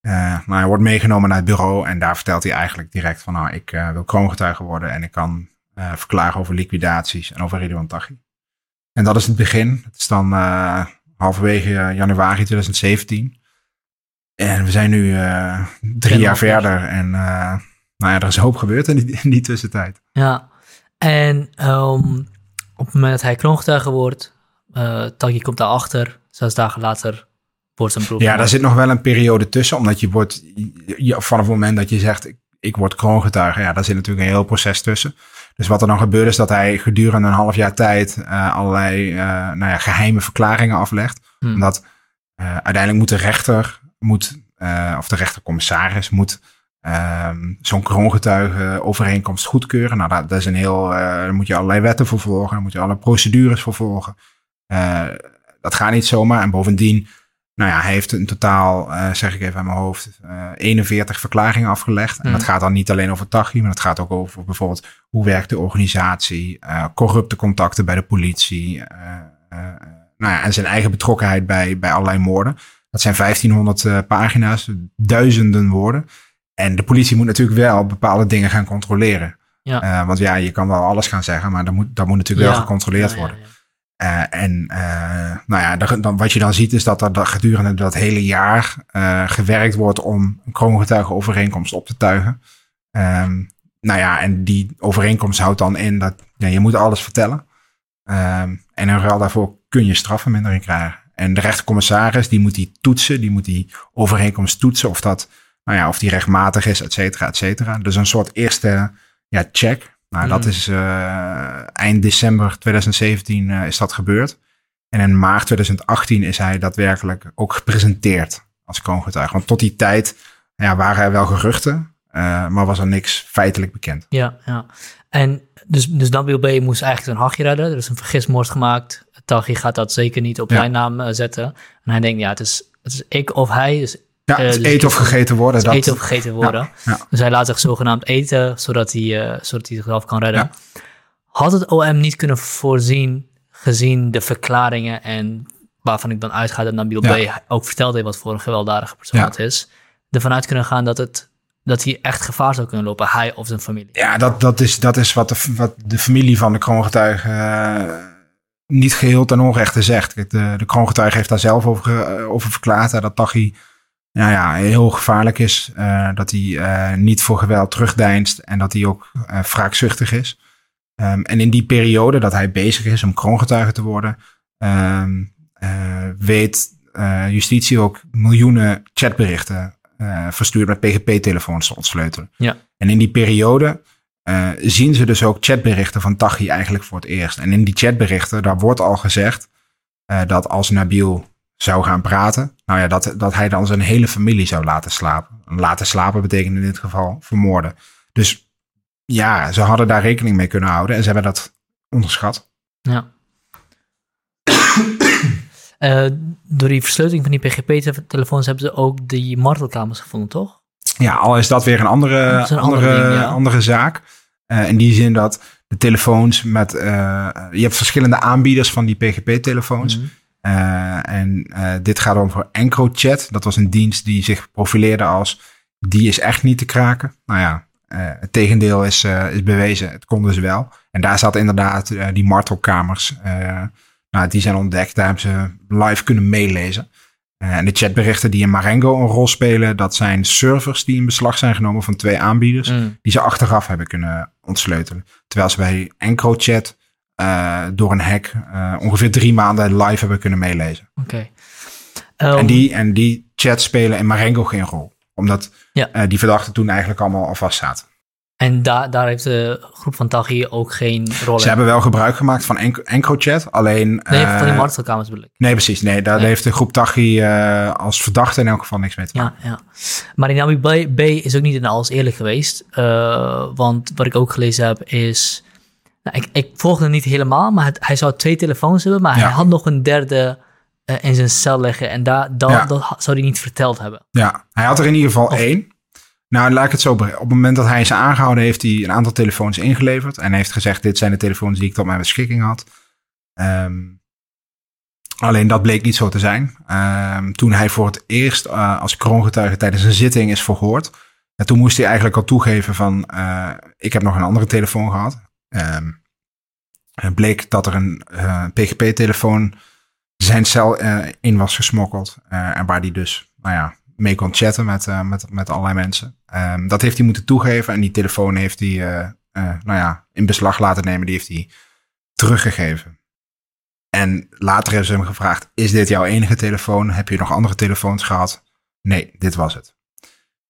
Eh, nou, hij wordt meegenomen naar het bureau en daar vertelt hij eigenlijk direct van nou, ik wil kroongetuige worden en ik kan verklaren over liquidaties en over Ridwan. En dat is het begin. Het is dan halverwege januari 2017. En we zijn nu eh, drie jaar verder en eh, nou ja, er is een hoop gebeurd in die, in die tussentijd. Ja, en ehm, op het moment dat hij kroongetuige wordt, eh Taghi komt daarachter, zes dagen later wordt zijn broer Ja, daar zit nog wel een periode tussen, omdat je wordt, je, vanaf het moment dat je zegt, ik, ik word kroongetuige, ja, daar zit natuurlijk een heel proces tussen. Dus wat er dan gebeurt is dat hij gedurende een half jaar tijd allerlei nou ja, geheime verklaringen aflegt. Hmm. Omdat uiteindelijk moet de rechter, moet, eh, of de rechtercommissaris, moet ehm, zo'n kroongetuige overeenkomst goedkeuren. Nou, dat, dat is een heel, uh, daar moet je allerlei wetten voor volgen, daar moet je alle procedures voor volgen. Uh, dat gaat niet zomaar. En bovendien, nou ja, hij heeft in totaal, zeg ik even aan mijn hoofd, 41 verklaringen afgelegd. En dat gaat dan niet alleen over Tachi, maar dat gaat ook over bijvoorbeeld hoe werkt de organisatie, corrupte contacten bij de politie, nou ja, en zijn eigen betrokkenheid bij, bij allerlei moorden. Dat zijn 1500 pagina's, duizenden woorden. En de politie moet natuurlijk wel bepaalde dingen gaan controleren. Ja. Uh, want ja, je kan wel alles gaan zeggen, maar dat moet, dat moet natuurlijk wel gecontroleerd worden. Uh, en uh, nou ja, dan, wat je dan ziet is dat er gedurende dat hele jaar gewerkt wordt om een kroongetuigenovereenkomst op te tuigen. Um, nou ja, en die overeenkomst houdt dan in dat je moet alles vertellen. Um, en in ruil daarvoor kun je strafvermindering krijgen. En de rechtercommissaris die moet die toetsen, die moet die overeenkomst toetsen of dat nou ja, of die rechtmatig is, et cetera, et cetera. Dus een soort eerste ja, check. Nou, dat mm. is uh, eind december 2017 uh, is dat gebeurd. En in maart 2018 is hij daadwerkelijk ook gepresenteerd als kroongetuige. Want tot die tijd ja, waren er wel geruchten, uh, maar was er niks feitelijk bekend. Ja, ja. En dus, dus B. moest eigenlijk een hachje redden. Er is een vergismoord gemaakt. Taghi gaat dat zeker niet op ja. zijn naam zetten. En hij denkt, ja, het is, het is ik of hij. Dus ja, uh, eten of gegeten worden. Dat... Eten of gegeten worden. Dus hij laat zich zogenaamd eten, zodat hij, uh, zodat hij zichzelf kan redden. Had het OM niet kunnen voorzien, gezien de verklaringen en waarvan ik dan uitga dat Nabil B. ook verteld heeft wat voor een gewelddadige persoon het is, ervan uit kunnen gaan dat, het, dat hij echt gevaar zou kunnen lopen, hij of zijn familie? Ja, dat, dat, is, dat is wat de, wat de familie van de kroongetuige niet geheel ten onrechte zegt. De, de kroongetuige heeft daar zelf over, over verklaard, dat Taghi nou ja, heel gevaarlijk is. Uh, dat hij uh, niet voor geweld terugdeinst en dat hij ook uh, wraakzuchtig is. Um, en in die periode dat hij bezig is om kroongetuige te worden, um, weet justitie ook miljoenen chatberichten verstuurd met PGP-telefoons te ontsleutelen. Ja. En in die periode zien ze dus ook chatberichten van Tachi eigenlijk voor het eerst. En in die chatberichten, daar wordt al gezegd dat als Nabil zou gaan praten. Nou ja, dat, dat hij dan zijn hele familie zou laten slapen. Laten slapen betekent in dit geval vermoorden. Dus ja, ze hadden daar rekening mee kunnen houden en ze hebben dat onderschat. Ja. uh, door die versleuteling van die PGP-telefoons hebben ze ook die martelkamers gevonden, toch? Ja, al is dat weer een andere, een andere, ding, andere zaak. Uh, in die zin dat de telefoons met. Uh, je hebt verschillende aanbieders van die PGP-telefoons. Mm -hmm. Uh, en dit gaat over EncroChat. Dat was een dienst die zich profileerde als die is echt niet te kraken. Nou ja, het tegendeel is, is bewezen. Het kon dus wel. En daar zat inderdaad die martelkamers. nou, die zijn ontdekt. Daar hebben ze live kunnen meelezen. En de chatberichten die in Marengo een rol spelen, dat zijn servers die in beslag zijn genomen van twee aanbieders. Mm. Die ze achteraf hebben kunnen ontsleutelen. Terwijl ze bij EncroChat uh, door een hack uh, ongeveer drie maanden live hebben kunnen meelezen. Oké. Okay. Um, en, die, en die chats spelen in Marengo geen rol. Omdat ja. uh, die verdachten toen eigenlijk allemaal al vast zaten. En daar daar heeft de groep van Taghi ook geen rol in? Ze hebben wel gebruik gemaakt van EncroChat, alleen... Nee, van die martelkamers bedoel ik. Nee, precies. Nee, daar nee. heeft de groep Taghi als verdachte in elk geval niks mee te maken. Ja, ja. Maar Dynamic B, B is ook niet in alles eerlijk geweest. want wat ik ook gelezen heb is nou, ik, ik volgde niet helemaal, maar het, hij zou twee telefoons hebben, maar hij had nog een derde in zijn cel liggen. En daar, dat, ja. dat zou hij niet verteld hebben. Ja, hij had er in ieder geval of, één. Nou, laat ik het zo Op het moment dat hij ze aangehouden, heeft hij een aantal telefoons ingeleverd. En heeft gezegd: Dit zijn de telefoons die ik tot mijn beschikking had. Um, alleen dat bleek niet zo te zijn. Um, toen hij voor het eerst uh, als kroongetuige tijdens een zitting is verhoord. En toen moest hij eigenlijk al toegeven: van uh, ik heb nog een andere telefoon gehad. Um, bleek dat er een uh, PGP-telefoon zijn cel in was gesmokkeld. En waar die dus, nou ja, mee kon chatten met, met, met allerlei mensen. Um, dat heeft hij moeten toegeven en die telefoon heeft hij, nou ja, in beslag laten nemen. Die heeft hij teruggegeven. En later hebben ze hem gevraagd, is dit jouw enige telefoon? Heb je nog andere telefoons gehad? Nee, dit was het.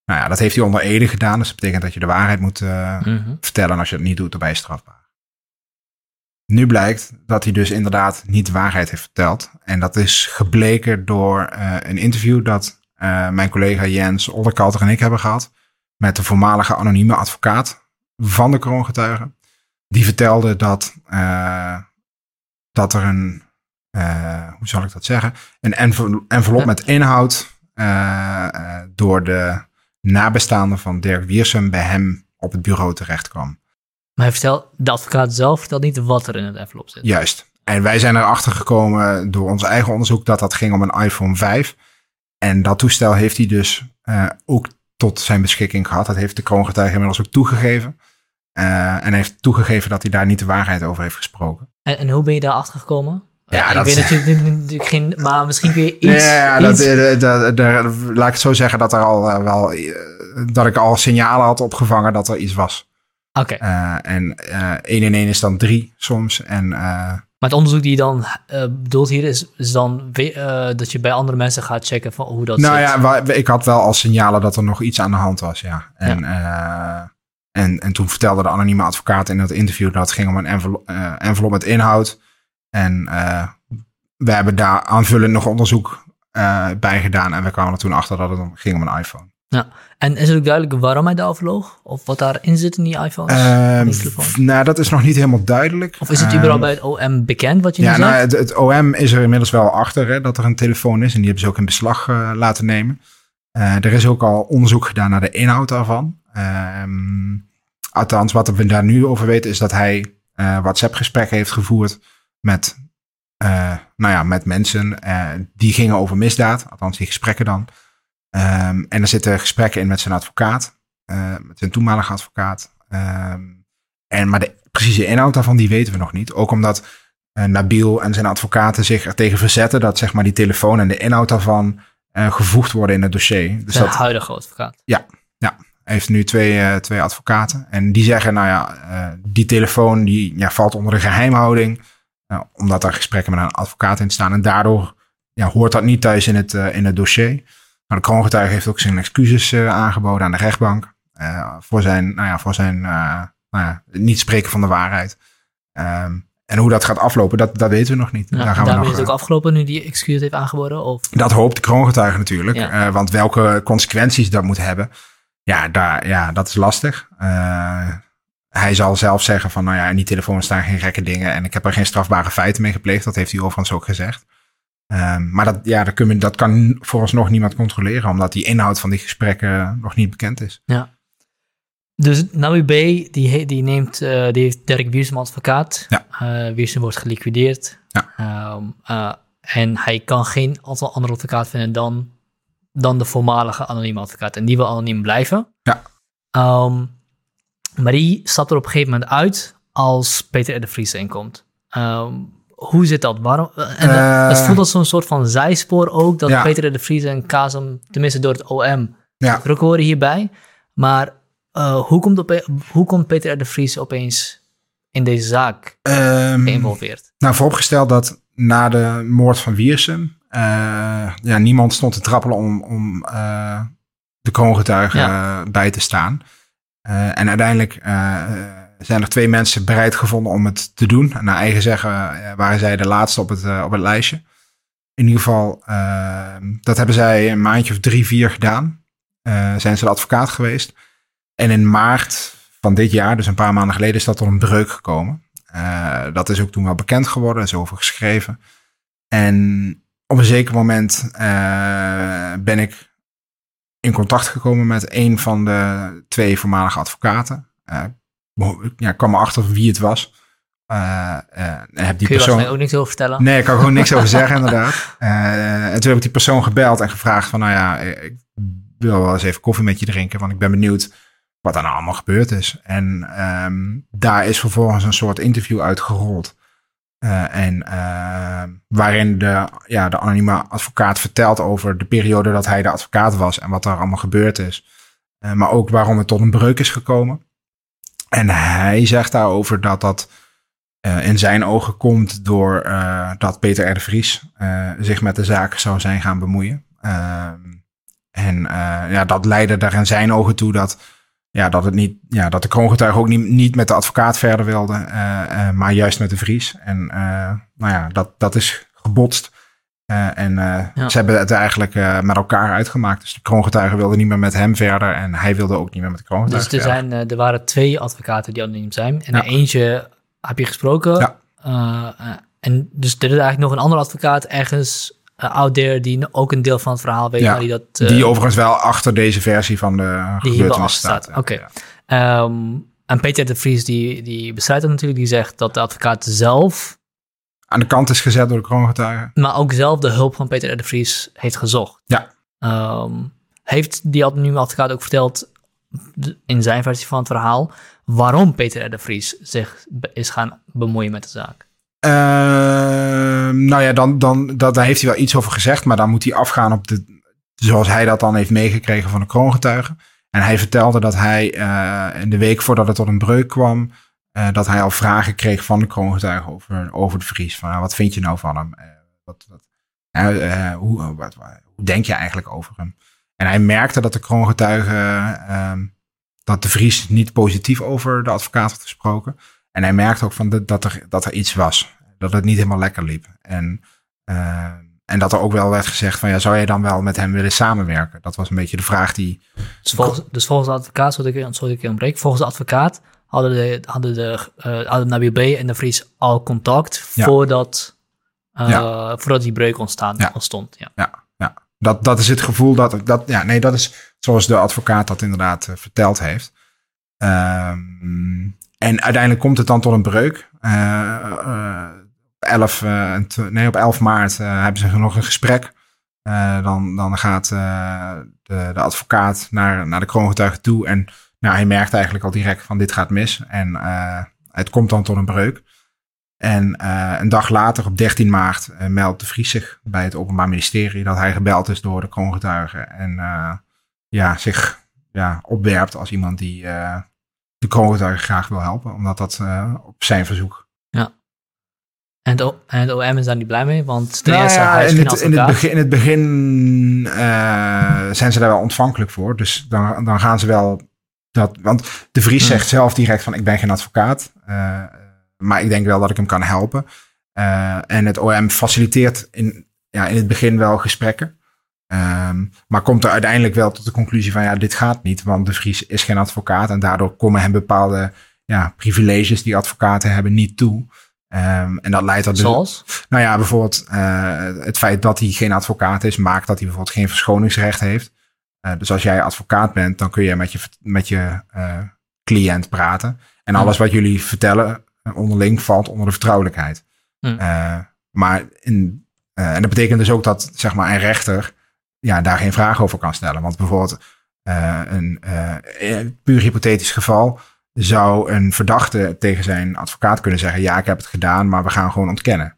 Nou ja, dat heeft hij onder Ede gedaan. Dus dat betekent dat je de waarheid moet mm-hmm. vertellen. Als je het niet doet, dan ben je strafbaar. Nu blijkt dat hij dus inderdaad niet de waarheid heeft verteld. En dat is gebleken door uh, een interview dat uh, mijn collega Jens Olderkalter en ik hebben gehad. met de voormalige anonieme advocaat van de kroongetuigen. Die vertelde dat, uh, dat er een, uh, hoe zal ik dat zeggen, een envelop met inhoud door de nabestaanden van Dirk Wiersum bij hem op het bureau terecht kwam. Maar hij vertelt, de advocaat zelf vertelt niet wat er in het envelop zit. Juist. En wij zijn erachter gekomen door ons eigen onderzoek dat dat ging om een iPhone 5. En dat toestel heeft hij dus ook tot zijn beschikking gehad. Dat heeft de kroongetuige inmiddels ook toegegeven. Uh, en heeft toegegeven dat hij daar niet de waarheid over heeft gesproken. En, en hoe ben je daar achter gekomen? Ja, ik dat weet natuurlijk, natuurlijk geen, maar misschien kun je iets. Ja, iets... Dat, dat, dat, laat ik het zo zeggen dat er al uh, wel dat ik al signalen had opgevangen dat er iets was. Oké. Okay. En 1 in 1 is dan 3 soms. En, maar het onderzoek die je dan bedoelt hier is, is dan dat je bij andere mensen gaat checken van hoe dat nou zit. ja, ik had wel al signalen dat er nog iets aan de hand was, ja. En ja. En, en toen vertelde de anonieme advocaat in dat interview dat het ging om een envelop, uh, envelop met inhoud. En uh, we hebben daar aanvullend nog onderzoek uh, bij gedaan. En we kwamen er toen achter dat het ging om een iPhone. Ja, en is het ook duidelijk waarom hij daarover loog? Of wat daarin zit in die iPhones? Uh, nou, dat is nog niet helemaal duidelijk. Of is het überhaupt bij het OM bekend wat je ja, nu nou, het, het, OM is er inmiddels wel achter hè, dat er een telefoon is. En die hebben ze ook in beslag uh, laten nemen. Uh, er is ook al onderzoek gedaan naar de inhoud daarvan. Um, althans, wat we daar nu over weten, is dat hij uh, WhatsApp-gesprekken heeft gevoerd met, nou ja, met mensen die gingen over misdaad. Althans, die gesprekken dan. Um, en er zitten gesprekken in met zijn advocaat, met zijn toenmalige advocaat. Um, en, maar de precieze inhoud daarvan, die weten we nog niet. Ook omdat Nabil en zijn advocaten zich er tegen verzetten dat zeg maar, die telefoon en de inhoud daarvan gevoegd worden in het dossier. Dus de dat, huidige advocaat. Ja, ja. Hij heeft nu twee, uh, twee advocaten. En die zeggen, nou ja, die telefoon die, ja, valt onder de geheimhouding. Omdat daar gesprekken met een advocaat in staan. En daardoor ja, hoort dat niet thuis in het, in het dossier. Maar de kroongetuige heeft ook zijn excuses aangeboden aan de rechtbank. voor zijn, nou ja, voor zijn nou ja, niet spreken van de waarheid. Um, en hoe dat gaat aflopen, dat, dat weten we nog niet. Ja, daar gaan we nog, is het ook afgelopen nu die excuus heeft aangeboden? Of? Dat hoopt de kroongetuige natuurlijk. Ja. want welke consequenties dat moet hebben... Ja, daar, ja, dat is lastig. Uh, hij zal zelf zeggen van, nou ja, in die telefoon staan geen gekke dingen en ik heb er geen strafbare feiten mee gepleegd. Dat heeft hij overigens ook gezegd. Um, maar dat, ja, dat, kun, dat kan vooralsnog niemand controleren, omdat die inhoud van die gesprekken nog niet bekend is. Ja. Dus Nabi B, die, die, neemt, uh, die heeft Dirk Wiersum advocaat. Ja. Uh, Wiersum wordt geliquideerd. Ja. Um, uh, en hij kan geen andere advocaat vinden dan dan de voormalige anonieme advocaat. En die wil anoniem blijven. Ja. Um, maar die stapt er op een gegeven moment uit als Peter R. de Vries inkomt. Um, hoe zit dat? Waarom? En uh, het voelt als zo'n soort van zijspoor ook, dat ja. Peter de Vries en Kazem, tenminste door het OM, ja. betrokken worden hierbij. Maar uh, hoe, komt op, hoe komt Peter R. de Vries opeens in deze zaak um, geïnvolveerd? Nou, vooropgesteld dat na de moord van Wiersum uh, ja, niemand stond te trappelen om, om de kroongetuigen ja. bij te staan. En uiteindelijk zijn er twee mensen bereid gevonden om het te doen. En naar eigen zeggen waren zij de laatste op het, op het lijstje. In ieder geval, dat hebben zij een maandje of drie, vier gedaan. zijn ze de advocaat geweest. En in maart van dit jaar, dus een paar maanden geleden, is dat tot een breuk gekomen. dat is ook toen wel bekend geworden, is over geschreven. En op een zeker moment ben ik in contact gekomen met een van de twee voormalige advocaten. Uh, ja, ik kwam erachter wie het was. Uh, heb die Kun je persoon... mij ook niks over vertellen? Nee, ik kan gewoon niks over zeggen, inderdaad. en toen heb ik die persoon gebeld en gevraagd van, nou ja, ik wil wel eens even koffie met je drinken, want ik ben benieuwd wat er nou allemaal gebeurd is. En um, daar is vervolgens een soort interview uitgerold. Uh, en uh, waarin de, ja, de anonieme advocaat vertelt over de periode dat hij de advocaat was en wat er allemaal gebeurd is. Uh, maar ook waarom het tot een breuk is gekomen. En hij zegt daarover dat dat in zijn ogen komt door dat Peter R. de Vries zich met de zaak zou zijn gaan bemoeien. en ja, dat leidde daar in zijn ogen toe dat ja, dat, het niet, ja, dat de kroongetuige ook niet, niet met de advocaat verder wilde, maar juist met de Vries. En nou ja, dat, dat is gebotst. Uh, en uh, ze hebben het eigenlijk uh, met elkaar uitgemaakt. Dus de kroongetuigen wilden niet meer met hem verder en hij wilde ook niet meer met de kroongetuigen Dus er, zijn, er waren twee advocaten die anoniem zijn. En ja. eentje heb je gesproken. Ja. en dus er is eigenlijk nog een andere advocaat ergens out there die ook een deel van het verhaal weet. Ja, die, dat, die overigens wel achter deze versie van de die gebeurtenis staat. Oké. Okay. Um, en Peter de Vries die, die bestrijdt dat natuurlijk. Die zegt dat de advocaat zelf aan de kant is gezet door de kroongetuigen. Maar ook zelf de hulp van Peter R. de Vries heeft gezocht. Ja. Um, heeft die anonieme advocaat ook verteld in zijn versie van het verhaal waarom Peter R. de Vries zich is gaan bemoeien met de zaak? Uh, nou ja, dan, dan dat, daar heeft hij wel iets over gezegd, maar dan moet hij afgaan op de, zoals hij dat dan heeft meegekregen van de kroongetuigen. En hij vertelde dat hij uh, in de week voordat het tot een breuk kwam, uh, dat hij al vragen kreeg van de kroongetuigen over, over de Vries. Van, uh, wat vind je nou van hem? Uh, wat, wat, hoe, wat, hoe denk je eigenlijk over hem? En hij merkte dat de kroongetuigen, ehm, dat de Vries niet positief over de advocaat had gesproken. En hij merkte ook van de, dat, er, dat er iets was. Dat het niet helemaal lekker liep. En, en dat er ook wel werd gezegd van ja, zou jij dan wel met hem willen samenwerken? Dat was een beetje de vraag die... Dus volgens, de advocaat, zodat ik, zodat ik ontbreek, volgens de advocaat hadden de, hadden de uh, hadden Nabil B en de Vries al contact voordat, uh, ja. voordat die breuk ontstaan, ja. ontstond. Ja, ja, ja. Dat, dat is het gevoel dat, dat, ja, nee, dat is zoals de advocaat dat inderdaad uh, verteld heeft. Um, en uiteindelijk komt het dan tot een breuk. 11, nee, op 11 maart hebben ze nog een gesprek. dan, dan gaat de, de advocaat naar, naar de kroongetuige toe en nou, hij merkt eigenlijk al direct van dit gaat mis. En uh, het komt dan tot een breuk. En uh, een dag later, op 13 maart, uh, meldt de Vries zich bij het Openbaar Ministerie dat hij gebeld is door de kroongetuigen. En ja, zich ja, opwerpt als iemand die de kroongetuigen graag wil helpen. Omdat dat op zijn verzoek. Ja. En het, en het OM is daar niet blij mee, want nou eerste, ja, in, het, in, het begin, in het begin zijn ze daar wel ontvankelijk voor. Dus dan, dan gaan ze wel dat, want de Vries zegt zelf direct van ik ben geen advocaat. Uh, maar ik denk wel dat ik hem kan helpen. Uh, en het OM faciliteert in, ja, in het begin wel gesprekken. Um, maar komt er uiteindelijk wel tot de conclusie van ja, dit gaat niet. Want de Vries is geen advocaat. En daardoor komen hem bepaalde ja, privileges die advocaten hebben niet toe. Um, en dat leidt tot. Zoals? Nou ja, bijvoorbeeld uh, het feit dat hij geen advocaat is, maakt dat hij bijvoorbeeld geen verschoningsrecht heeft. Uh, dus als jij advocaat bent, dan kun je met je, met je uh, cliënt praten. En alles wat jullie vertellen uh, onderling valt onder de vertrouwelijkheid. Mm. maar in, en dat betekent dus ook dat zeg maar, een rechter ja, daar geen vraag over kan stellen. Want bijvoorbeeld een puur hypothetisch geval zou een verdachte tegen zijn advocaat kunnen zeggen: Ja, ik heb het gedaan, maar we gaan gewoon ontkennen.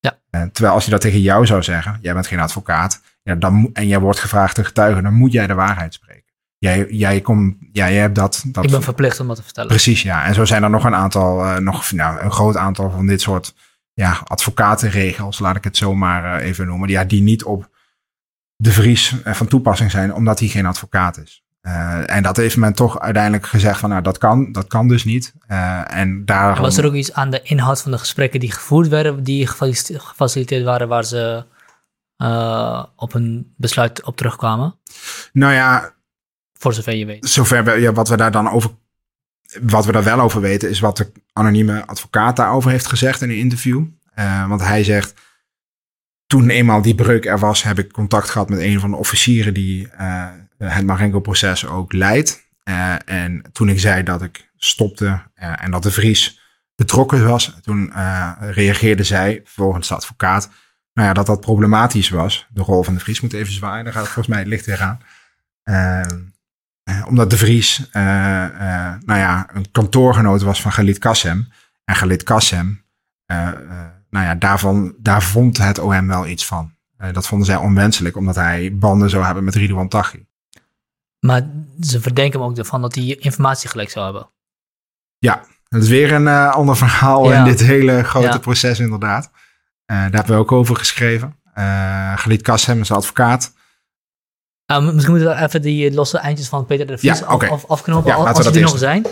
Ja. terwijl als je dat tegen jou zou zeggen, jij bent geen advocaat, ja, dan, en jij wordt gevraagd te getuigen, dan moet jij de waarheid spreken. Jij, jij, kom, ja, jij hebt dat, dat. Ik ben verplicht om dat te vertellen. Precies, ja. En zo zijn er nog een aantal, uh, nog nou, een groot aantal van dit soort ja, advocatenregels, laat ik het zo maar uh, even noemen, ja, die niet op de Vries uh, van toepassing zijn, omdat hij geen advocaat is. en dat heeft men toch uiteindelijk gezegd van, nou, dat kan, dat kan dus niet. en daar was er ook iets aan de inhoud van de gesprekken die gevoerd werden, die gefaciliteerd waren, waar ze uh, op een besluit op terugkwamen? Nou ja. Voor zover je weet. Zover we, ja, wat we daar dan over. Wat we daar wel over weten, is wat de anonieme advocaat daarover heeft gezegd in een interview. Uh, want hij zegt. Toen eenmaal die breuk er was, heb ik contact gehad met een van de officieren die uh, het Marengo-proces ook leidt. en toen ik zei dat ik stopte en dat de Vries betrokken was, toen reageerde zij, volgens de advocaat, nou ja, dat dat problematisch was. De rol van de Vries moet even zwaaien. Daar gaat het volgens mij het licht weer aan. Uh, omdat de Vries, uh, uh, nou ja, een kantoorgenoot was van Galit Kassem. En Galit Kassem, nou ja, daarvan, daar vond het OM wel iets van. dat vonden zij onwenselijk, omdat hij banden zou hebben met Ridouan Taghi. Maar ze verdenken hem ook ervan dat hij informatie gelijk zou hebben. Ja, dat is weer een ander verhaal in dit hele grote ja. proces inderdaad. Uh, daar hebben we ook over geschreven. Uh, Galit Kassem is advocaat. Uh, misschien moeten we even die losse eindjes van Peter de Vries ja, okay. af, afknopen, ja, als die nog zijn.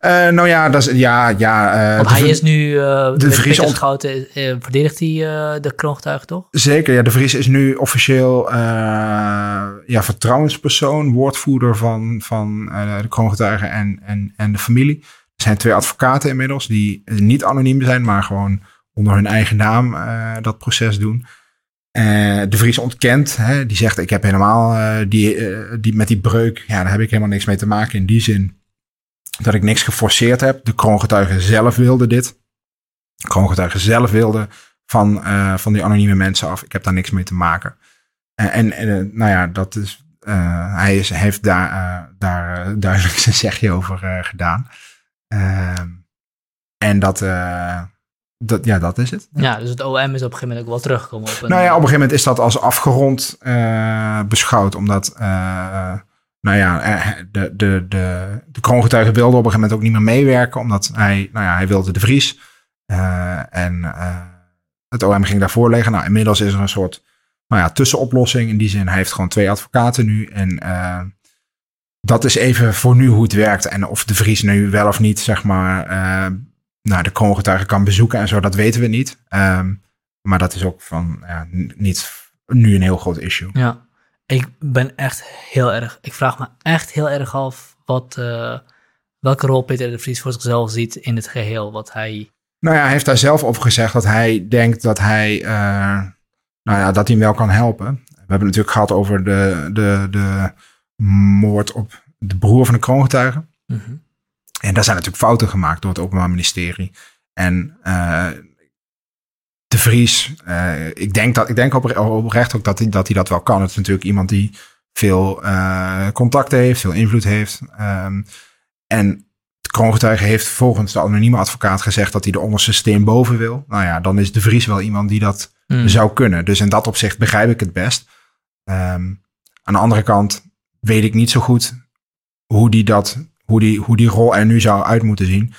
Uh, nou ja, dat is, ja, ja. Uh, Want hij is nu, de Vries. Schouten, verdedigt hij de kroongetuige toch? Zeker, ja. De Vries is nu officieel ja, vertrouwenspersoon, woordvoerder van, van de kroongetuigen en, en, en de familie. Er zijn twee advocaten inmiddels die niet anoniem zijn, maar gewoon onder hun eigen naam dat proces doen. Uh, de Vries ontkent, hè, die zegt ik heb helemaal uh, die, die, met die breuk, ja, daar heb ik helemaal niks mee te maken in die zin dat ik niks geforceerd heb. De kroongetuigen zelf wilden dit. De kroongetuigen zelf wilden van, van die anonieme mensen af. Ik heb daar niks mee te maken. en, en nou ja, dat is, hij is, heeft daar, daar duidelijk zijn zegje over gedaan. Ehm, en dat dat, ja, dat is het. Ja, dus het OM is op een gegeven moment ook wel teruggekomen op een... Nou ja, op een gegeven moment is dat als afgerond uh, beschouwd. Omdat, uh, nou ja, eh, de, de, de, de kroongetuigen wilde op een gegeven moment ook niet meer meewerken. Omdat hij, nou ja, hij wilde de Vries. Uh, en het OM ging daarvoor liggen. Nou, inmiddels is er een soort, nou ja, tussenoplossing. In die zin, hij heeft gewoon twee advocaten nu. En dat is even voor nu hoe het werkt. En of de Vries nu wel of niet, zeg maar nou, de kroongetuigen kan bezoeken en zo, dat weten we niet. Um, maar dat is ook van ja, niet nu een heel groot issue. Ja, ik ben echt heel erg, ik vraag me echt heel erg af wat, uh, welke rol Peter de Vries voor zichzelf ziet in het geheel. Wat hij. Nou ja, hij heeft daar zelf over gezegd dat hij denkt dat hij, uh, nou ja, dat hij hem wel kan helpen. We hebben het natuurlijk gehad over de, de, de moord op de broer van de kroongetuigen. Mm en daar zijn natuurlijk fouten gemaakt door het Openbaar Ministerie. En uh, de Vries, uh, ik denk, dat, ik denk oprecht ook dat hij, dat hij dat wel kan. Het is natuurlijk iemand die veel uh, contacten heeft, veel invloed heeft. Um, en de kroongetuige heeft volgens de anonieme advocaat gezegd dat hij de onderste steen boven wil. Nou ja, dan is de Vries wel iemand die dat mm. zou kunnen. Dus in dat opzicht begrijp ik het best. Um, aan de andere kant weet ik niet zo goed hoe die dat hoe die, hoe die rol er nu zou uit moeten zien.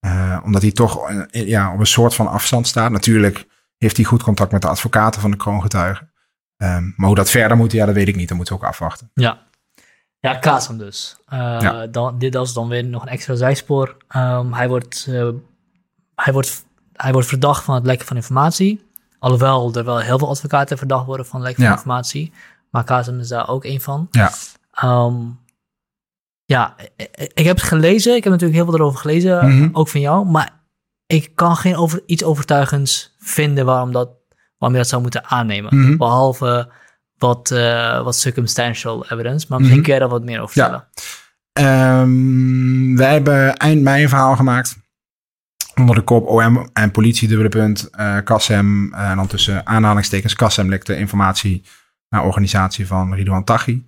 Uh, omdat hij toch uh, ja, op een soort van afstand staat. Natuurlijk heeft hij goed contact met de advocaten van de kroongetuigen. Um, maar hoe dat verder moet, ja, dat weet ik niet. Dat moeten we ook afwachten. Ja, ja Kasem dus. Uh, ja. dan, dit is dan weer nog een extra zijspoor. Um, hij, wordt, hij, wordt, hij wordt verdacht van het lekken van informatie. Alhoewel er wel heel veel advocaten verdacht worden van lekken van informatie. Maar Kasem is daar ook een van. Ja. Um, ja, ik heb het gelezen. Ik heb natuurlijk heel veel erover gelezen, mhm. ook van jou. Maar ik kan geen over, iets overtuigends vinden waarom, dat, waarom je dat zou moeten aannemen. Mhm. Behalve wat, uh, wat circumstantial evidence. Maar misschien mm kun je daar wat meer over vertellen. Ja. Um, wij hebben eind mei een verhaal gemaakt. Onder de kop OM en politie, dubbele punt, uh, Kassem. Uh, en dan tussen aanhalingstekens Kassem lekte informatie naar organisatie van Ridwan Taghi.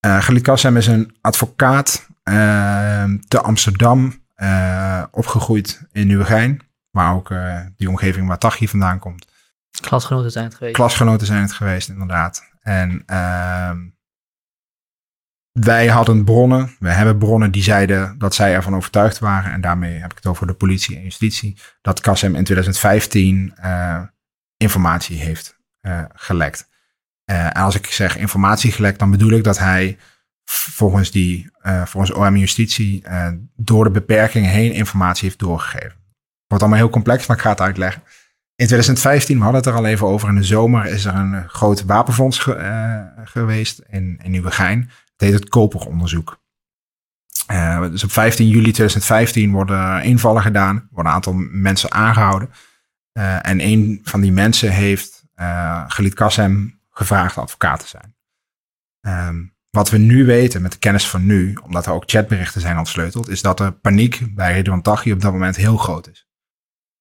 Uh, Galit Kassem is een advocaat uh, te Amsterdam, uh, opgegroeid in Nieuwegein, waar ook die omgeving waar Tachi vandaan komt. Klasgenoten zijn het geweest. Klasgenoten zijn het geweest, inderdaad. En ehm, wij hadden bronnen, we hebben bronnen die zeiden dat zij ervan overtuigd waren, en daarmee heb ik het over de politie en justitie, dat Kassem in 2015 informatie heeft gelekt. Uh, en als ik zeg informatie gelekt, dan bedoel ik dat hij volgens, die, uh, volgens OM Justitie uh, door de beperkingen heen informatie heeft doorgegeven. Wordt allemaal heel complex, maar ik ga het uitleggen. In 2015, we hadden het er al even over, in de zomer is er een groot wapenfonds ge, geweest in, in Nieuwegein. Het heet het Koperonderzoek. dus op 15 juli 2015 worden invallen gedaan, worden een aantal mensen aangehouden. en een van die mensen heeft uh, Galit Kassem gevraagd advocaat te zijn. Um, wat we nu weten met de kennis van nu, omdat er ook chatberichten zijn ontsleuteld, is dat de paniek bij Ridwan Taghi op dat moment heel groot is.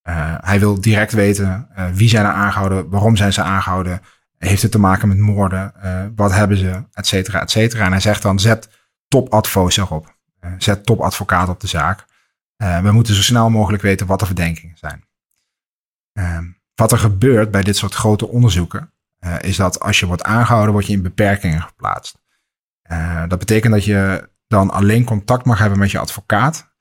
Uh, hij wil direct weten uh, wie zijn er aangehouden, waarom zijn ze aangehouden, heeft het te maken met moorden, uh, wat hebben ze, et cetera, et cetera. En hij zegt dan, zet topadvo's erop. zet topadvocaat op de zaak. we moeten zo snel mogelijk weten wat de verdenkingen zijn. Ehm, wat er gebeurt bij dit soort grote onderzoeken, uh, is dat als je wordt aangehouden, word je in beperkingen geplaatst. Uh, dat betekent dat je dan alleen contact mag hebben met je advocaat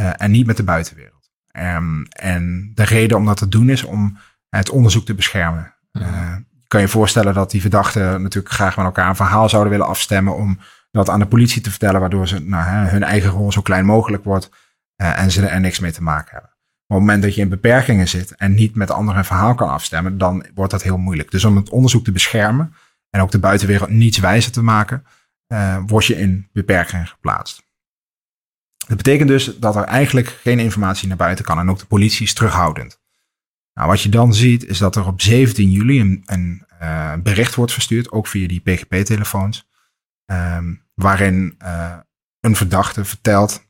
uh, en niet met de buitenwereld. Um, en de reden om dat te doen is om het onderzoek te beschermen. Mm. kan je voorstellen dat die verdachten natuurlijk graag met elkaar een verhaal zouden willen afstemmen om dat aan de politie te vertellen, waardoor ze, nou, hun eigen rol zo klein mogelijk wordt. en ze er niks mee te maken hebben. Op het moment dat je in beperkingen zit en niet met anderen een verhaal kan afstemmen, dan wordt dat heel moeilijk. Dus om het onderzoek te beschermen en ook de buitenwereld niets wijzer te maken, uh, word je in beperkingen geplaatst. Dat betekent dus dat er eigenlijk geen informatie naar buiten kan en ook de politie is terughoudend. Nou, wat je dan ziet is dat er op 17 juli een, uh, bericht wordt verstuurd, ook via die PGP-telefoons, um, waarin uh, een verdachte vertelt,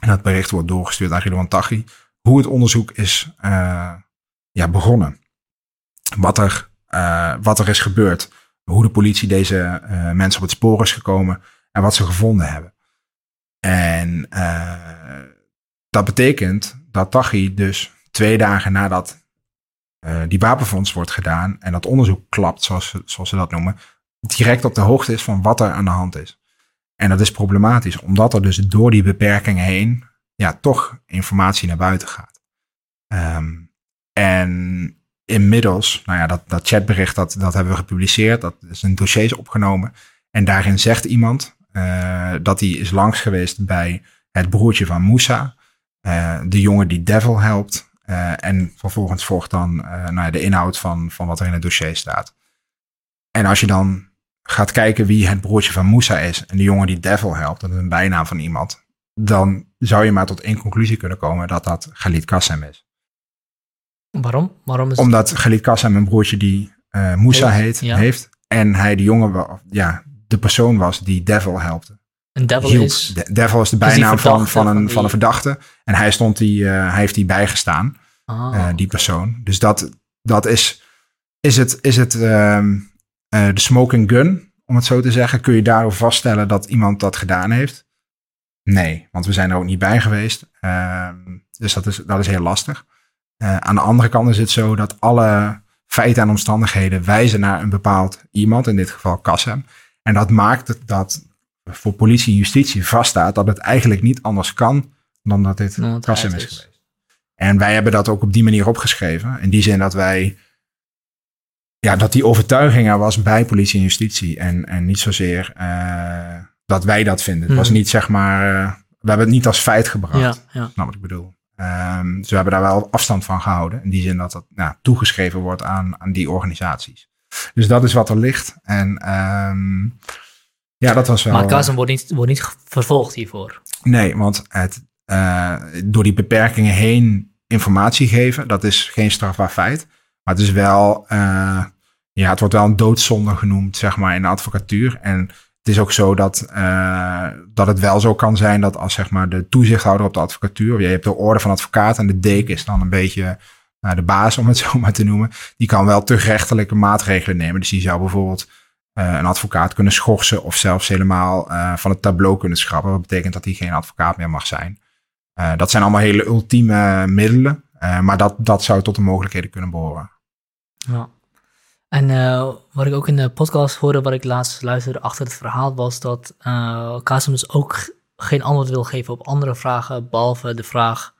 en dat bericht wordt doorgestuurd aan Ridwan Taghi, hoe het onderzoek is uh, ja, begonnen. Wat er, wat er is gebeurd, hoe de politie deze mensen op het spoor is gekomen en wat ze gevonden hebben. En dat betekent dat Taghi dus twee dagen nadat uh, die wapenfonds wordt gedaan en dat onderzoek klapt, zoals, zoals ze dat noemen, direct op de hoogte is van wat er aan de hand is. En dat is problematisch, omdat er dus door die beperkingen heen ja, toch informatie naar buiten gaat. Um, en inmiddels, nou ja, dat, dat chatbericht, dat, dat hebben we gepubliceerd, dat is in dossiers opgenomen. En daarin zegt iemand uh, dat hij is langs geweest bij het broertje van Moussa, uh, de jongen die Devil helpt. Uh, en vervolgens volgt dan nou ja, de inhoud van, van wat er in het dossier staat. En als je dan gaat kijken wie het broertje van Moussa is en de jongen die Devil helpt, dat is een bijnaam van iemand, dan zou je maar tot één conclusie kunnen komen dat dat Galit Kassem is. Waarom? Waarom is Omdat Galit Kassem een broertje die uh, Moussa heet, ja. heeft en hij de jongen, ja, de persoon was die Devil helpte. Een devil is... De, devil is de bijnaam van, van, een, van, een verdachte. En hij, stond die, uh, hij heeft die bijgestaan, ah, uh, die persoon. Dus dat, dat is... Is het, is het uh, de smoking gun, om het zo te zeggen? Kun je daarover vaststellen dat iemand dat gedaan heeft? Nee, want we zijn er ook niet bij geweest. Ehm, dus dat is, dat is heel lastig. Uh, aan de andere kant is het zo dat alle feiten en omstandigheden wijzen naar een bepaald iemand, in dit geval Kassem. En dat maakt dat voor politie en justitie vaststaat dat het eigenlijk niet anders kan dan dat dit Kassem is geweest. En wij hebben dat ook op die manier opgeschreven. In die zin dat wij, ja, dat die overtuiging er was bij politie en justitie. En, en niet zozeer uh, dat wij dat vinden. Het was Mhm. niet zeg maar, uh, we hebben het niet als feit gebracht. Ja, ja. Snap wat ik bedoel. Um, dus we hebben daar wel afstand van gehouden. In die zin dat dat nou, toegeschreven wordt aan, aan die organisaties. Dus dat is wat er ligt. En um, ja, dat was wel... Maar Kazem wordt niet, wordt niet vervolgd hiervoor. Nee, want het, uh, door die beperkingen heen informatie geven, dat is geen strafbaar feit. Maar het is wel, uh, ja, het wordt wel een doodzonde genoemd, zeg maar, in de advocatuur. En het is ook zo dat, uh, dat het wel zo kan zijn dat als, zeg maar, de toezichthouder op de advocatuur, je hebt de orde van advocaat en de deken is dan een beetje uh, de baas, om het zo maar te noemen, die kan wel te rechtelijke maatregelen nemen. Dus die zou bijvoorbeeld uh, een advocaat kunnen schorsen of zelfs helemaal van het tableau kunnen schrappen. Wat betekent dat hij geen advocaat meer mag zijn. Dat zijn allemaal hele ultieme middelen, maar dat, dat zou tot de mogelijkheden kunnen behoren. Ja. En uh, wat ik ook in de podcast hoorde, wat ik laatst luisterde achter het verhaal, was dat uh, Kasim dus ook geen antwoord wil geven op andere vragen, behalve de vraag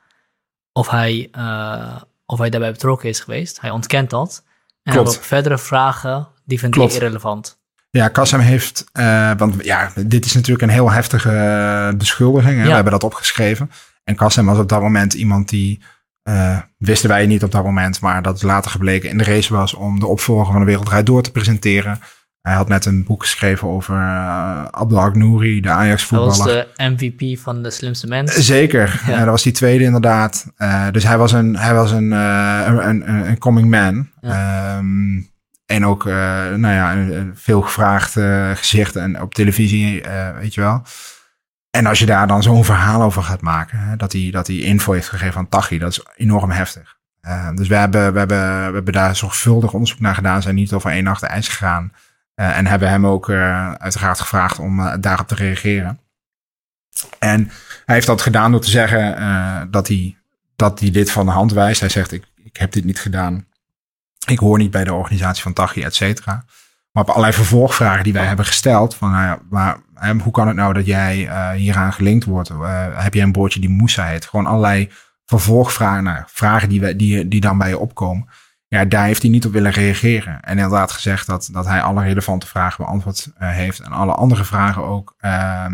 of hij, uh, of hij daarbij betrokken is geweest. Hij ontkent dat. En Klopt. op verdere vragen, die vindt hij irrelevant. Ja, Kassem heeft, uh, want ja, dit is natuurlijk een heel heftige beschuldiging. Hè? Ja. We hebben dat opgeschreven. En Kassem was op dat moment iemand die, uh, wisten wij niet op dat moment, maar dat is later gebleken, in de race was om de opvolger van de Wereldrijd door te presenteren. Hij had net een boek geschreven over uh, Abdelhak Nouri, de Ajax voetballer. Dat was de MVP van de slimste mens. Zeker, ja. dat was die tweede inderdaad. Uh, dus hij was een, hij was een, een, een, een coming man. Ja. Um, en ook, nou ja, een, veel gevraagd gezicht en op televisie, weet je wel. En als je daar dan zo'n verhaal over gaat maken, hè, dat, hij, dat info heeft gegeven aan Tachi, dat is enorm heftig. Uh, dus we hebben, we, hebben, we hebben daar zorgvuldig onderzoek naar gedaan, zijn niet over één nacht ijs gegaan. Uh, en hebben hem ook uh, uiteraard gevraagd om daarop te reageren. En hij heeft dat gedaan door te zeggen dat, hij, dat hij dit van de hand wijst. Hij zegt, ik, ik heb dit niet gedaan. Ik hoor niet bij de organisatie van Tachi, et cetera. Maar op allerlei vervolgvragen die wij hebben gesteld. Van, nou ja, maar, hoe kan het nou dat jij uh, hieraan gelinkt wordt? Uh, heb je een boordje die Moussa heet? Gewoon allerlei vervolgvragen, nou, vragen die, we, die, die dan bij je opkomen. Ja, daar heeft hij niet op willen reageren. En inderdaad gezegd dat, dat hij alle relevante vragen beantwoord uh, heeft. En alle andere vragen ook uh,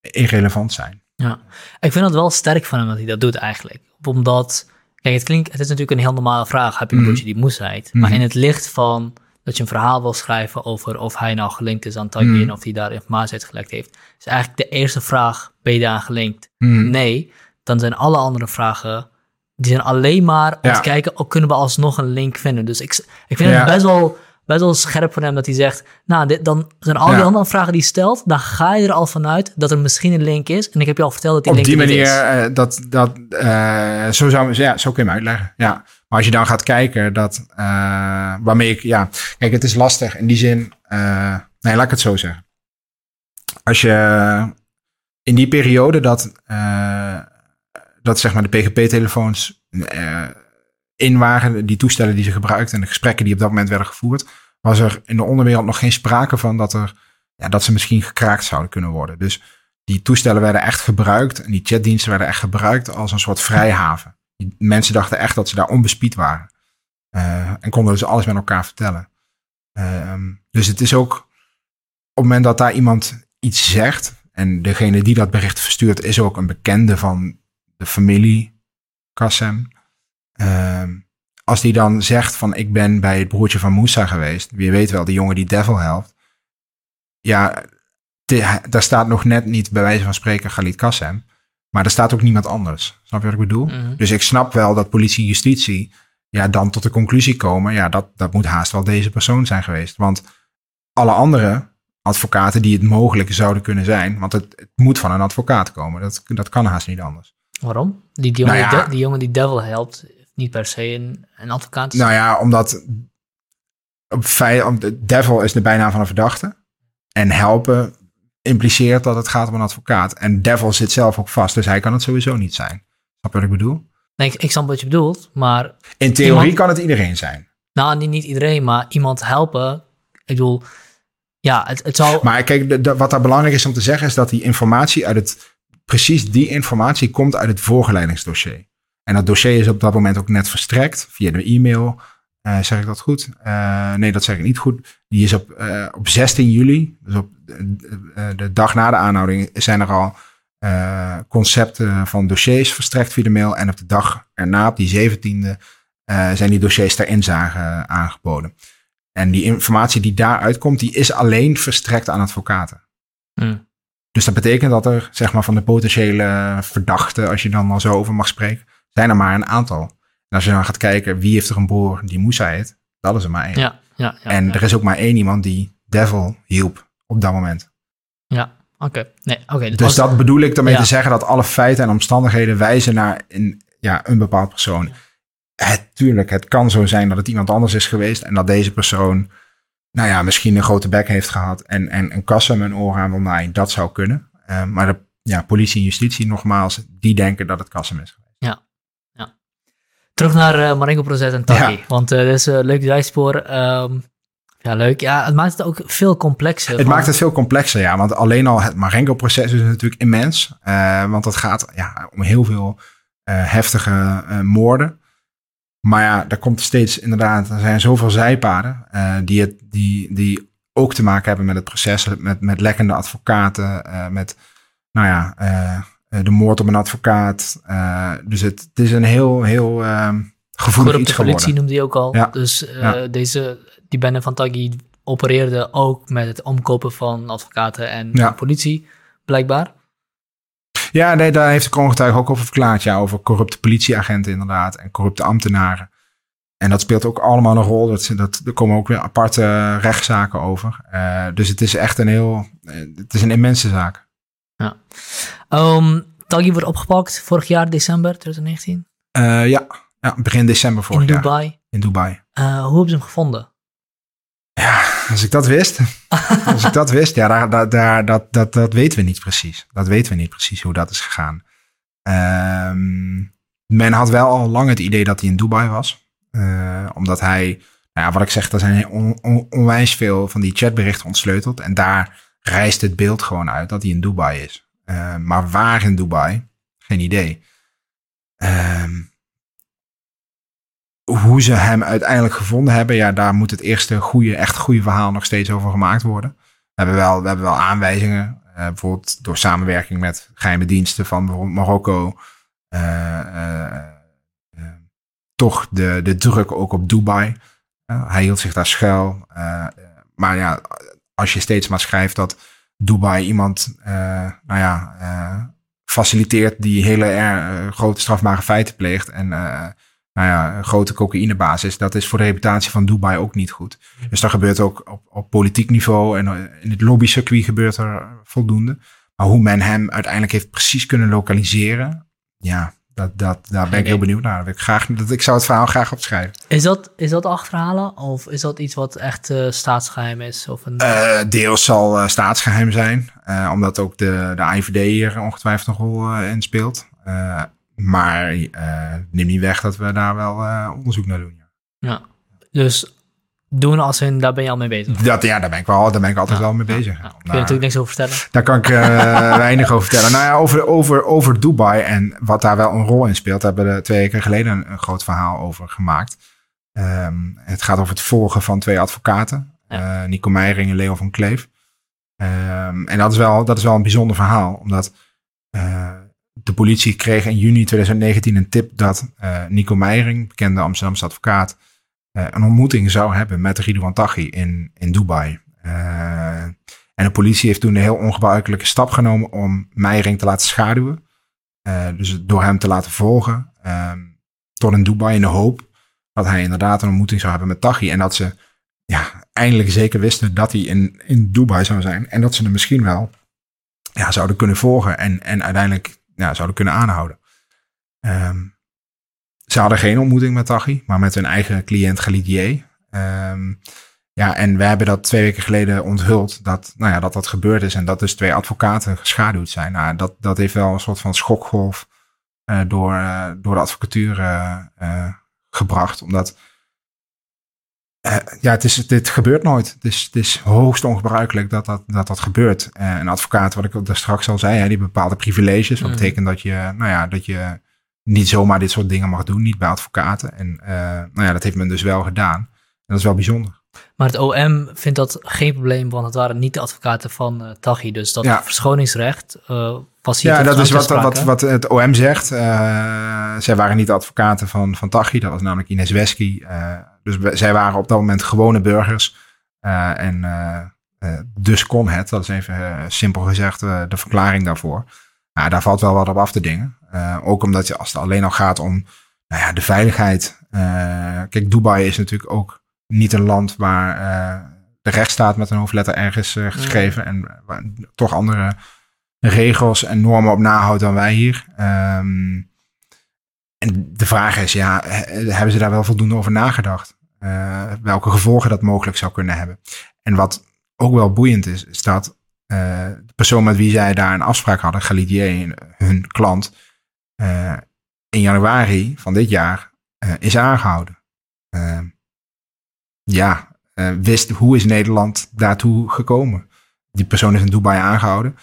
irrelevant zijn. Ja, ik vind het wel sterk van hem dat hij dat doet eigenlijk. Omdat, kijk, het klinkt, het is natuurlijk een heel normale vraag. Heb je een Mhm. broertje die moesheid? Maar Mhm. in het licht van dat je een verhaal wil schrijven over of hij nou gelinkt is aan Taghi Mhm. en of hij daar informatie uit gelekt heeft, is eigenlijk de eerste vraag, ben je daar gelinkt? Mhm. Nee, dan zijn alle andere vragen, die zijn alleen maar om Ja. te kijken, oh, kunnen we alsnog een link vinden? Dus ik, ik vind Ja. het best wel, best wel scherp van hem dat hij zegt, nou, dit, dan zijn al die Ja. andere vragen die stelt, dan ga je er al vanuit dat er misschien een link is. En ik heb je al verteld dat die Op link die er manier, is. eh, dat, dat, eh, zo, zou, ja, zo kun je hem uitleggen. Ja. Maar als je dan gaat kijken, dat, eh, waarmee ik, ja, kijk, het is lastig in die zin, eh, nee, laat ik het zo zeggen. Als je in die periode dat, eh, dat zeg maar de PGP-telefoons in waren, die toestellen die ze gebruikten en de gesprekken die op dat moment werden gevoerd, was er in de onderwereld nog geen sprake van dat, er, ja, dat ze misschien gekraakt zouden kunnen worden. Dus die toestellen werden echt gebruikt en die chatdiensten werden echt gebruikt als een soort vrijhaven. Mensen dachten echt dat ze daar onbespied waren. Eh, en konden dus alles met elkaar vertellen. Ehm, dus het is ook op het moment dat daar iemand iets zegt, en degene die dat bericht verstuurt is ook een bekende van de familie Kassem. Ehm, als die dan zegt van ik ben bij het broertje van Moussa geweest, wie weet wel, de jongen die Devil helpt. Ja, daar staat nog net niet bij wijze van spreken Khalid Kassem. Maar er staat ook niemand anders. Snap je wat ik bedoel? Mhm. Dus ik snap wel dat politie en justitie ja, dan tot de conclusie komen. Ja, dat, dat moet haast wel deze persoon zijn geweest. Want alle andere advocaten die het mogelijk zouden kunnen zijn. Want het, het moet van een advocaat komen. Dat, dat kan haast niet anders. Waarom? Die, die, jongen, Nou die, ja. de- die jongen die Devil helpt, niet per se een, een advocaat. Nou ja, omdat op devil is de bijnaam van een verdachte. En helpen impliceert dat het gaat om een advocaat. En devil zit zelf ook vast, dus hij kan het sowieso niet zijn. Snap je wat ik bedoel? Nee, ik, ik snap wat je bedoelt, maar In theorie Iemand- kan het iedereen zijn. nou, niet, niet iedereen, maar iemand helpen. Ik bedoel, ja, het, het zou... Maar kijk, de, de- wat daar belangrijk is om te zeggen, is dat die informatie uit het. Precies die informatie komt uit het voorgeleidingsdossier. En dat dossier is op dat moment ook net verstrekt via de e-mail. Eh, zeg ik dat goed? Eh, nee, dat zeg ik niet goed. Die is op, eh, op 16 juli, dus op de, de- dag na de aanhouding, zijn er al eh, concepten van dossiers verstrekt via de mail. En op de dag erna, op die 17e, eh, zijn die dossiers ter inzage aangeboden. En die informatie die daaruit komt, die is alleen verstrekt aan advocaten. Hm. Dus dat betekent dat er, zeg maar, van de potentiële verdachten, als je dan al zo over mag spreken, zijn er maar een aantal. En als je dan gaat kijken wie heeft er een broer die Moussa heet, dat is er maar één. Ja, ja, ja. en ja. er is ook maar één iemand die Devil hielp op dat moment. Ja, oké. Nee, oké. Dus dat bedoel ik daarmee Ja. te zeggen dat alle feiten en omstandigheden wijzen naar een, ja, een bepaald persoon. Het, tuurlijk, het kan zo zijn dat het iemand anders is geweest en dat deze persoon, nou ja, misschien een grote bek heeft gehad en, en een kassa met een oor aan wil naaien. Dat zou kunnen. Eh, maar de ja, politie en justitie, nogmaals, die denken dat het Kassem is geweest. Terug naar eh Marengo-proces en Taki. Ja. Want dat is een leuk zijspoor. Ehm, ja, leuk. Ja, het maakt het ook veel complexer. Het van- maakt het veel complexer, ja. Want alleen al het Marengo-proces is natuurlijk immens. eh, want het gaat ja, om heel veel eh, heftige eh, moorden. Maar ja, daar komt steeds inderdaad, er zijn zoveel zijpaden die, het, die, die ook te maken hebben met het proces, met, met lekkende advocaten, met, nou ja, de moord op een advocaat. Dus het, het is een heel, heel eh, gevoelig iets geworden. politie noemde hij ook al. Ja. Dus Ja. deze, die bende van Taghi opereerde ook met het omkopen van advocaten en Ja. politie, blijkbaar. Ja, nee, daar heeft de kroongetuige ook over verklaard. Ja, over corrupte politieagenten inderdaad en corrupte ambtenaren. En dat speelt ook allemaal een rol. Dat, dat, er komen ook weer aparte rechtszaken over. Eh, dus het is echt een heel, eh, het is een immense zaak. Um, Taghi wordt opgepakt vorig jaar, december 2019, Eh, ja, ja, begin december vorig in jaar Dubai. in Dubai. Hoe hebben ze hem gevonden? Als ik dat wist, als ik dat wist, ja, daar, daar, daar, dat, dat, dat weten we niet precies. Dat weten we niet precies hoe dat is gegaan. Ehm, men had wel al lang het idee dat hij in Dubai was. Eh, omdat hij, nou ja, wat ik zeg, er zijn on- on- onwijs veel van die chatberichten ontsleuteld. En daar rijst het beeld gewoon uit dat hij in Dubai is. Eh, maar waar in Dubai? Geen idee. Ehm, hoe ze hem uiteindelijk gevonden hebben, ja, daar moet het eerste goede, echt goede verhaal nog steeds over gemaakt worden. We hebben wel, we hebben wel aanwijzingen. bijvoorbeeld door samenwerking met geheime diensten van bijvoorbeeld Marokko. toch de, de druk ook op Dubai. hij hield zich daar schuil. maar ja, als je steeds maar schrijft dat Dubai iemand, nou ja, faciliteert die hele grote strafbare feiten pleegt en nou ja, een grote cocaïnebasis. Dat is voor de reputatie van Dubai ook niet goed. Dus dat gebeurt ook op, op politiek niveau en eh, in het lobbycircuit gebeurt er voldoende. Maar hoe men hem uiteindelijk heeft precies kunnen lokaliseren, ja, dat, dat, daar ben ik heel benieuwd naar. Ik, graag, dat, ik zou het verhaal graag opschrijven. Is dat, is dat achterhalen of is dat iets wat echt uh, staatsgeheim is? Of een... Uh, deels zal uh, staatsgeheim zijn, omdat ook de, de IVD hier ongetwijfeld nog wel in speelt. Maar uh, neem niet weg dat we daar wel uh, onderzoek naar doen. Ja. ja. Dus doen als in, daar ben je al mee bezig? Dat, ja, daar ben ik, wel, daar ben ik altijd wel mee bezig. Ja. Kun je natuurlijk niks over vertellen? Daar kan ik uh, weinig over vertellen. Nou ja, over, over, over Dubai en wat daar wel een rol in speelt, hebben we twee weken geleden een, een groot verhaal over gemaakt. Um, het gaat over het volgen van twee advocaten, Nico Meijering en Leo van Kleef. Um, en dat is, wel, dat is wel een bijzonder verhaal, omdat uh, de politie kreeg in juni 2019 een tip dat uh, Nico Meijering, bekende Amsterdamse advocaat, uh, een ontmoeting zou hebben met Ridouan Taghi in, in Dubai. Uh, en de politie heeft toen een heel ongebruikelijke stap genomen om Meijering te laten schaduwen. dus door hem te laten volgen ehm, tot in Dubai in de hoop dat hij inderdaad een ontmoeting zou hebben met Taghi. En dat ze ja, eindelijk zeker wisten dat hij in, in Dubai zou zijn. En dat ze hem misschien wel ja, zouden kunnen volgen en, en uiteindelijk ja, zouden kunnen aanhouden. Um, ze hadden geen ontmoeting met Tachi, maar met hun eigen cliënt Galidier. Um, ja, en we hebben dat twee weken geleden onthuld dat, nou ja, dat dat gebeurd is en dat dus twee advocaten geschaduwd zijn. Nou, dat, dat heeft wel een soort van schokgolf uh, door, uh, door de advocatuur uh, gebracht. Omdat ja, het, is, dit gebeurt nooit. Het is, het is hoogst ongebruikelijk dat dat, dat, dat gebeurt. Uh, een advocaat, wat ik daar straks al zei, hè, die bepaalde privileges. Wat mm. betekent dat je, nou ja, dat je niet zomaar dit soort dingen mag doen, niet bij advocaten. En uh, nou ja, dat heeft men dus wel gedaan. En dat is wel bijzonder. Maar het OM vindt dat geen probleem, want het waren niet de advocaten van uh, Taghi. Dus dat ja. verschoningsrecht uh, was hier Ja, dat is wat, wat, wat het OM zegt. Zij waren niet de advocaten van, van Taghi, dat was namelijk Ines Wesky. Dus zij waren op dat moment gewone burgers. en dus kon het, dat is even simpel gezegd de verklaring daarvoor. Daar valt wel wat op af te dingen. ook omdat je, als het alleen al gaat om nou ja, de veiligheid. kijk, Dubai is natuurlijk ook niet een land waar de rechtsstaat met een hoofdletter ergens geschreven en waar toch andere regels en normen op nahoudt dan wij hier. Um, en de vraag is, ja, hebben ze daar wel voldoende over nagedacht? Uh, welke gevolgen dat mogelijk zou kunnen hebben? En wat ook wel boeiend is, is dat de persoon met wie zij daar een afspraak hadden, Galidier, hun klant, in januari van dit jaar is aangehouden. Ja, wist hoe is Nederland daartoe gekomen. Die persoon is in Dubai aangehouden.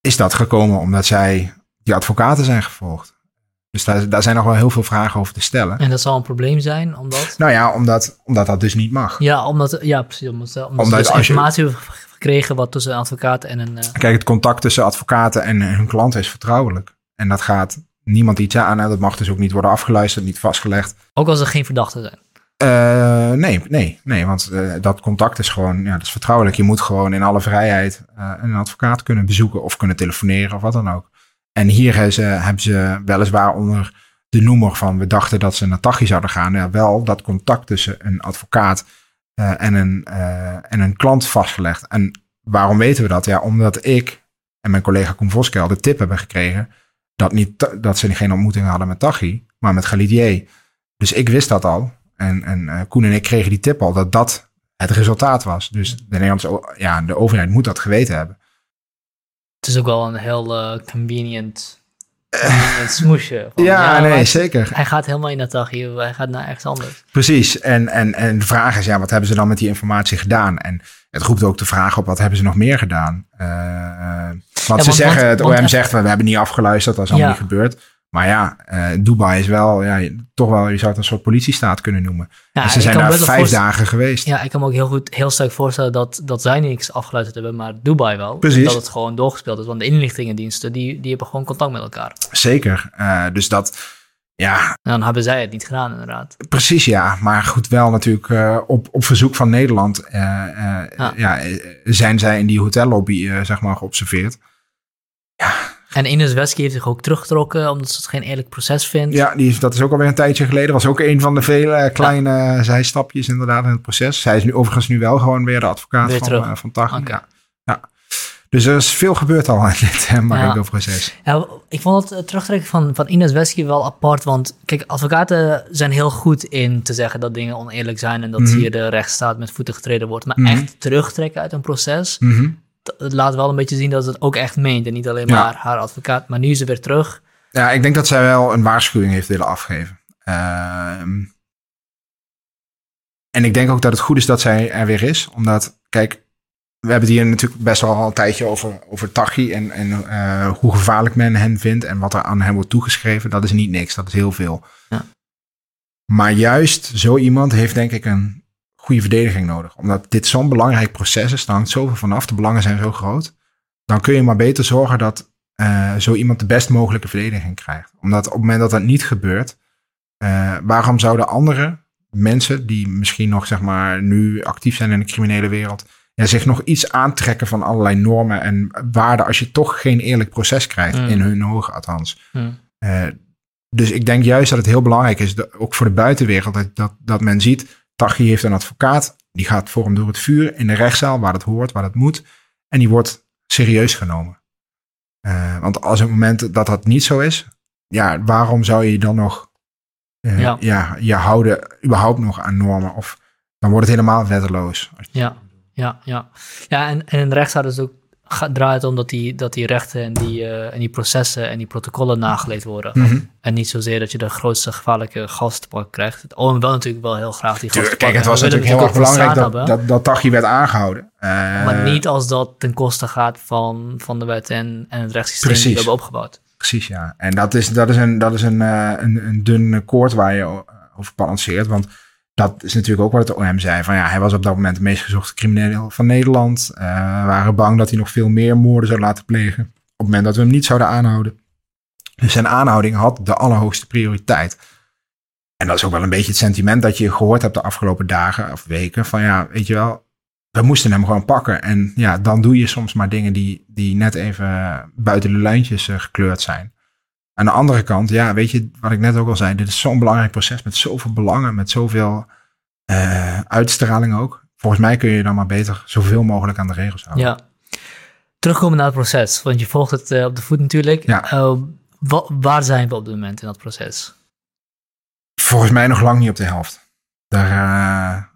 Is dat gekomen omdat zij die advocaten zijn gevolgd? Dus daar, daar zijn nog wel heel veel vragen over te stellen. En dat zal een probleem zijn, omdat? Nou ja, omdat, omdat dat dus niet mag. Ja, omdat, ja precies. Omdat, omdat, omdat dus informatie je, gekregen wat tussen een advocaat en een... Uh... Kijk, het contact tussen advocaten en hun klant is vertrouwelijk. En dat gaat niemand iets aan. En dat mag dus ook niet worden afgeluisterd, niet vastgelegd. Ook als er geen verdachten zijn? Uh, nee, nee, nee, want uh, dat contact is gewoon, ja, dat is vertrouwelijk. Je moet gewoon in alle vrijheid uh, een advocaat kunnen bezoeken of kunnen telefoneren of wat dan ook. En hier hebben ze, hebben ze weliswaar onder de noemer van we dachten dat ze naar Tachi zouden gaan, ja, wel dat contact tussen een advocaat en, een, en een klant vastgelegd. En waarom weten we dat? Ja, omdat ik en mijn collega Koen Voskel de tip hebben gekregen dat, niet, dat ze geen ontmoeting hadden met Tachi, maar met Galidier. Dus ik wist dat al. En, en uh, Koen en ik kregen die tip al dat dat het resultaat was. Dus de Nederlandse ja, de overheid moet dat geweten hebben. Het is ook wel een heel uh, convenient, convenient smoesje. Van, ja, ja, nee, zeker. Hij gaat helemaal in dat hier, hij gaat naar ergens anders. Precies. En, en, en de vraag is, ja, wat hebben ze dan met die informatie gedaan? En het roept ook de vraag op, wat hebben ze nog meer gedaan? Uh, want ja, ze zeggen, het OM zegt, we hebben niet afgeluisterd, dat is allemaal niet gebeurd. Maar ja, uh, Dubai is wel, ja, toch wel, je zou het een soort politiestaat kunnen noemen. Ja, ze zijn daar vijf dagen geweest. Ja, ik kan me ook heel goed, heel sterk voorstellen dat, dat zij niks afgeluisterd hebben, maar Dubai wel. Precies. Dat het gewoon doorgespeeld is, want de inlichtingendiensten, die, die hebben gewoon contact met elkaar. Zeker, uh, dus dat, ja. Dan hebben zij het niet gedaan, inderdaad. Precies, ja. Maar goed, wel natuurlijk uh, op, op verzoek van Nederland ja. ja. zijn zij in die hotellobby, zeg maar, geobserveerd. Ja, en Ines Wesky heeft zich ook teruggetrokken omdat ze het geen eerlijk proces vindt. Ja, die, dat is ook alweer een tijdje geleden. Was ook een van de vele kleine zijstapjes inderdaad in het proces. Zij is nu overigens nu wel gewoon weer de advocaat van, uh, van Tag. Ja. ja. Dus er is veel gebeurd al in dit Marengo-proces. Ja. ik vond het terugtrekken van, van Ines Wesky wel apart. Want kijk, advocaten zijn heel goed in te zeggen dat dingen oneerlijk zijn... en dat mm hier de rechtsstaat met voeten getreden wordt. Maar mhm. echt terugtrekken uit een proces... Mhm het laat wel een beetje zien dat het ook echt meent. En niet alleen maar haar advocaat. Maar nu is ze weer terug. Ja, ik denk dat zij wel een waarschuwing heeft willen afgeven. Ehm, en ik denk ook dat het goed is dat zij er weer is. Omdat, kijk, we hebben het hier natuurlijk best wel al een tijdje over, over Tachi. En, en uh, hoe gevaarlijk men hen vindt. En wat er aan hem wordt toegeschreven. Dat is niet niks. Dat is heel veel. Ja. Maar juist zo iemand heeft denk ik een goede verdediging nodig. Omdat dit zo'n belangrijk proces is, daar hangt zoveel vanaf, de belangen zijn zo groot. Dan kun je maar beter zorgen dat uh, zo iemand de best mogelijke verdediging krijgt. Omdat op het moment dat dat niet gebeurt, uh, waarom zouden andere mensen die misschien nog zeg maar nu actief zijn in de criminele wereld, ja, zich nog iets aantrekken van allerlei normen en waarden als je toch geen eerlijk proces krijgt, hmm. in hun ogen althans. Mm. Uh, dus ik denk juist dat het heel belangrijk is, ook voor de buitenwereld, dat, dat, dat men ziet, Tachi heeft een advocaat, die gaat voor hem door het vuur in de rechtszaal waar het hoort, waar het moet. En die wordt serieus genomen. Uh, want als het moment dat dat niet zo is, ja, waarom zou je dan nog uh, ja. ja. je houden überhaupt nog aan normen? Of dan wordt het helemaal wetteloos. Ja, ja, ja. Ja, en, en in de rechtszaal is ook draait om dat die, dat die rechten en die, uh, en die processen en die protocollen nageleefd worden. Mhm. En niet zozeer dat je de grootste gevaarlijke gastpak krijgt. Het OM wel natuurlijk wel heel graag die gasten Kijk, het was natuurlijk heel erg belangrijk dat, dat, dat, Tachi werd aangehouden. Uh, maar niet als dat ten koste gaat van, van de wet en, en het rechtssysteem die we hebben opgebouwd. Precies, ja. En dat is, dat is, een, dat is een, uh, een, een dun koord waar je over balanceert. Want dat is natuurlijk ook wat het OM zei. Van ja, hij was op dat moment de meest gezochte crimineel van Nederland. Uh, waren bang dat hij nog veel meer moorden zou laten plegen. Op het moment dat we hem niet zouden aanhouden. Dus zijn aanhouding had de allerhoogste prioriteit. En dat is ook wel een beetje het sentiment dat je gehoord hebt de afgelopen dagen of weken. Van ja, weet je wel, we moesten hem gewoon pakken. En ja, dan doe je soms maar dingen die, die net even buiten de lijntjes uh, gekleurd zijn. Aan de andere kant, ja, weet je wat ik net ook al zei, dit is zo'n belangrijk proces met zoveel belangen, met zoveel uh, uitstraling ook. Volgens mij kun je dan maar beter zoveel mogelijk aan de regels houden. Ja. Terugkomen naar het proces, want je volgt het uh, op de voet natuurlijk. Ja. Uh, waar zijn we op dit moment in dat proces? Volgens mij nog lang niet op de helft. Daar,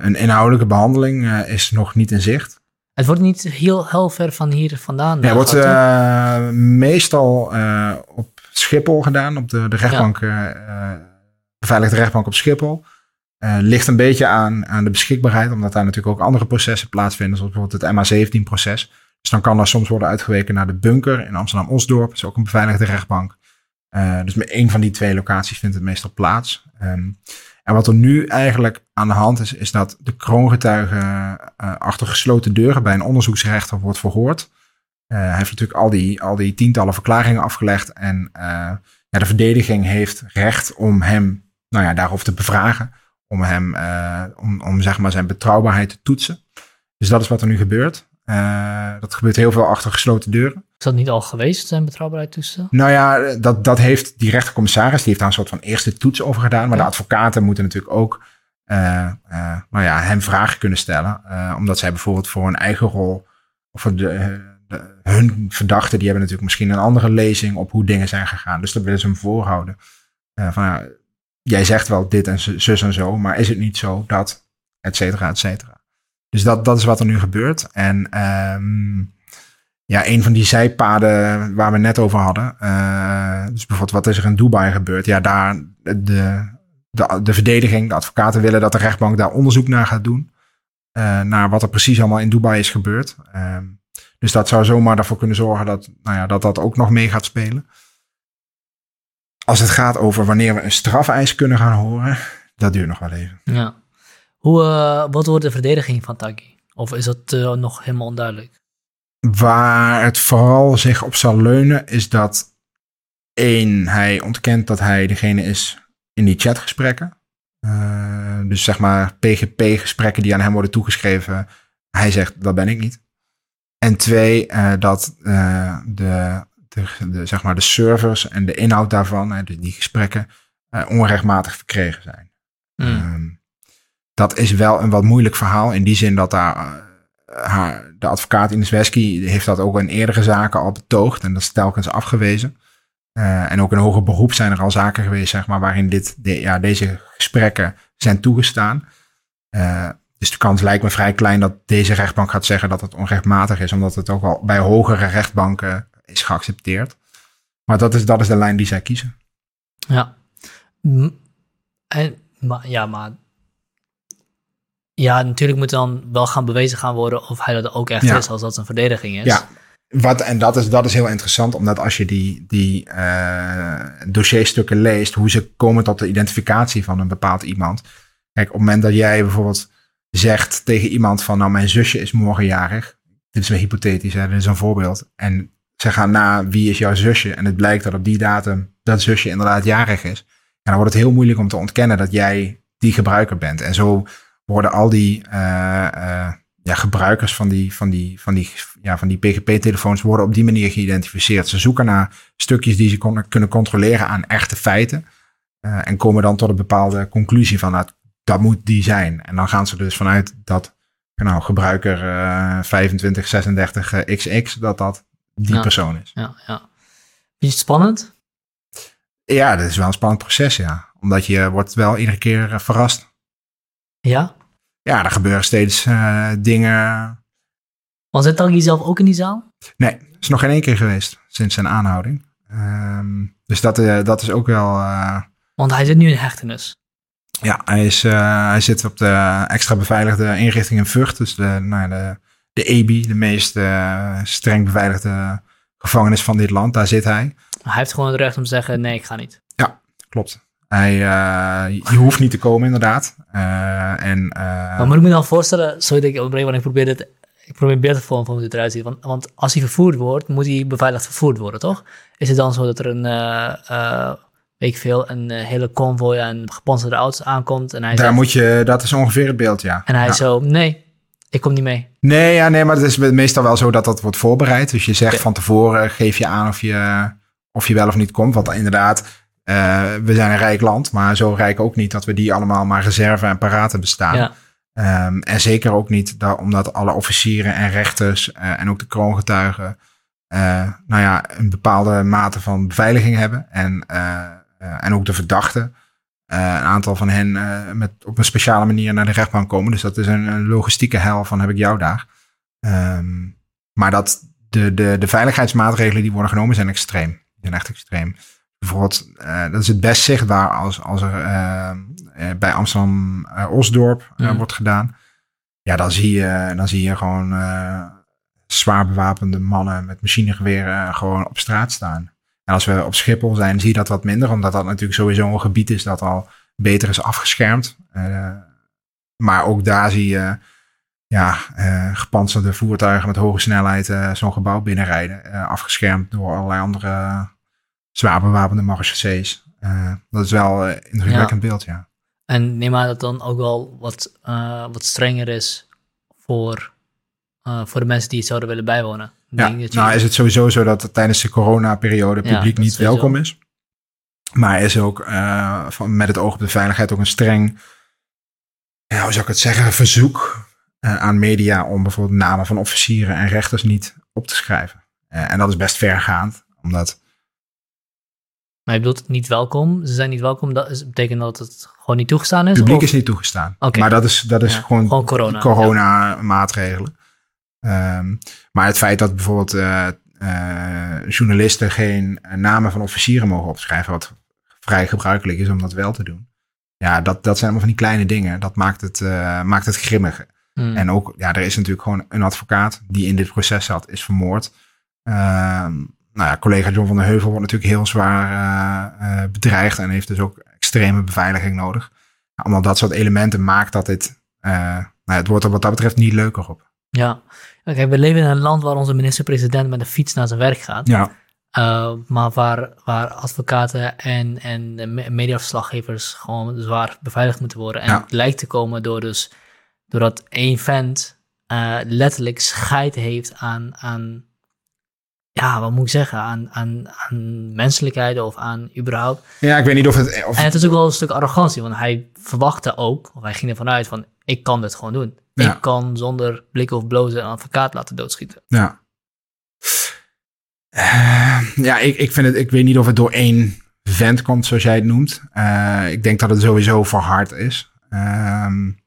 een inhoudelijke behandeling is nog niet in zicht. Het wordt niet heel, heel ver van hier vandaan. Ja, het wordt uh, meestal uh, op Schiphol gedaan, op de, de rechtbank, ja. uh, beveiligde rechtbank op Schiphol. ligt een beetje aan, aan de beschikbaarheid, omdat daar natuurlijk ook andere processen plaatsvinden, zoals bijvoorbeeld het MA17-proces. Dus dan kan er soms worden uitgeweken naar de bunker in Amsterdam-Osdorp. Dat is ook een beveiligde rechtbank. dus met één van die twee locaties vindt het meestal plaats. Um, en wat er nu eigenlijk aan de hand is, is dat de kroongetuige uh, achter gesloten deuren bij een onderzoeksrechter wordt verhoord. Uh, hij heeft natuurlijk al die, al die tientallen verklaringen afgelegd. En uh, ja, de verdediging heeft recht om hem nou ja, daarover te bevragen. Om hem, om, om zeg maar zijn betrouwbaarheid te toetsen. Dus dat is wat er nu gebeurt. dat gebeurt heel veel achter gesloten deuren. Is dat niet al geweest, zijn betrouwbaarheid toetsen? Nou ja, dat, dat heeft die rechtercommissaris, die heeft daar een soort van eerste toets over gedaan. Maar de advocaten moeten natuurlijk ook uh, uh, nou ja, hem vragen kunnen stellen. Uh, omdat zij bijvoorbeeld voor hun eigen rol, of voor de, de, hun verdachten, die hebben natuurlijk misschien een andere lezing op hoe dingen zijn gegaan. Dus dat willen ze hem voorhouden. van jij zegt wel dit en zus en zo, maar is het niet zo dat, et cetera, et cetera. Dus dat, dat is wat er nu gebeurt. En um, ja, een van die zijpaden waar we net over hadden. Uh, dus bijvoorbeeld, wat is er in Dubai gebeurd? Ja, daar de, de, de verdediging, de advocaten willen dat de rechtbank daar onderzoek naar gaat doen. Uh, naar wat er precies allemaal in Dubai is gebeurd. Uh, dus dat zou zomaar ervoor kunnen zorgen dat, nou ja, dat dat ook nog mee gaat spelen. als het gaat over wanneer we een strafeis kunnen gaan horen, dat duurt nog wel even. Ja. Hoe, eh, wat wordt de verdediging van Taki? Of is dat eh, nog helemaal onduidelijk? Waar het vooral zich op zal leunen, is dat één, hij ontkent dat hij degene is in die chatgesprekken. Uh, dus zeg maar PGP-gesprekken die aan hem worden toegeschreven. Hij zegt, dat ben ik niet. En twee, uh, dat uh, de, de, de, zeg maar de servers en de inhoud daarvan, dus die gesprekken, onrechtmatig verkregen zijn. Mm. Um, dat is wel een wat moeilijk verhaal in die zin dat daar de advocaat Ines Wesky heeft dat ook in eerdere zaken al betoogd en dat is telkens afgewezen. Uh, en ook in hoger beroep zijn er al zaken geweest, zeg maar, waarin dit, ja, deze gesprekken zijn toegestaan. Uh, dus de kans lijkt me vrij klein dat deze rechtbank gaat zeggen dat het onrechtmatig is, omdat het ook al bij hogere rechtbanken is geaccepteerd. Maar dat is, dat is de lijn die zij kiezen. Ja. En, maar, ja, maar. Ja, natuurlijk moet dan wel gaan bewezen gaan worden of hij dat ook echt ja. is, als dat een verdediging is. Ja, wat, en dat is, dat is heel interessant, omdat als je die, die uh, dossierstukken leest, hoe ze komen tot de identificatie van een bepaald iemand. Kijk, op het moment dat jij bijvoorbeeld zegt tegen iemand van, nou, mijn zusje is morgen jarig. Dit is wel hypothetisch, hè? dit is een voorbeeld. En ze gaan na, wie is jouw zusje? En het blijkt dat op die datum dat zusje inderdaad jarig is. En dan wordt het heel moeilijk om te ontkennen dat jij die gebruiker bent. En zo worden al die uh, uh, ja, gebruikers van die, van die, van die, ja, van die PGP-telefoons worden op die manier geïdentificeerd. Ze zoeken naar stukjes die ze kon, kunnen controleren aan echte feiten. Uh, en komen dan tot een bepaalde conclusie van nou, dat moet die zijn. En dan gaan ze dus vanuit dat nou, gebruiker uh, 2536 XX, dat dat die ja, persoon is. Ja, ja. Je het spannend? Ja, dat is wel een spannend proces, ja. Omdat je wordt wel iedere keer uh, verrast. Ja? Ja, er gebeuren steeds uh, dingen. Was het dan zelf ook in die zaal? Nee, is nog geen één keer geweest sinds zijn aanhouding. Um, dus dat, uh, dat is ook wel. Uh, Want hij zit nu in hechtenis. Ja, hij, is, hij zit op de extra beveiligde inrichting in Vught. Dus de, nou, de, de EBI, de meest streng beveiligde gevangenis van dit land. Daar zit hij. Hij heeft gewoon het recht om te zeggen: nee, ik ga niet. Ja, klopt. Hij, uh, je hoeft niet te komen, inderdaad. Uh, en, uh, maar moet ik me dan voorstellen, sorry dat ik onderbreek, want ik probeer het, ik probeer beter te vormen van hoe het eruit ziet. Want, want als hij vervoerd wordt, moet hij beveiligd vervoerd worden, toch? Is het dan zo dat er een, weet ik veel, een hele convoy aan gepantserde auto's aankomt? En hij Daar zegt, moet je, dat is ongeveer het beeld, ja. En hij ja. zo, nee, ik kom niet mee. Nee, ja, nee, maar het is meestal wel zo dat dat wordt voorbereid. Dus je zegt okay. van tevoren, geef je aan of je, of je wel of niet komt. Want inderdaad, uh, we zijn een rijk land, maar zo rijk ook niet dat we die allemaal maar reserve en paraten bestaan. Ja. Um, en zeker ook niet dat, omdat alle officieren en rechters uh, en ook de kroongetuigen uh, nou ja, een bepaalde mate van beveiliging hebben. En, en ook de verdachten. een aantal van hen met op een speciale manier naar de rechtbank komen. Dus dat is een, een logistieke hel van heb ik jou daar. Um, maar dat de, de, de veiligheidsmaatregelen die worden genomen zijn extreem. Die zijn echt extreem bijvoorbeeld, uh, dat is het best zichtbaar als, als er uh, uh, bij Amsterdam Osdorp mm. wordt gedaan. Ja, dan zie je, dan zie je gewoon zwaar bewapende mannen met machinegeweren gewoon op straat staan. En als we op Schiphol zijn, zie je dat wat minder, omdat dat natuurlijk sowieso een gebied is dat al beter is afgeschermd. maar ook daar zie je ja, gepantserde voertuigen met hoge snelheid zo'n gebouw binnenrijden, afgeschermd door allerlei andere zwaar bewapende marechaussées. Uh, dat is wel een uh, indrukwekkend ja. beeld, ja. En neem aan dat dan ook wel wat, uh, wat strenger is voor, uh, voor de mensen die het zouden willen bijwonen. Ja, nou is het sowieso zo dat het tijdens de coronaperiode publiek ja, niet welkom is. Maar is ook van, met het oog op de veiligheid ook een streng, ja, hoe zou ik het zeggen, verzoek aan media om bijvoorbeeld namen van officieren en rechters niet op te schrijven. en dat is best vergaand, omdat maar je bedoelt niet welkom? Ze zijn niet welkom, dat is, betekent dat het gewoon niet toegestaan is? Publiek of? is niet toegestaan. Okay. Maar dat is, dat is ja, gewoon, gewoon corona, corona ja. maatregelen. Um, maar het feit dat bijvoorbeeld uh, uh, journalisten geen namen van officieren mogen opschrijven, wat vrij gebruikelijk is om dat wel te doen. Ja, dat, dat zijn allemaal van die kleine dingen. Dat maakt het, uh, maakt het grimmiger. Hmm. En ook, ja, er is natuurlijk gewoon een advocaat die in dit proces zat, is vermoord. Uh, nou ja, collega John van der Heuvel wordt natuurlijk heel zwaar bedreigd en heeft dus ook extreme beveiliging nodig. Allemaal dat soort elementen maakt dat dit, nou, het wordt er wat dat betreft niet leuker op. Ja, oké, we leven in een land waar onze minister-president met een fiets naar zijn werk gaat. Ja. Uh, maar waar, waar advocaten en, en mediaverslaggevers gewoon zwaar beveiligd moeten worden. En het lijkt te komen door dus, doordat één vent uh, letterlijk scheid heeft aan, aan, ja, wat moet ik zeggen, aan, aan, aan menselijkheid of aan überhaupt. Ja, ik weet niet of het... Of... En het is ook wel een stuk arrogantie, want hij verwachtte ook, of hij ging ervan uit van, ik kan dit gewoon doen. Ik kan zonder blik of blozen een advocaat laten doodschieten. Ja. Uh, ja, ik, ik, vind het, ik weet niet of het door één vent komt, zoals jij het noemt. Uh, ik denk dat het sowieso verhard is. Um,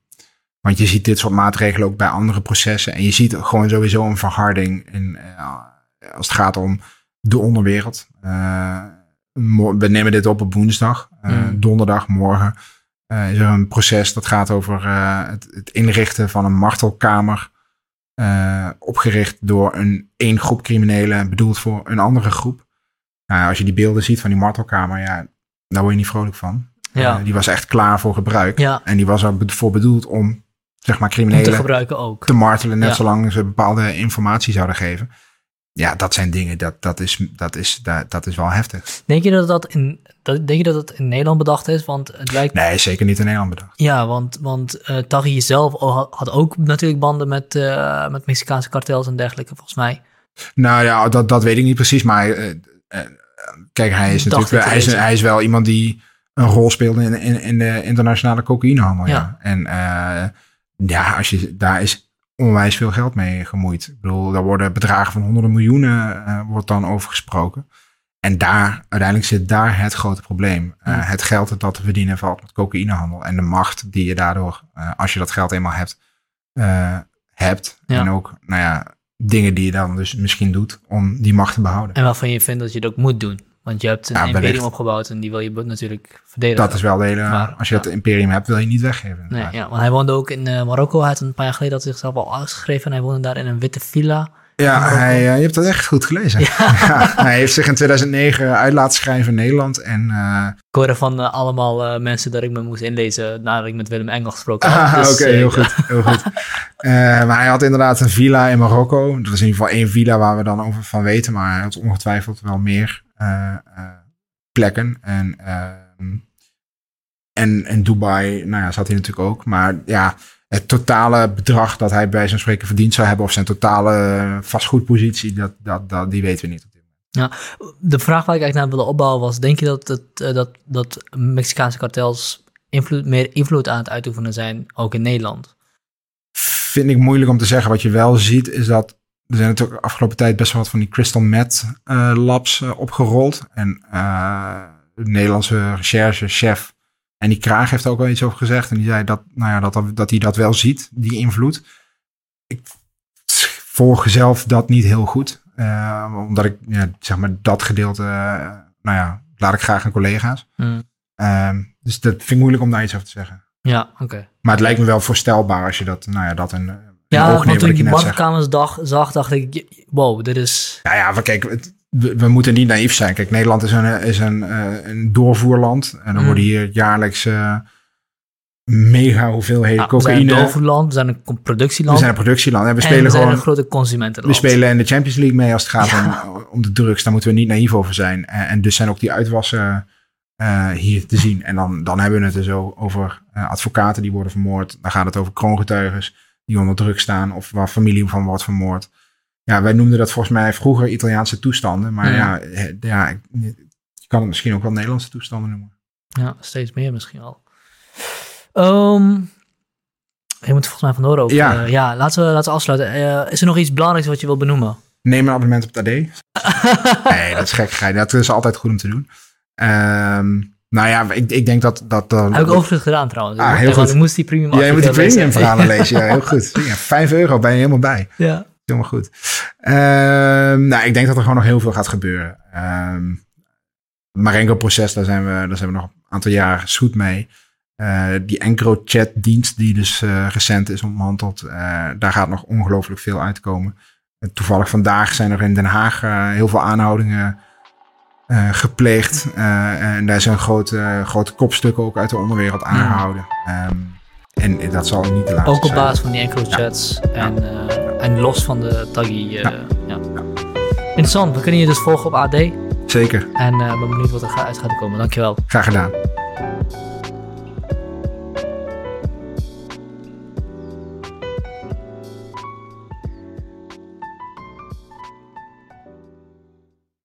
want je ziet dit soort maatregelen ook bij andere processen. En je ziet gewoon sowieso een verharding in, uh, als het gaat om de onderwereld. we nemen dit op op woensdag. Mm. Donderdag, morgen is er een proces dat gaat over het, het inrichten van een martelkamer opgericht door een één groep criminelen, bedoeld voor een andere groep. Nou, als je die beelden ziet van die martelkamer, ja, daar word je niet vrolijk van. Ja. Uh, die was echt klaar voor gebruik. Ja. En die was er voor bedoeld om, zeg maar, criminelen te gebruiken ook. Te martelen, net zolang ze bepaalde informatie zouden geven ja, dat zijn dingen, dat, dat, is, dat, is, dat, dat is wel heftig. Denk je dat dat, in, dat, denk je dat het in Nederland bedacht is? Want het lijkt... Nee, zeker niet in Nederland bedacht. Ja, want, want uh, Taghi zelf had ook natuurlijk banden met, uh, met Mexicaanse kartels en dergelijke, volgens mij. Nou ja, dat, dat weet ik niet precies, maar uh, kijk, hij is natuurlijk hij is, hij is wel iemand die een rol speelde in, in, in de internationale cocaïnehandel. Ja. ja. En ja, als je daar is onwijs veel geld mee gemoeid. Ik bedoel, daar worden bedragen van honderden miljoenen uh, wordt dan over gesproken. En daar, uiteindelijk zit daar het grote probleem. Uh, Het geld dat te verdienen valt met cocaïnehandel. En de macht die je daardoor, uh, als je dat geld eenmaal hebt, hebt. Ja. En ook, nou ja, dingen die je dan dus misschien doet om die macht te behouden. En waarvan je vindt dat je het ook moet doen. Want je hebt een ja, imperium opgebouwd en die wil je natuurlijk verdedigen. Dat is wel de hele... Maar, als je het imperium hebt, wil je niet weggeven. Nee, ja, want hij woonde ook in uh, Marokko. Hij had een paar jaar geleden dat zichzelf al uitgeschreven. En hij woonde daar in een witte villa. Ja, hij, uh, je hebt dat echt goed gelezen. Ja. hij heeft zich in 2009 uit laten schrijven in Nederland. En, uh, ik hoorde van uh, allemaal mensen dat ik me moest inlezen nadat ik met Willem Engel gesproken had. Ah, dus, Oké, heel goed. Heel goed. maar hij had inderdaad een villa in Marokko. Dat is in ieder geval één villa waar we dan over van weten. Maar hij had ongetwijfeld wel meer. Eh, eh, plekken. En, ehm, en in Dubai, nou ja, zat hij natuurlijk ook. Maar ja, het totale bedrag dat hij bij zijn spreken verdiend zou hebben, of zijn totale vastgoedpositie, dat, dat, dat, die weten we niet. Ja, de vraag waar ik eigenlijk naar wilde opbouwen was: denk je dat, het, eh, dat, dat Mexicaanse kartels invloed, meer invloed aan het uitoefenen zijn, ook in Nederland? Vind ik moeilijk om te zeggen. Wat je wel ziet, is dat er zijn natuurlijk afgelopen tijd best wel wat van die crystal meth uh, labs uh, opgerold. En uh, de Nederlandse recherchechef en die Kraag heeft ook wel iets over gezegd. En die zei dat, nou ja, dat, dat hij dat wel ziet, die invloed. Ik volg zelf dat niet heel goed. omdat ik, ja, zeg maar, dat gedeelte, nou ja, laat ik graag aan collega's. Mm. dus dat vind ik moeilijk om daar iets over te zeggen. Ja, oké. Maar het lijkt me wel voorstelbaar als je dat, nou ja, dat een ja, want toen ik die badkamersdag zag, dacht ik, wow, dit is... Nou ja, kijk, we, we, moeten niet naïef zijn. Kijk, Nederland is een, is een, uh, een doorvoerland. En dan mm. worden hier jaarlijks uh, mega hoeveelheden ja, cocaïne... We zijn een doorvoerland, we zijn een productieland. We zijn een productieland. En we, spelen we zijn gewoon, een grote consumentenland. We spelen in de Champions League mee als het gaat om, om de drugs. Daar moeten we niet naïef over zijn. En, en dus zijn ook die uitwassen uh, hier te zien. En dan, dan hebben we het dus over advocaten die worden vermoord. Dan gaat het over kroongetuigen die onder druk staan of waar familie van wordt vermoord. Ja, wij noemden dat volgens mij vroeger Italiaanse toestanden. Maar ja, ja, je kan het misschien ook wel Nederlandse toestanden noemen. Ja, steeds meer misschien al. Um, je moet volgens mij vandoor ook. Ja, uh, ja laten, we, laten we afsluiten. Uh, is er nog iets belangrijks wat je wil benoemen? Neem een abonnement op het AD. nee, dat is gek. Dat is altijd goed om te doen. Um, nou ja, ik, ik denk dat... dat uh, Heb ik overigens gedaan trouwens. Ah, heel goed. Ik moest die premium Ja, je moet die premium verhalen lezen. Ja, heel goed. Ja, 5 euro ben je helemaal bij. Ja. Helemaal goed. Uh, nou, ik denk dat er gewoon nog heel veel gaat gebeuren. Uh, Marengo-proces, daar, zijn we, daar zijn we nog een aantal jaar goed mee. Uh, die EncroChat-dienst die dus uh, recent is ontmanteld, uh, daar gaat nog ongelooflijk veel uitkomen. toevallig vandaag zijn er in Den Haag heel veel aanhoudingen gepleegd. en daar zijn grote, grote kopstukken ook uit de onderwereld aangehouden. Um, en dat zal niet te laat zijn. Ook op basis van die enkele chats en, en los van de taggy. ja. Interessant, we kunnen je dus volgen op AD. Zeker. En ben benieuwd wat er uit gaat komen. Dankjewel. Graag gedaan.